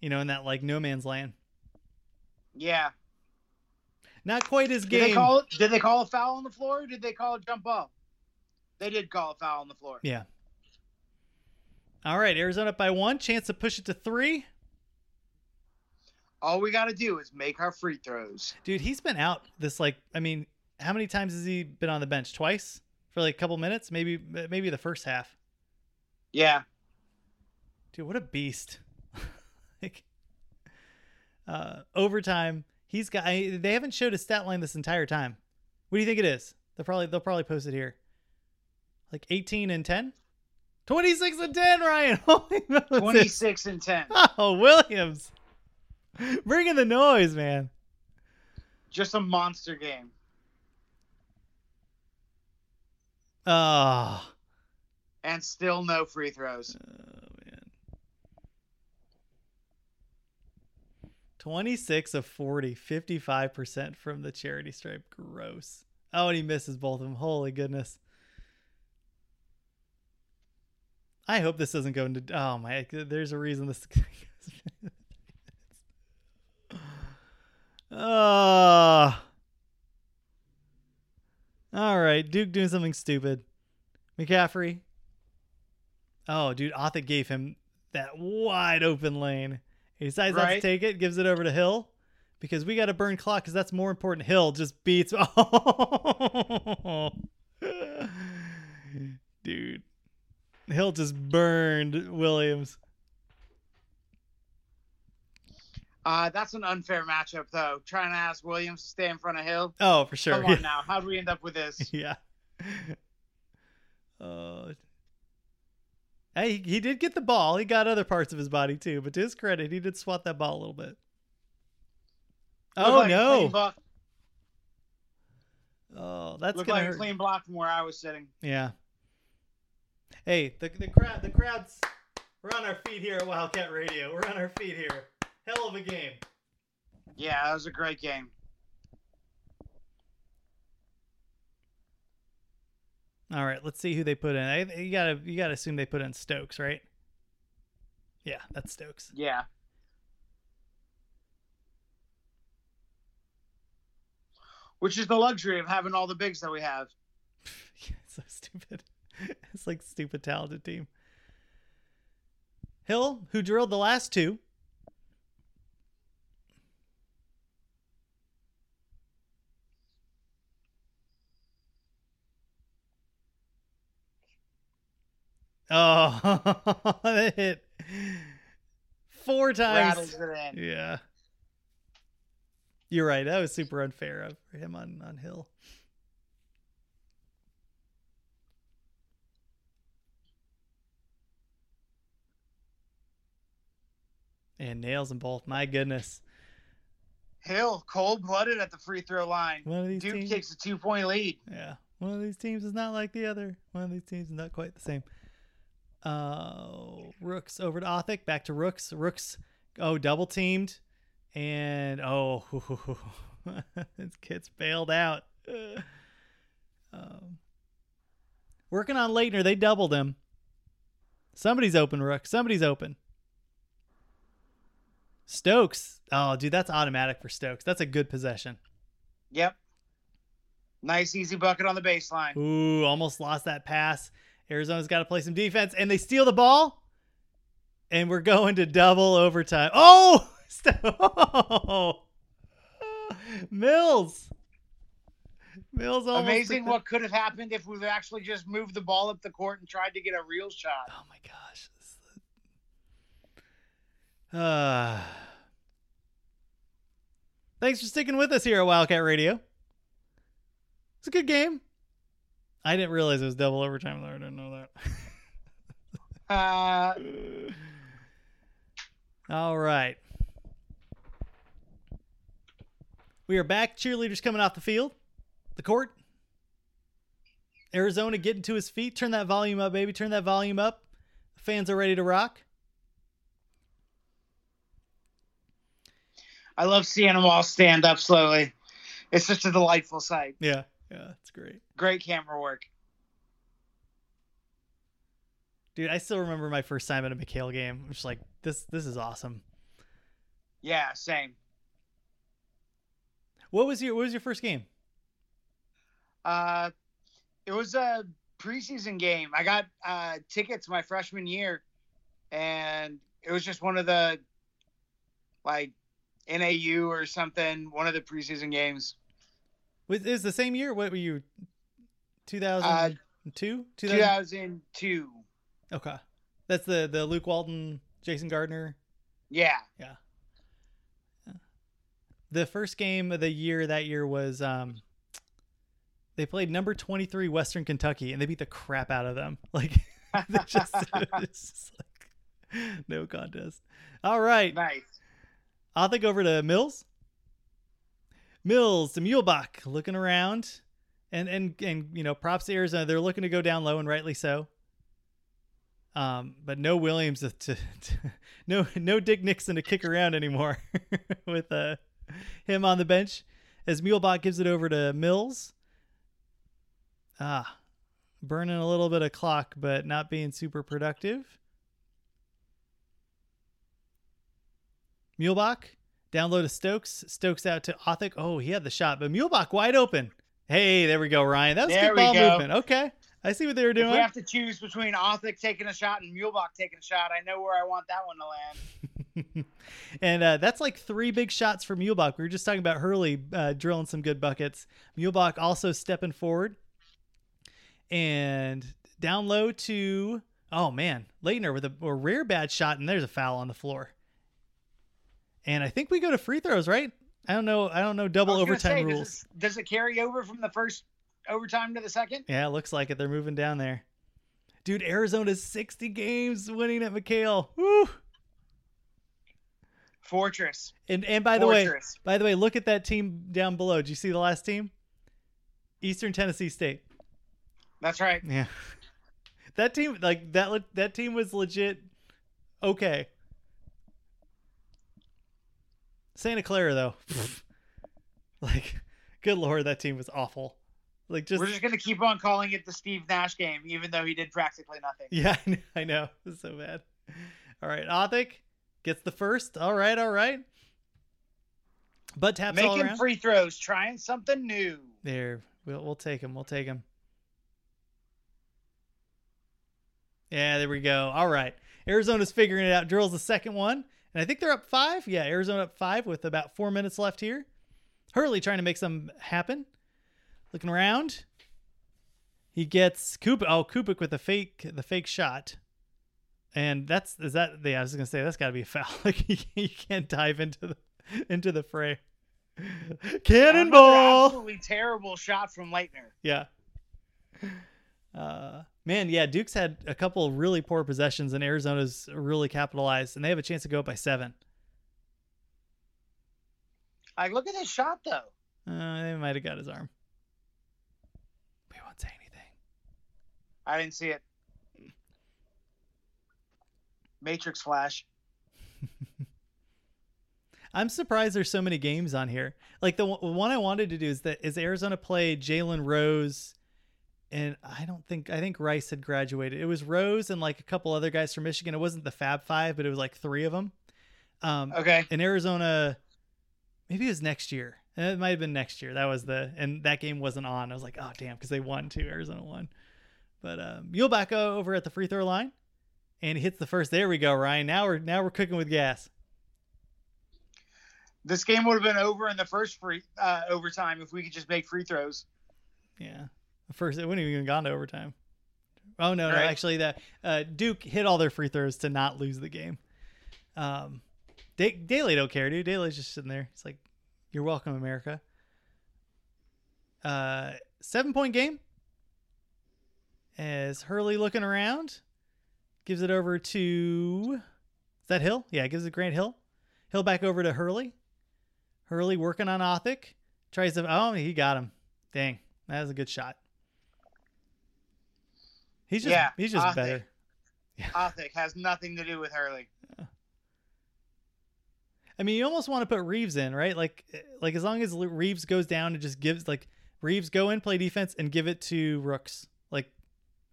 you know, in that like no man's land. Yeah. Not quite his Did game. they call? Did they call a foul on the floor? Or did they call a jump ball? They did call a foul on the floor. Yeah. All right, Arizona by one. Chance to push it to three. All we got to do is make our free throws. Dude, he's been out this like I mean, how many times has he been on the bench? Twice for like a couple minutes, maybe maybe the first half. Yeah. Dude, what a beast! *laughs* like, uh, overtime, he's got. I, they haven't showed his stat line this entire time. What do you think it is? They'll probably they'll probably post it here. Like 18 and 10, 26 and 10. Ryan, *laughs* holy 26 and 10. *laughs* Oh, Williams, bringing the noise, man. Just a monster game. Oh, And still no free throws. oh 26 of 40, 55% from the charity stripe. Gross. Oh, and he misses both of them. Holy goodness. I hope this doesn't go into. Oh my! There's a reason this. Ah. all right, Duke doing something stupid. McCaffrey. Oh, dude, Othick gave him that wide open lane. He decides not to take it, gives it over to Hill because we got to burn clock because that's more important. Hill just beats. Oh *laughs* Dude. Hill just burned Williams. Uh, that's an unfair matchup, though. Trying to ask Williams to stay in front of Hill. Oh, for sure. Come on *laughs* now. How do we end up with this? *laughs* yeah. Uh, hey, he did get the ball. He got other parts of his body too, but to his credit, he did swat that ball a little bit. Oh like no! Oh, that's Looked gonna like hurt. a clean block from where I was sitting. Yeah. Hey, the the crowd, the crowd's. We're on our feet here at Wildcat Radio. We're on our feet here. Hell of a game. Yeah, that was a great game. All right, let's see who they put in. I, you gotta you gotta assume they put in Stokes, right? Yeah, that's Stokes. Yeah. Which is the luxury of having all the bigs that we have. *laughs* it's so stupid. *laughs* It's like stupid talented team. Hill, who drilled the last two. Oh, that *laughs* hit four times. Rattles it in. Yeah. You're right. That was super unfair of him on, on Hill. And nails them both. My goodness. Hill, cold blooded at the free throw line. One of these Duke teams. takes a two point lead. Yeah. One of these teams is not like the other. One of these teams is not quite the same. Uh, Rooks over to Othick. Back to Rooks. Rooks, oh, double teamed. And, oh, *laughs* this kid's bailed out. *sighs* Um, working on Laettner. They doubled him. Somebody's open, Rook. Somebody's open. Stokes. Oh, dude, that's automatic for Stokes. That's a good possession. Yep. Nice easy bucket on the baseline. Ooh, almost lost that pass. Arizona's got to play some defense, and they steal the ball, and we're going to double overtime. Oh, *laughs* Sto- Mills. Mills Amazing what could have happened if we've actually just moved the ball up the court and tried to get a real shot. Oh my gosh. Uh, thanks for sticking with us here at Wildcat Radio. It's a good game. I didn't realize it was double overtime though. I didn't know that. *laughs* Uh, All right. We are back. Cheerleaders coming off the field. the court. Arizona getting to his feet. Turn that volume up, baby. Turn that volume up. Fans are ready to rock. I love seeing them all stand up slowly. It's just a delightful sight. Yeah, yeah, it's great. Great camera work. Dude, I still remember my first time at a McKale game. I'm just like, this this is awesome. Yeah, same. What was your what was your first game? Uh, it was a preseason game. I got uh, tickets my freshman year, and it was just one of the like NAU or something. One of the preseason games. Was is the same year? What were you? Two Uh, thousand two. 2002. Okay, that's the the Luke Walton, Jason Gardner. Yeah. Yeah. The first game of the year that year was um they played number 23 Western Kentucky and they beat the crap out of them. *laughs* Like *laughs* just, *laughs* just like no contest. All right. Nice. I'll think over to Mills. Mills to Muehlebach looking around. And and and you know, props to Arizona. They're looking to go down low and rightly so. Um, but no Williams to, to, to *laughs* no no Dick Nixon to kick around anymore *laughs* with uh him on the bench as Muehlebach gives it over to Mills. Ah, burning a little bit of clock, but not being super productive. Muehlebach down low to Stokes. Stokes out to Othick. Oh, he had the shot, but Muehlebach wide open. Hey, there we go, Ryan. That was There good ball go. movement. Okay. I see what they were If doing. we have to choose between Othick taking a shot and Muehlebach taking a shot, I know where I want that one to land. *laughs* and uh, that's like three big shots for Muehlebach. We were just talking about Hurley uh, drilling some good buckets. Muehlebach also stepping forward. And down low to, oh man, Laettner with a, a rare bad shot, and there's a foul on the floor. And I think we go to free throws, right? I don't know. I don't know double overtime say, rules. Does it, does it carry over from the first overtime to the second? Yeah, it looks like it. They're moving down there. Dude, Arizona's 60 games winning at McKale. Woo! Fortress. And and by the way, by the way, look at that team down below. Do you see the last team? Eastern Tennessee State. That's right. Yeah. *laughs* That team like that that team was legit okay. Santa Clara though. *laughs* like good lord, that team was awful. Like just We're just gonna keep on calling it the Steve Nash game, even though he did practically nothing. Yeah, *laughs* I know, I know. It's so bad. All right, Othick gets the first. All right, all right. But taps all Making around. free throws, trying something new. There, we'll we'll take him. We'll take him. Yeah, there we go. All right, Arizona's figuring it out. Drills the second one, and I think they're up five. Yeah, Arizona up five with about four minutes left here. Hurley trying to make some happen. Looking around, he gets Koubek. Oh, Koubek with the fake the fake shot. And that's is that yeah, I was gonna say that's gotta be a foul. *laughs* Like you, you can't dive into the into the fray. Cannonball. Absolutely terrible shot from Laettner. Yeah. Uh, man, yeah, Duke's had a couple of really poor possessions, and Arizona's really capitalized, and they have a chance to go up by seven. Like, look at this shot though. Uh, they might have got his arm. We won't say anything. I didn't see it. Matrix Flash. *laughs* I'm surprised there's so many games on here. Like the one one I wanted to do is that is Arizona play Jalen Rose, and I don't think I think Rice had graduated. It was Rose and like a couple other guys from Michigan. It wasn't the Fab Five, but it was like three of them. Um, Okay. in Arizona, maybe it was next year. It might have been next year. That was the and that game wasn't on. I was like, oh damn, because they won too. Arizona won. But um, over at the free throw line, and he hits the first. There we go, Ryan. Now we're now we're cooking with gas. This game would have been over in the first free uh, overtime if we could just make free throws. Yeah, first it wouldn't even gone to overtime. Oh no, no, Right. actually that uh, Duke hit all their free throws to not lose the game. Um, Dele don't care, dude. Dele's just sitting there. It's like, you're welcome, America. Uh, seven point game. As Hurley looking around, gives it over to is that Hill? Yeah, gives it Grant Hill. Hill back over to Hurley. Hurley working on Othick. Tries to oh he got him. Dang. That was a good shot. He's just Yeah, he's just Othick. better. Othick *laughs* has nothing to do with Hurley. I mean, you almost want to put Reeves in, right? Like, like as long as Reeves goes down and just gives like Reeves go in, play defense, and give it to Rooks, like,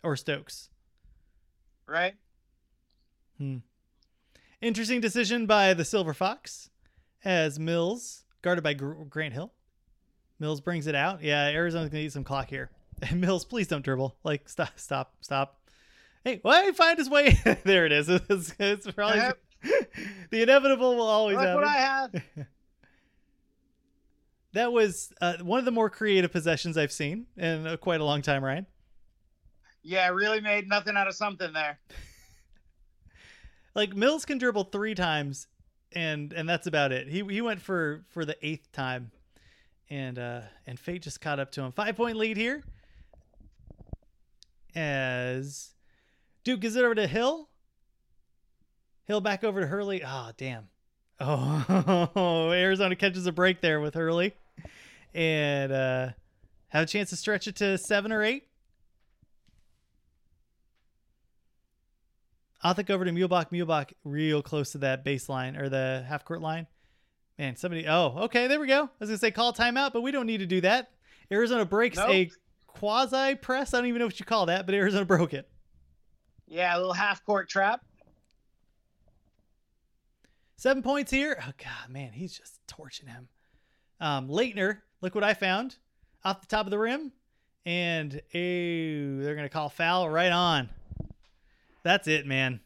or Stokes. Right? Hmm. Interesting decision by the Silver Fox, as Mills guarded by Gr- Grant Hill. Mills brings it out. Yeah, Arizona's gonna eat some clock here. *laughs* And Mills, please don't dribble. Like, stop, stop, stop. Hey, why he find his way? *laughs* there it is. *laughs* It's, it's probably Yep. the inevitable will always Look happen. what I have. That was uh, one of the more creative possessions I've seen in uh, quite a long time, Ryan. Yeah, really made nothing out of something there. Like Mills can dribble three times, and and that's about it. He he went for for the eighth time, and uh and fate just caught up to him. Five point lead here. As Duke gives it over to Hill. Hill back over to Hurley. Oh damn. Oh, *laughs* Arizona catches a break there with Hurley, and uh have a chance to stretch it to seven or eight. Othick over to Muehlebach. Muehlebach real close to that baseline or the half court line. Man, somebody. Oh, okay, there we go. I was gonna say call timeout, but we don't need to do that. Arizona breaks Nope. a quasi press. I don't even know what you call that, but Arizona broke it. Yeah, a little half court trap. Seven points here. Oh god, man, he's just torching him. Um, Laettner, look what I found off the top of the rim, and ew, they're gonna call foul right on. That's it, man.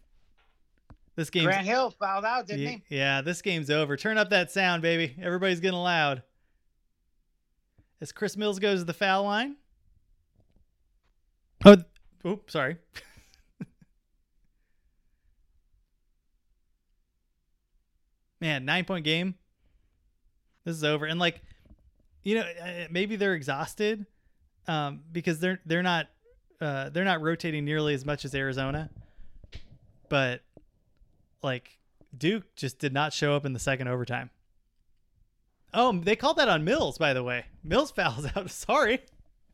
This game. Grant Hill fouled out, didn't Ye- he? Yeah, this game's over. Turn up that sound, baby. Everybody's getting loud. As Chris Mills goes to the foul line. Oh, th- oop, sorry. *laughs* Man, nine point game. This is over, and like, you know, uh, maybe they're exhausted, um, because they're they're not uh, they're not rotating nearly as much as Arizona, but like Duke just did not show up in the second overtime. Oh, they called that on Mills, by the way. Mills *laughs* fouls out. Sorry.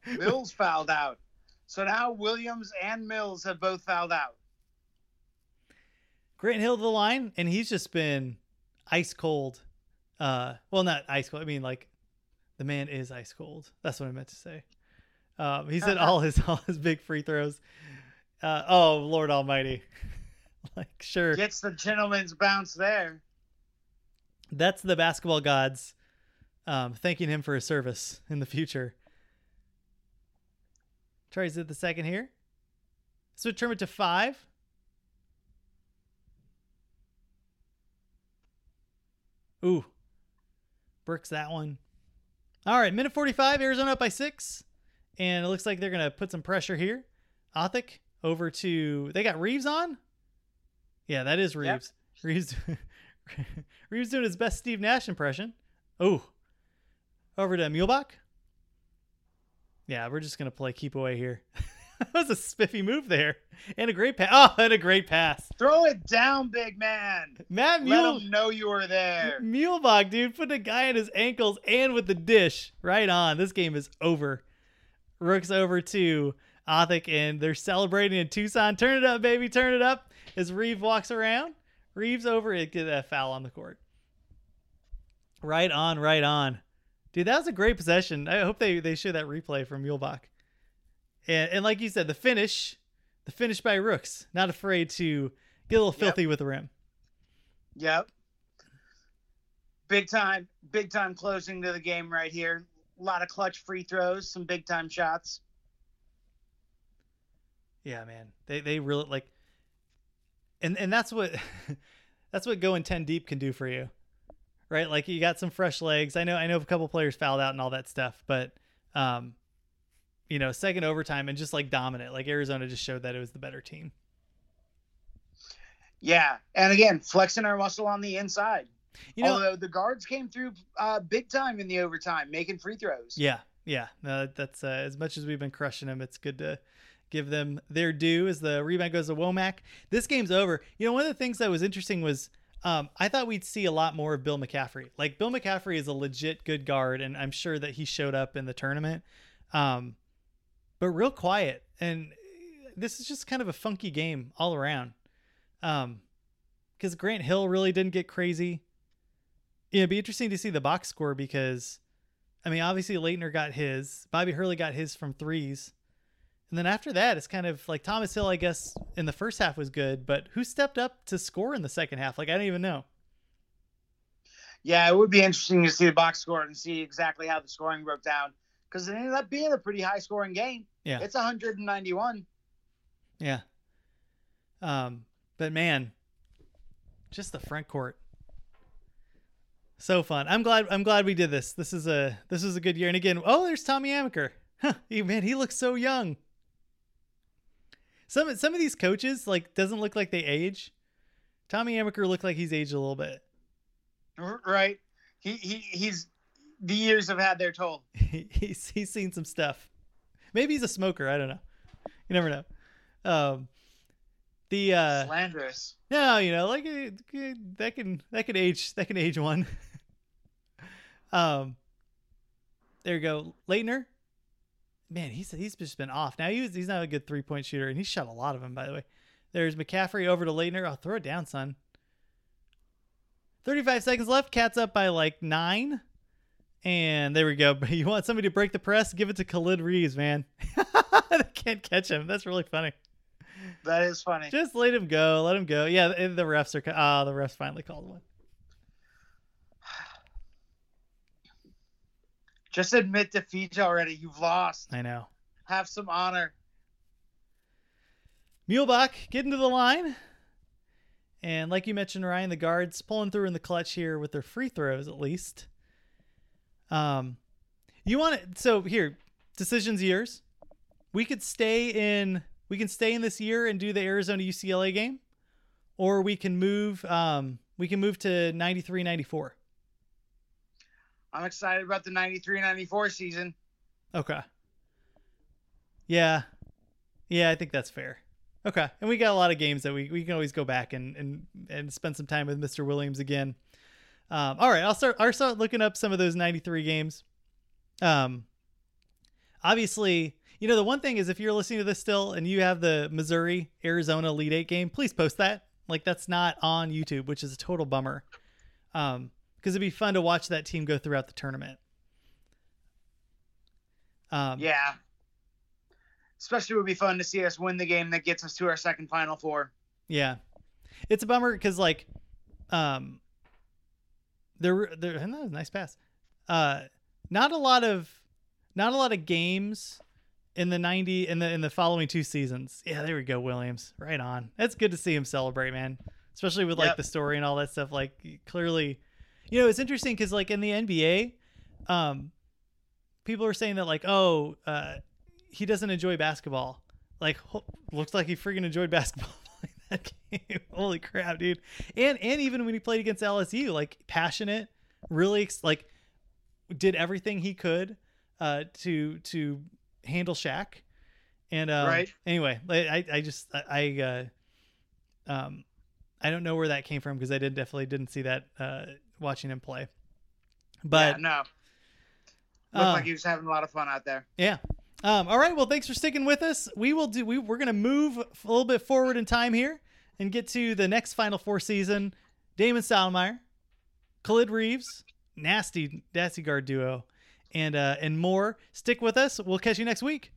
Mills fouled out. So now Williams and Mills have both fouled out. Grant Hill to the line, and he's just been ice cold. Uh, well, not ice cold. I mean, like the man is ice cold. That's what I meant to say. Um, he's *laughs* hit all his all his big free throws. Uh, oh Lord Almighty! *laughs* like sure, Gets the gentleman's bounce there. that's the basketball gods um, thanking him for his service in the future. Tries it the second here. So turn it to five. Ooh. Brooks that one. All right, minute 45, Arizona up by six. And it looks like they're going to put some pressure here. Othick over to. They got Reeves on? Yeah, that is Yep. Reeves. Reeves, *laughs* Reeves doing his best Steve Nash impression. Oh. Over to Muehlebach. Yeah, we're just going to play keep away here. *laughs* that was a spiffy move there. And a great pass. Oh, and a great pass. Throw it down, big man. Matt Let Mule. them know you were there. Muehlebach, dude, put a guy in his ankles and with the dish right on. This game is over. Rook's over to Othick, and they're celebrating in Tucson. Turn it up, baby. Turn it up. As Reeve walks around, Reeves over it get that foul on the court. Right on, right on. Dude, that was a great possession. I hope they, they show that replay from Muehlebach. And, and like you said, the finish, the finish by Rooks, not afraid to get a little Yep. filthy with the rim. Yep. Big time, big time closing to the game right here. A lot of clutch free throws, some big time shots. Yeah, man. They they really like and and that's what *laughs* that's what going 10 deep can do for you. Right? Like you got some fresh legs. I know I know a couple players fouled out and all that stuff, but um you know, second overtime and just like dominant. Like Arizona just showed that it was the better team. Yeah, and again, flexing our muscle on the inside. You know, Although the guards came through uh, big time in the overtime, making free throws. Yeah, yeah. No, that's uh, as much as we've been crushing them. It's good to give them their due. As the rebound goes to Womack, this game's over. You know, one of the things that was interesting was um, I thought we'd see a lot more of Bill McCaffrey. Like Bill McCaffrey is a legit good guard, and I'm sure that he showed up in the tournament. Um, but real quiet, and this is just kind of a funky game all around. Um, because Grant Hill really didn't get crazy. It'd be interesting to see the box score because, I mean, obviously Laettner got his, Bobby Hurley got his from threes, and then after that, it's kind of like Thomas Hill. I guess in the first half was good, but who stepped up to score in the second half? Like I don't even know. Yeah, it would be interesting to see the box score and see exactly how the scoring broke down because it ended up being a pretty high scoring game. Yeah, it's 191. Yeah. Um, but man, just the front court. So fun. I'm glad I'm glad we did this. This is a this is a good year. And again, oh, there's Tommy Amaker. Huh, man, he looks so young. Some some of these coaches like doesn't look like they age. Tommy Amaker looked like he's aged a little bit. Right. He he he's the years have had their toll. *laughs* he's he's seen some stuff. Maybe he's a smoker. I don't know. You never know. Um, the uh, slanderous. No, you know, like uh, that can that can age that can age one. *laughs* um, there you go, Laettner. Man, he's he's just been off. Now he's he's not a good three point shooter, and he shot a lot of them, by the way. There's McCaffrey over to Laettner. I'll throw it down, son. 35 seconds left. Cat's up by like nine. And there we go. *laughs* But you want somebody to break the press? Give it to Khalid Reeves, man. *laughs* they can't catch him. That's really funny. That is funny. Just let him go. Let him go. Yeah, the refs are. Ah, oh, the refs finally called one. Just admit defeat already. You've lost. I know. Have some honor. Muehlebach getting to the line. And like you mentioned, Ryan, the guards pulling through in the clutch here with their free throws at least. Um, you want it? So here, decisions years. We could stay in. We can stay in this year and do the Arizona UCLA game, or we can move. Um, we can move to 93 94. I'm excited about the 93 94 season. Okay. Yeah. Yeah, I think that's fair. Okay. And we got a lot of games that we, we can always go back and, and, and spend some time with Mr. Williams again. Um, all right, I'll start. I'll start looking up some of those '93 games. Um, obviously, you know the one thing is if you're listening to this still and you have the Missouri Arizona Elite Eight game, please post that. Like that's not on YouTube, which is a total bummer. Um, because it'd be fun to watch that team go throughout the tournament. Um, yeah, especially it would be fun to see us win the game that gets us to our second Final Four. Yeah, it's a bummer because like, um, there there nice pass. Uh, not a lot of not a lot of games in the 90 in the in the following two seasons. Yeah, there we go, Williams. Right on. It's good to see him celebrate, man. Especially with like yep. the story and all that stuff. Like clearly, you know, it's interesting because like in the NBA, um, people are saying that like, oh, uh, he doesn't enjoy basketball. Like, ho- looks like he freaking enjoyed *laughs* basketball that game. *laughs* Holy crap, dude! And and even when he played against LSU, like passionate, really like did everything he could uh, to to handle Shaq. And um, right. Anyway, I I just I uh, um I don't know where that came from because I did definitely didn't see that uh, watching him play. But yeah, no, looked uh, like he was having a lot of fun out there. Yeah. Um, all right. Well, thanks for sticking with us. We will do. We we're gonna move a little bit forward in time here and get to the next Final Four season. Damon Stoudamire, Khalid Reeves, nasty nasty guard duo, and uh, and more. Stick with us. We'll catch you next week.